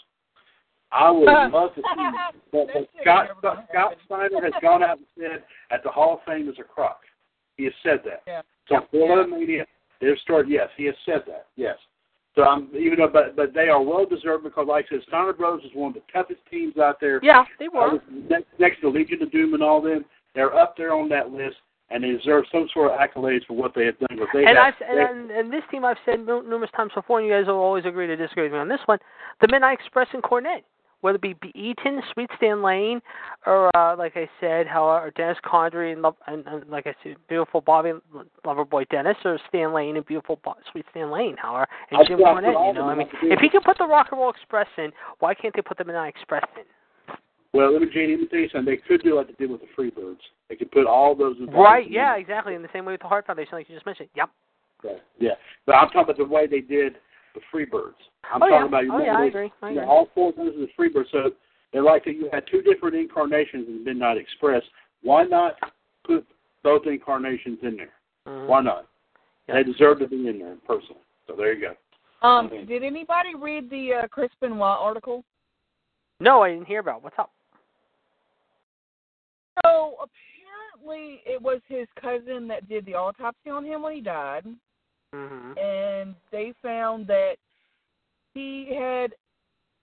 I would <laughs> love to see but, but Scott, Scott Steiner has gone out and said that the Hall of Fame is a crock. He has said that. Yeah. So Florida media, they've started. Yes, he has said that. Yes. So I'm even though, but but they are well deserved because, like I said, Steiner Brothers is one of the toughest teams out there. Yeah, they were. was next, next to Legion of Doom and all them, they're up there on that list, and they deserve some sort of accolades for what they have done. They And have, I've and, and, and this team I've said numerous times before, and you guys will always agree to disagree with me on this one. The Midnight Express and Cornette, whether it be B- Eaton, Sweet Stan Lane, or uh, like I said, how or Dennis Condrey and, and, and like I said, beautiful Bobby Loverboy Dennis, or Stan Lane and beautiful Bo- Sweet Stan Lane, however, and I Jim Cornette. You know, them I mean, have to do if he can put the Rock and Roll Express in, why can't they put the Midnight Express in? well, let me, Janie, let me tell you something. They could do like they did with the Freebirds. They could put all those. Right? Yeah, exactly. In the same way with the Hart Foundation, like you just mentioned. Yep. Right. Yeah, but I'm talking about the way they did the Freebirds. I'm oh talking yeah. about you oh yeah, remember I agree. I you agree. all four of those are the Freebirds. So they're like that. You had two different incarnations in Midnight Express. Why not put both incarnations in there? Mhm. Why not? Yeah. They deserve to be in there personally. So there you go. Um, Okay. did anybody read the uh, Chris Benoit article? No, I didn't hear about. it. What's up? So apparently, it was his cousin that did the autopsy on him when he died, hmm and they found that he had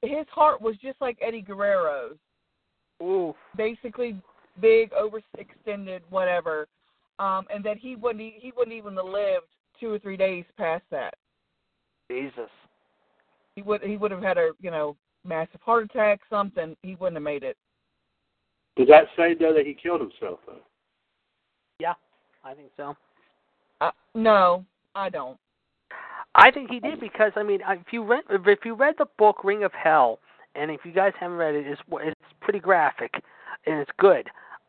his heart was just like Eddie Guerrero's, Ooh. basically big, overextended, whatever, um, and that he wouldn't e- he wouldn't even have lived two or three days past that. Jesus. He would he would have had a you know massive heart attack, something, he wouldn't have made it. Does that say though that he killed himself though? Yeah, I think so. Uh, no, I don't. I think he did because I mean, if you read if you read the book Ring of Hell, and if you guys haven't read it, it's it's pretty graphic and it's good.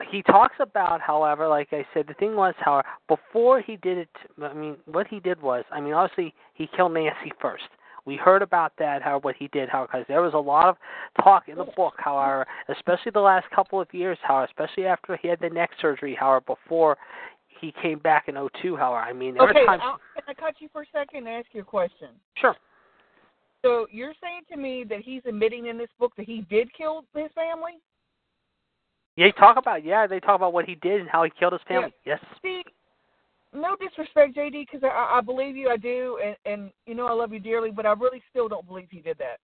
He talks about, however, like I said, the thing was, however, before he did it, I mean, what he did was, I mean, obviously he killed Nancy first. We heard about that, how what he did, how because there was a lot of talk in the book, however, especially the last couple of years, how especially after he had the neck surgery, however, before he came back in '02, however, I mean, there okay, times. Can I cut you for a second and ask you a question? Sure. So you're saying to me that he's admitting in this book that he did kill his family? Yeah, they talk about yeah, they talk about what he did and how he killed his family. Yeah. Yes. See, no disrespect, JD, because I, I believe you, I do, and and you know I love you dearly, but I really still don't believe he did that.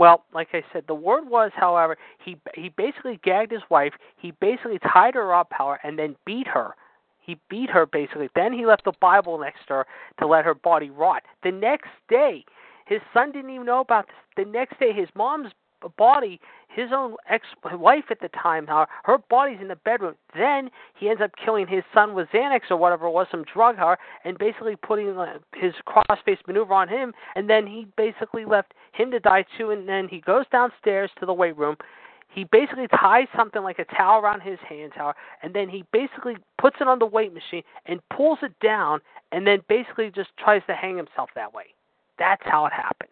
Well, like I said, the word was, however, he he basically gagged his wife. He basically tied her up, however, and then beat her. He beat her basically. Then he left the Bible next to her to let her body rot. The next day, his son didn't even know about this. The next day, his mom's body, his own ex-wife at the time, her, her body's in the bedroom. Then he ends up killing his son with Xanax or whatever it was, some drug, her, and basically putting uh, his cross-face maneuver on him. And then he basically left him to die too. And then he goes downstairs to the weight room. He basically ties something like a towel around his hands, however, and then he basically puts it on the weight machine and pulls it down, and then basically just tries to hang himself that way. That's how it happened.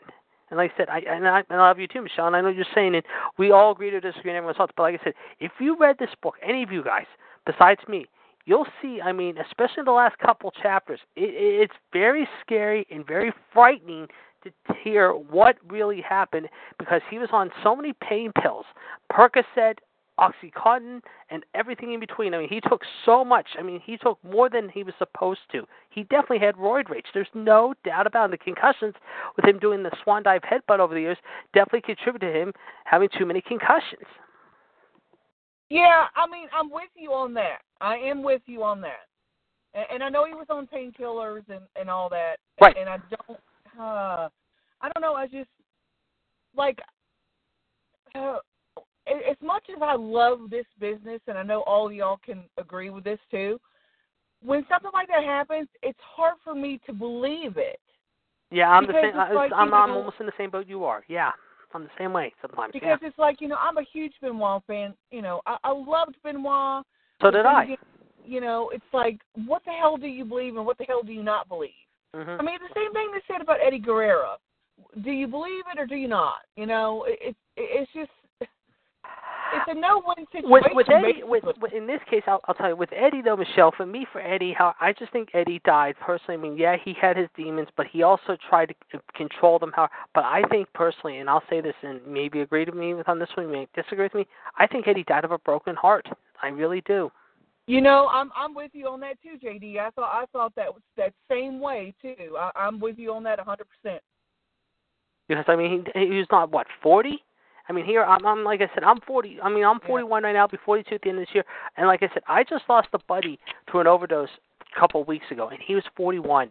And like I said, I and I, and I love you too, Michelle. And I know you're saying it. We all agree to disagree on everyone's thoughts. But like I said, if you read this book, any of you guys, besides me, you'll see. I mean, especially the last couple chapters, it, it's very scary and very frightening to hear what really happened because he was on so many pain pills, Percocet, Oxycontin, and everything in between. I mean, he took so much. I mean, he took more than he was supposed to. He definitely had roid rage. There's no doubt about it. The concussions with him doing the swan dive headbutt over the years definitely contributed to him having too many concussions. Yeah, I mean, I'm with you on that. I am with you on that. And, and I know he was on painkillers and and all that. Right. And I don't. Uh, I don't know. I just like. Uh, as much as I love this business, and I know all y'all can agree with this too, when something like that happens, it's hard for me to believe it. Yeah, I'm because the same. Like, I'm, you I'm almost in the same boat you are. Yeah, I'm the same way sometimes. Because yeah. it's like you know, I'm a huge Benoit fan. You know, I, I loved Benoit. So did I. You know, it's like, what the hell do you believe and what the hell do you not believe? Mm-hmm. I mean, the same thing they said about Eddie Guerrero. Do you believe it or do you not? You know, it, it it's just it's a no-win situation. With, with Eddie, with, with in this case, I'll, I'll tell you. With Eddie though, Michelle, for me, for Eddie, how I just think Eddie died personally. I mean, yeah, he had his demons, but he also tried to control them. How? But I think personally, and I'll say this, and maybe agree with me on this one, you may disagree with me. I think Eddie died of a broken heart. I really do. You know, I'm I'm with you on that too, JD. I thought I thought that was that same way too. I, I'm with you on that 100. percent Because I mean, he, he was not what 40. I mean, here I'm, I'm like I said, I'm 40. I mean, I'm 41 right now. I'll be 42 at the end of this year. And like I said, I just lost a buddy to an overdose a couple of weeks ago, and he was 41,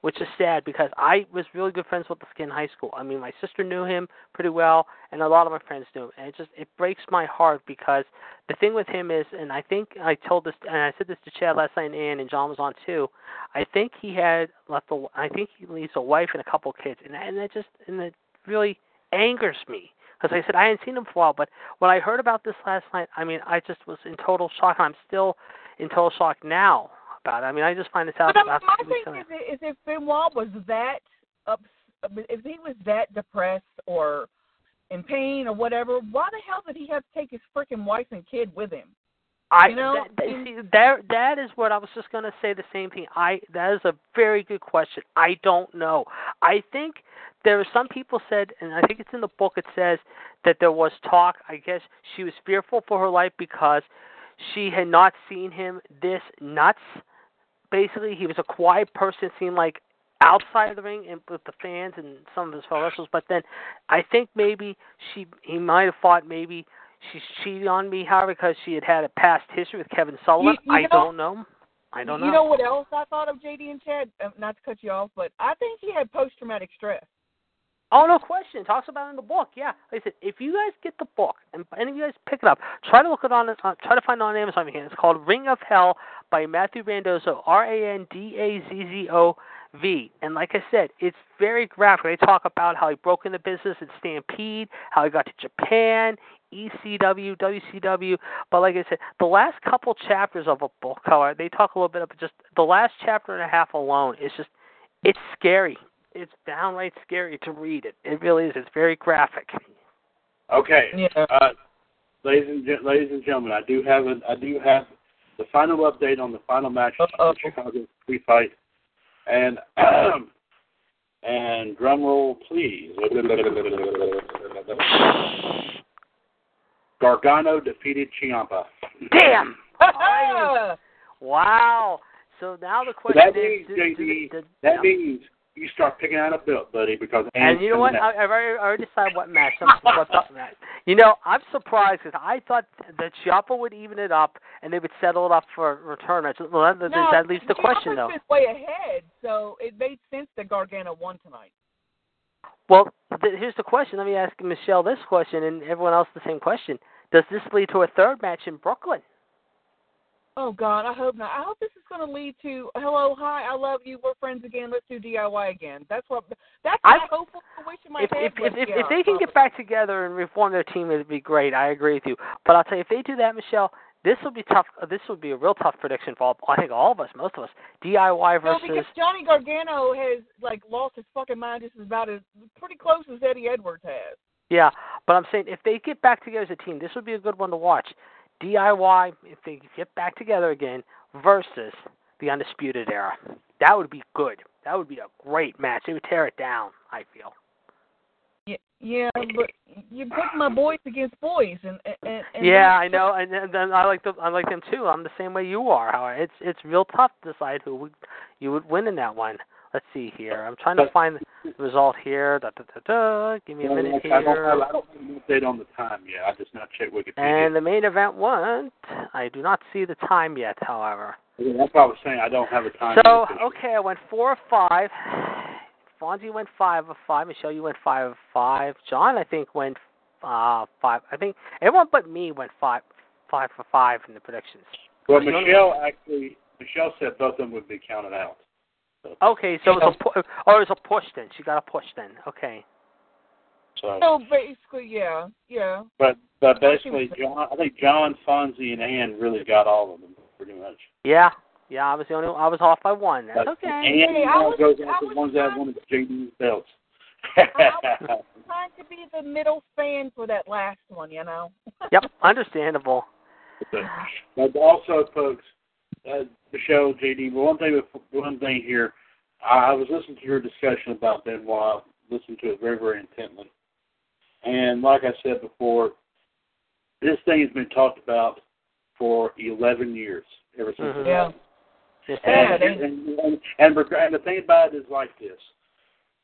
which is sad because I was really good friends with this kid in high school. I mean, my sister knew him pretty well, and a lot of my friends knew him. And it just it breaks my heart because the thing with him is, and I think I told this, and I said this to Chad last night, and Ann and John was on too. I think he had left a, I think he leaves a wife and a couple of kids, and and that just and it really angers me because I said I hadn't seen him for a while. But when I heard about this last night, I mean, I just was in total shock. I'm still in total shock now about it. I mean, I just find this out. But I mean, my thing is, is if Benoit was that up, if he was that depressed or in pain or whatever, why the hell did he have to take his freaking wife and kid with him? I You know, that, that, see, that that is what I was just going to say. The same thing. I that is a very good question. I don't know. I think there are some people said, and I think it's in the book. It says that there was talk. I guess she was fearful for her life because she had not seen him this nuts. Basically, he was a quiet person. Seemed like outside of the ring and with the fans and some of his fellow wrestlers. But then, I think maybe she he might have thought maybe she's cheating on me, however, because she had had a past history with Kevin Sullivan. You- you I know- don't know. I don't know. you know. what else I thought of JD and Chad? Uh, not to cut you off, but I think he had post traumatic stress. Oh no question. It talks about it in the book. Yeah, like I said, if you guys get the book and any of you guys pick it up, try to look it on. Uh, try to find it on Amazon again. It's called Ring of Hell by Matthew Randazzo. R A N D A Z Z O V. And like I said, it's very graphic. They talk about how he broke into business at Stampede, how he got to Japan, ECW, WCW. But like I said, the last couple chapters of a book, however, they talk a little bit about just the last chapter and a half alone is just it's scary it's downright scary to read it. It really is. It's very graphic. Okay. Yeah. Uh, ladies and ladies and gentlemen, I do have a, I do have the final update on the final match of Uh-oh. the Chicago Street Fight, and <clears throat> and drum roll please. <laughs> Gargano defeated Ciampa. Damn! <laughs> <laughs> Wow. So now the question that is, means, did- JD, did- did- that means you start picking out a belt, buddy, because and you know what? I, I've already, already decided what match. I'm, what's up match. You know, I'm surprised because I thought that Ciampa would even it up and they would settle it up for a return match. Well, that, No, that leaves the question though. been way ahead, so it made sense that Gargano won tonight. Well, th- here's the question. Let me ask Michelle this question and everyone else the same question. Does this lead to a third match in Brooklyn? Oh God, I hope not. I hope this is going to lead to hello, hi, I love you, we're friends again, let's do DIY again. That's what. That's I- my hopeful wish in my if head. if if, if, they can get back together and reform their team, it'd be great. I agree with you. But I'll tell you, if they do that, Michelle, this will be tough. uh, This would be a real tough prediction for all, I think all of us, most of us. DIY versus. No, because Johnny Gargano has like lost his fucking mind just about as pretty close as Eddie Edwards has. Yeah. But I'm saying if they get back together as a team, this would be a good one to watch. DIY if they get back together again versus the Undisputed Era. That would be good. That would be a great match. They would tear it down. I feel. Yeah, yeah, but you put my boys against boys, and and, and yeah, I know, and, and then I like the I like them too. I'm the same way you are. However, it's it's real tough to decide who would you would win in that one. Let's see here. I'm trying to find the result here. Da, da, da, da. Give me a minute I don't have, here. I don't have an update on the time yet. I just not checked Wikipedia. And the main event went. I do not see the time yet, however. Yeah, That's what I was saying. I don't have a time. So okay, I went four of five. Fonzie went five of five. Michelle, you went five of five. John, I think went uh five. I think everyone but me went five five for five in the predictions. Well, Michelle actually, Michelle said both of them would be counted out. Okay, so it was a pu- oh, it was a push then. She got a push then. Okay. So, So basically, yeah, yeah. but but basically, John, I think John, Fonzie, and Ann really got all of them pretty much. Yeah, yeah. I was the only. I was off by one. That's But okay. Ann Hey, I now was- goes I after the ones that trying- wanted JD's belts. <laughs> Trying to be the middle fan for that last one, you know. Yep, understandable. But also, folks, uh, Michelle, JD, but one thing, one thing here, I was listening to your discussion about Benoit, listened to it very, very intently. And like I said before, this thing has been talked about for 11 years, ever since Mhm. Yeah. Yes, Yeah, And, and, and, and, and the thing about it is like this.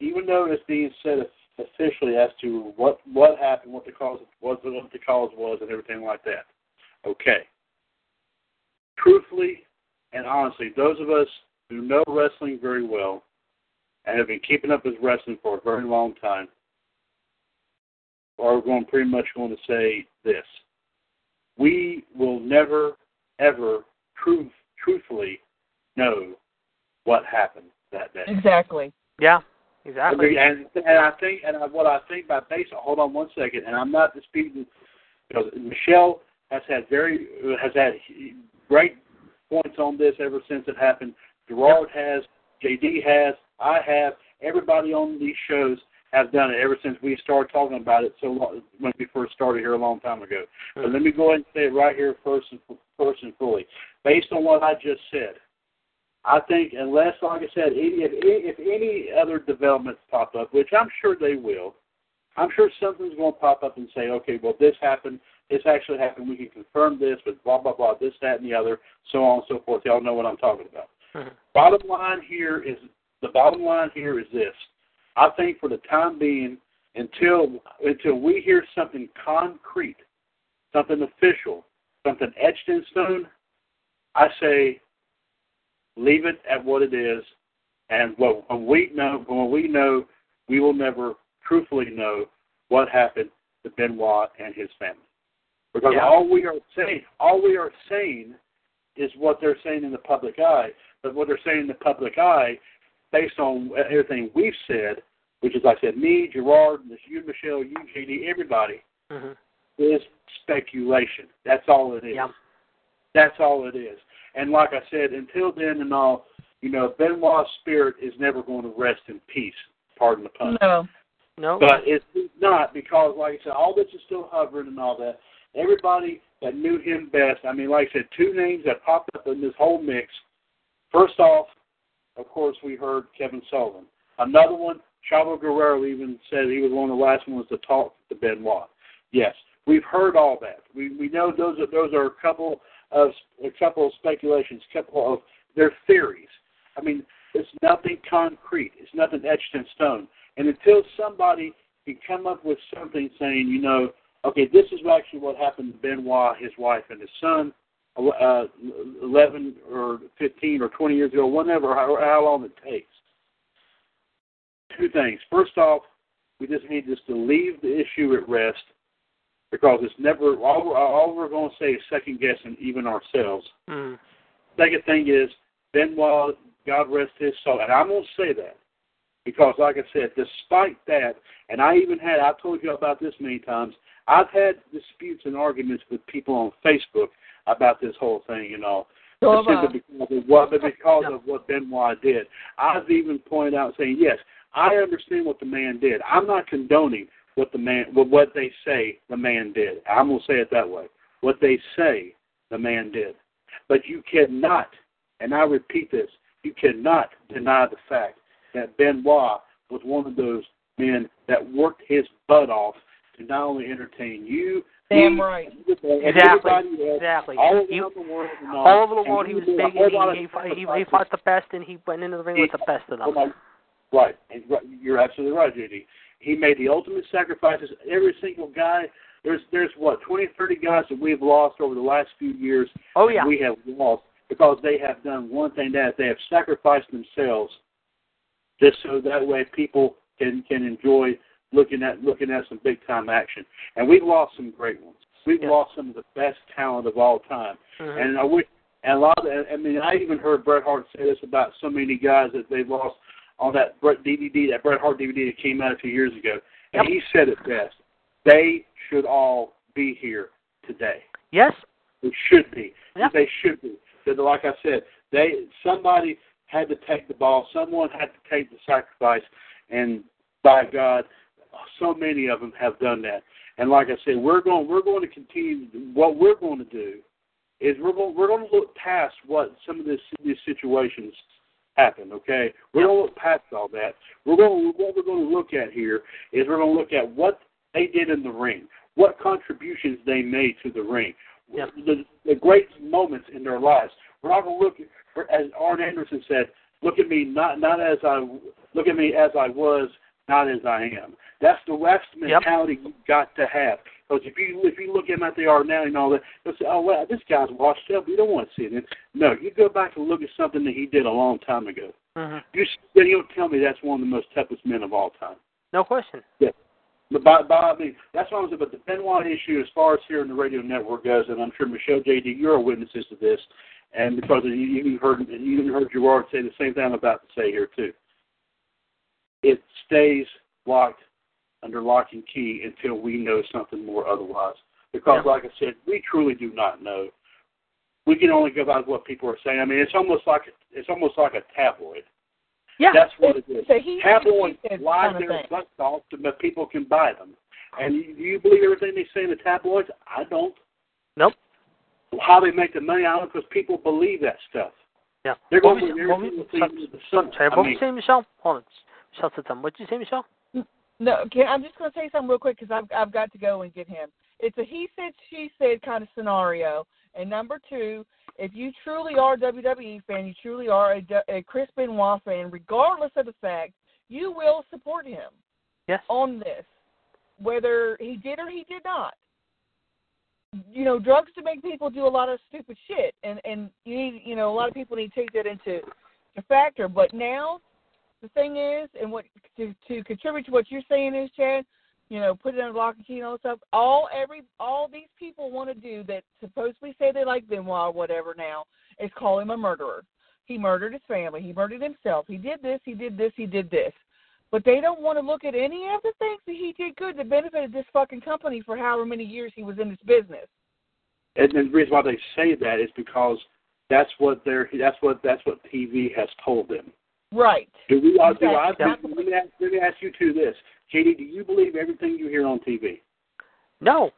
Even though it's being said officially as to what what happened, what the cause was, what the cause was, and everything like that. Okay. Truthfully and honestly, those of us who know wrestling very well and have been keeping up with wrestling for a very long time are going pretty much going to say this. We will never, ever truth, truthfully know what happened that day. Exactly. Yeah, exactly. And, and I think, and I, what I think by base, hold on one second, and I'm not disputing because Michelle has had very has had great points on this ever since it happened. Gerard has, JD has, I have, everybody on these shows has done it ever since we started talking about it so long, when we first started here a long time ago. But let me go ahead and say it right here first and first and fully, based on what I just said. I think unless, like I said, if, if any other developments pop up, which I'm sure they will, I'm sure something's going to pop up and say, okay, well, this happened, this actually happened, we can confirm this with blah, blah, blah, this, that, and the other, so on and so forth. Y'all know what I'm talking about. Mhm. Bottom line here is, the bottom line here is this. I think for the time being, until until we hear something concrete, something official, something etched in stone, I say leave it at what it is, and when we know when we know, we will never truthfully know what happened to Benoit and his family. Because Yeah. all we are saying, all we are saying, is what they're saying in the public eye. But what they're saying in the public eye, based on everything we've said, which is like I said, me, Gerard, you, Michelle, you, JD, everybody, Mhm. is speculation. That's all it is. Yeah. That's all it is. And like I said, until then and all, you know, Benoit's spirit is never going to rest in peace. Pardon the pun. No. No. But it's not because, like I said, all this is still hovering and all that. Everybody that knew him best, I mean, like I said, two names that popped up in this whole mix. First off, of course, we heard Kevin Sullivan. Another one, Chavo Guerrero even said he was one of the last ones to talk to Benoit. Yes, we've heard all that. We we know those are those are a couple of a couple of speculations, a couple of their theories. I mean, it's nothing concrete. It's nothing etched in stone. And until somebody can come up with something saying, you know, okay, this is actually what happened to Benoit, his wife, and his son, uh, 11 or 15 or 20 years ago, whatever, how, how long it takes. Two things. First off, we just need just to leave the issue at rest because it's never, all, we're- all we're going to say is second guessing even ourselves. Mm. Second thing is, Benoit, God rest his soul. And I'm going to say that because, like I said, despite that, and I even had, I've told you about this many times, I've had disputes and arguments with people on Facebook about this whole thing and all. So. Simply because of what, but because of what Benoit did. I've even pointed out saying, yes, I understand what the man did. I'm not condoning what the man, what what they say the man did. I'm gonna say it that way. What they say the man did, but you cannot, and I repeat this, you cannot deny the fact that Benoit was one of those men that worked his butt off to not only entertain you, Damn me, right. Exactly. everybody else, Exactly. all around the world, all, all over the world, he was big, and he, he, he, he fought the best, and he went into the ring with the best of them. Right, and you're absolutely right, JD. He made the ultimate sacrifices. Every single guy, there's there's what 20, 30 guys that we've lost over the last few years. Oh yeah. we have lost because they have done one thing that they have sacrificed themselves, just so that way people can can enjoy looking at looking at some big time action. And we've lost some great ones. We've Yeah. lost some of the best talent of all time. Mhm. And I wish, and a lot of, I mean, I even heard Bret Hart say this about so many guys that they've lost on that Bret DVD, that Bret Hart DVD that came out a few years ago. And he said it best. They should all be here today. yes. They should be. Yeah. They should be. But like I said, they somebody had to take the ball. Someone had to take the sacrifice, and by God, so many of them have done that. And like I said, we're going we're going to continue. What we're going to do is we're going we're going to look past what some of this, these situations happen. Okay, we're going to look past all that. We're going what we're going to look at here is we're going to look at what they did in the ring, what contributions they made to the ring, Yeah. the, the great moments in their lives. We're not going to look, for- as Arn Anderson said, look at me not not as I look at me as I was, not as I am. That's the that's the Yep. mentality you've got to have. Because if you if you look at him at the are now and all that, you'll say, oh well, this guy's washed up. You don't want to see it. No, you go back and look at something that he did a long time ago. Mhm. You then you'll tell me that's one of the most toughest men of all time. No question. Yeah. But by, by I mean, that's what I'm saying. But the Benoit issue, as far as here in the radio network goes, and I'm sure Michelle JD, you're witnesses to this, and because you, you heard you even heard Gerard say the same thing I'm about to say here too. It stays locked under lock and key until we know something more otherwise. Because, Yeah. like I said, we truly do not know. We can only go by what people are saying. I mean, it's almost like it's almost like a tabloid. Yeah. That's what it is. So he Tabloids he lie kind of their butts off so that people can buy them. And you, do you believe everything they say in the tabloids? I don't. Nope. How they make the money out of it because people believe that stuff. Yeah. They're What going was- to what was- everything so- that sees the so- sun. Sorry, I mean, was you saying, Michelle? Hold on. Michelle said something. What did you say, Michelle? No, okay, I'm just going to say something real quick because I've I've got to go and get him. It's a he said she said kind of scenario. And number two, if you truly are a WWE fan, you truly are a, a Chris Benoit fan, regardless of the fact, you will support him Yes. on this, whether he did or he did not. You know, drugs to make people do a lot of stupid shit, and and you need, you know, a lot of people need to take that into to factor. But now, the thing is, and what to, to contribute to what you're saying is, Chad, you know, put it on lock and key and all stuff. All every all these people want to do that supposedly say they like Benoit or whatever now is call him a murderer. He murdered his family. He murdered himself. He did this. He did this. He did this. But they don't want to look at any of the things that he did good that benefited this fucking company for however many years he was in this business. And the reason why they say that is because that's what they're that's what that's what TV has told them. Right. Do we? Uh, do Exactly. I, let, me ask, let me ask you two this, JD. Do you believe everything you hear on TV? No.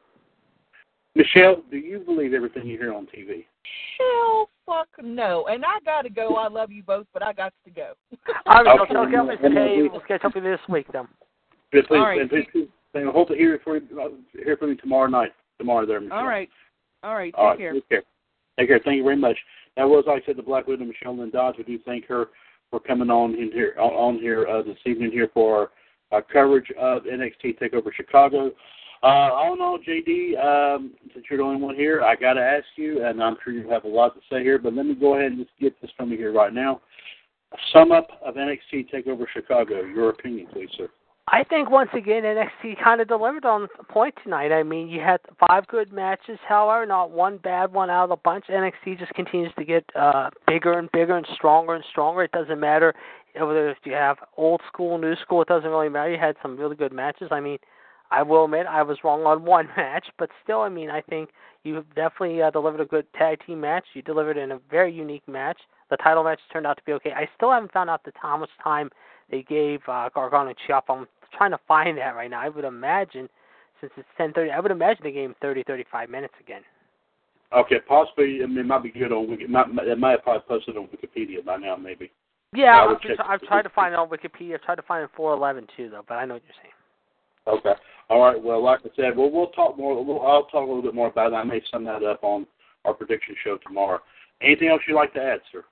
Michelle, do you believe everything you hear on TV? Hell, fuck no. And I gotta go. I love you both, but I got to go. <laughs> All right, Okay. okay, okay, Mr. K. We'll catch up with you this week then. Please, please, All right. and please, please, and I hope to hear from you, uh, hear from you tomorrow night. Tomorrow there, Michelle. All right. All right. Take All right, care. Take care. Take care. Thank you very much. That was, like I said, the Black Widow, Michelle Lynn Dodge. We do thank her for coming on in here on, on here uh, this evening here for our coverage of NXT Takeover Chicago. Uh, I don't know, JD. Um, since you're the only one here, I got to ask you, and I'm sure you have a lot to say here. But let me go ahead and just get this from you here right now. A sum up of NXT Takeover Chicago. Your opinion, please, sir. I think once again NXT kind of delivered on the point tonight. I mean, you had five good matches, however, not one bad one out of the bunch. NXT just continues to get uh bigger and bigger and stronger and stronger. It doesn't matter whether you have old school, new school. It doesn't really matter. You had some really good matches. I mean, I will admit I was wrong on <laughs> one match, but still, I mean, I think you definitely uh, delivered a good tag team match. You delivered in a very unique match. The title match turned out to be okay. I still haven't found out the how much time they gave uh, Gargano and Ciampa. I'm trying to find <laughs> that right now. I would imagine, since it's 10:30, I would imagine they gave him 30, 35 minutes again. Okay, possibly. I mean, it might be good on Wiki. Might, it might have probably posted on Wikipedia by now, maybe. Yeah, I've, I've tried to find it on Wikipedia. I've tried to find it 411 too, though. But I know what you're saying. Okay. All right. Well, like I said, well, we'll talk more. We'll, I'll talk a little bit more about it. I may sum that up on our prediction show tomorrow. Anything else you'd like to add, sir?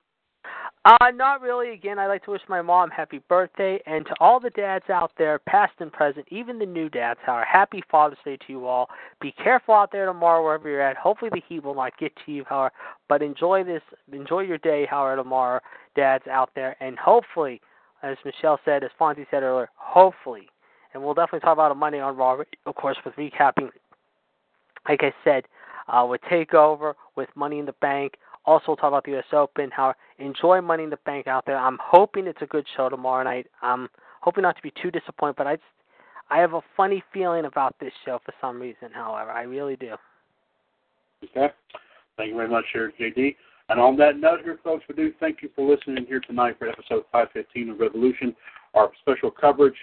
Uh, not really. Again, I'd like to wish my mom happy birthday, and to all the dads out there, past and present, even the new dads, however, happy Father's Day to you all. Be careful out there tomorrow, wherever you're at. Hopefully, the heat will not get to you, however, but enjoy this, enjoy your day, however, tomorrow, dads out there, and hopefully, as Michelle said, as Fonzie said earlier, hopefully, and we'll definitely talk about it Monday on Raw, of course, with recapping, like I said, uh, with Takeover, with Money in the Bank. Also, talk about the U.S. Open. How enjoy Money in the Bank out there. I'm hoping it's a good show tomorrow night. I'm hoping not to be too disappointed, but I just, I have a funny feeling about this show for some reason. However, I really do. Okay. Thank you very much, sir, JD. And on that note, here, folks, we do thank you for listening here tonight for episode 515 of Revolution, our special coverage.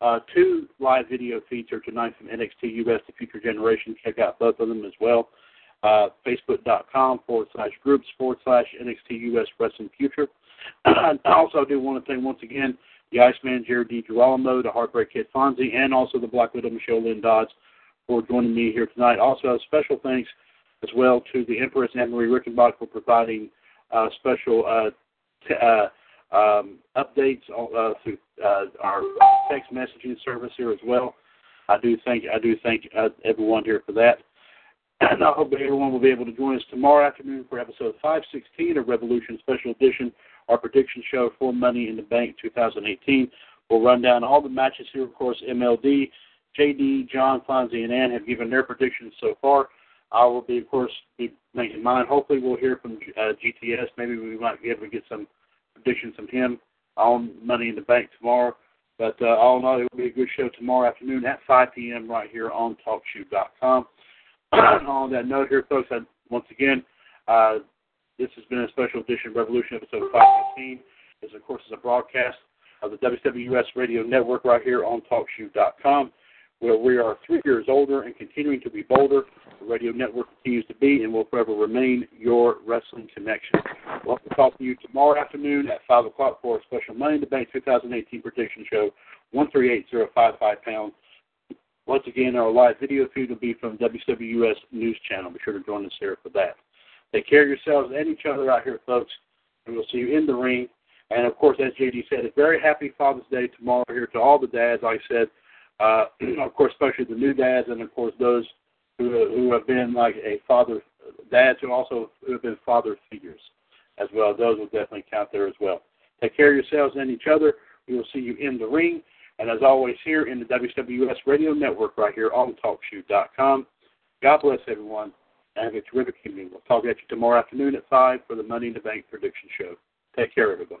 Uh, two live video feeds are tonight from NXT US The Future Generation. Check out both of them as well. Uh, Facebook.com forward slash groups forward slash NXT US Wrestling Future. <clears throat> I also do want to thank once again the Iceman Jared DiGirolamo, the Heartbreak Kid Fonzie, and also the Black Widow Michelle Lynn Dodds for joining me here tonight. Also, a special thanks as well to the Empress Anne Marie Rickenbach for providing uh, special uh, t- uh, um, updates uh, through uh, our text messaging service here as well. I do thank I do thank uh, everyone here for that. <clears throat> And I hope everyone will be able to join us tomorrow afternoon for episode 516 of Revolution Special Edition, our prediction show for Money in the Bank 2018. We'll run down all the matches here. Of course, MLD, JD, John, Fonzie, and Ann have given their predictions so far. I will be, of course, be making mine. Hopefully, we'll hear from uh, GTS. Maybe we might be able to get some predictions from him on Money in the Bank tomorrow. But uh, all in all, it will be a good show tomorrow afternoon at 5 p.m. right here on TalkShoe.com. <clears throat> on that note here, folks, I, once again, uh, this has been a special edition of Revolution episode 515. This, of course, is a broadcast of the WWS Radio Network right here on TalkShoe.com, where we are three years older and continuing to be bolder. The radio network continues to be and will forever remain your wrestling connection. We'll have to talk to you tomorrow afternoon at 5 o'clock for a special Money in the Bank 2018 prediction show, 138055 pounds. Once again, our live video feed will be from WWS News Channel. Be sure to join us here for that. Take care of yourselves and each other out here, folks, and we'll see you in the ring. And of course, as JD said, a very happy Father's Day tomorrow here to all the dads. Like I said, uh, <clears throat> of course, especially the new dads, and of course those who who have been like a father, dads who also who have been father figures as well. Those will definitely count there as well. Take care of yourselves and each other. We will see you in the ring. And as always, here in the WWS Radio Network, right here on TalkShoe.com. God bless everyone, and have a terrific evening. We'll talk at you tomorrow afternoon at 5 for the Money in the Bank prediction show. Take care, everyone.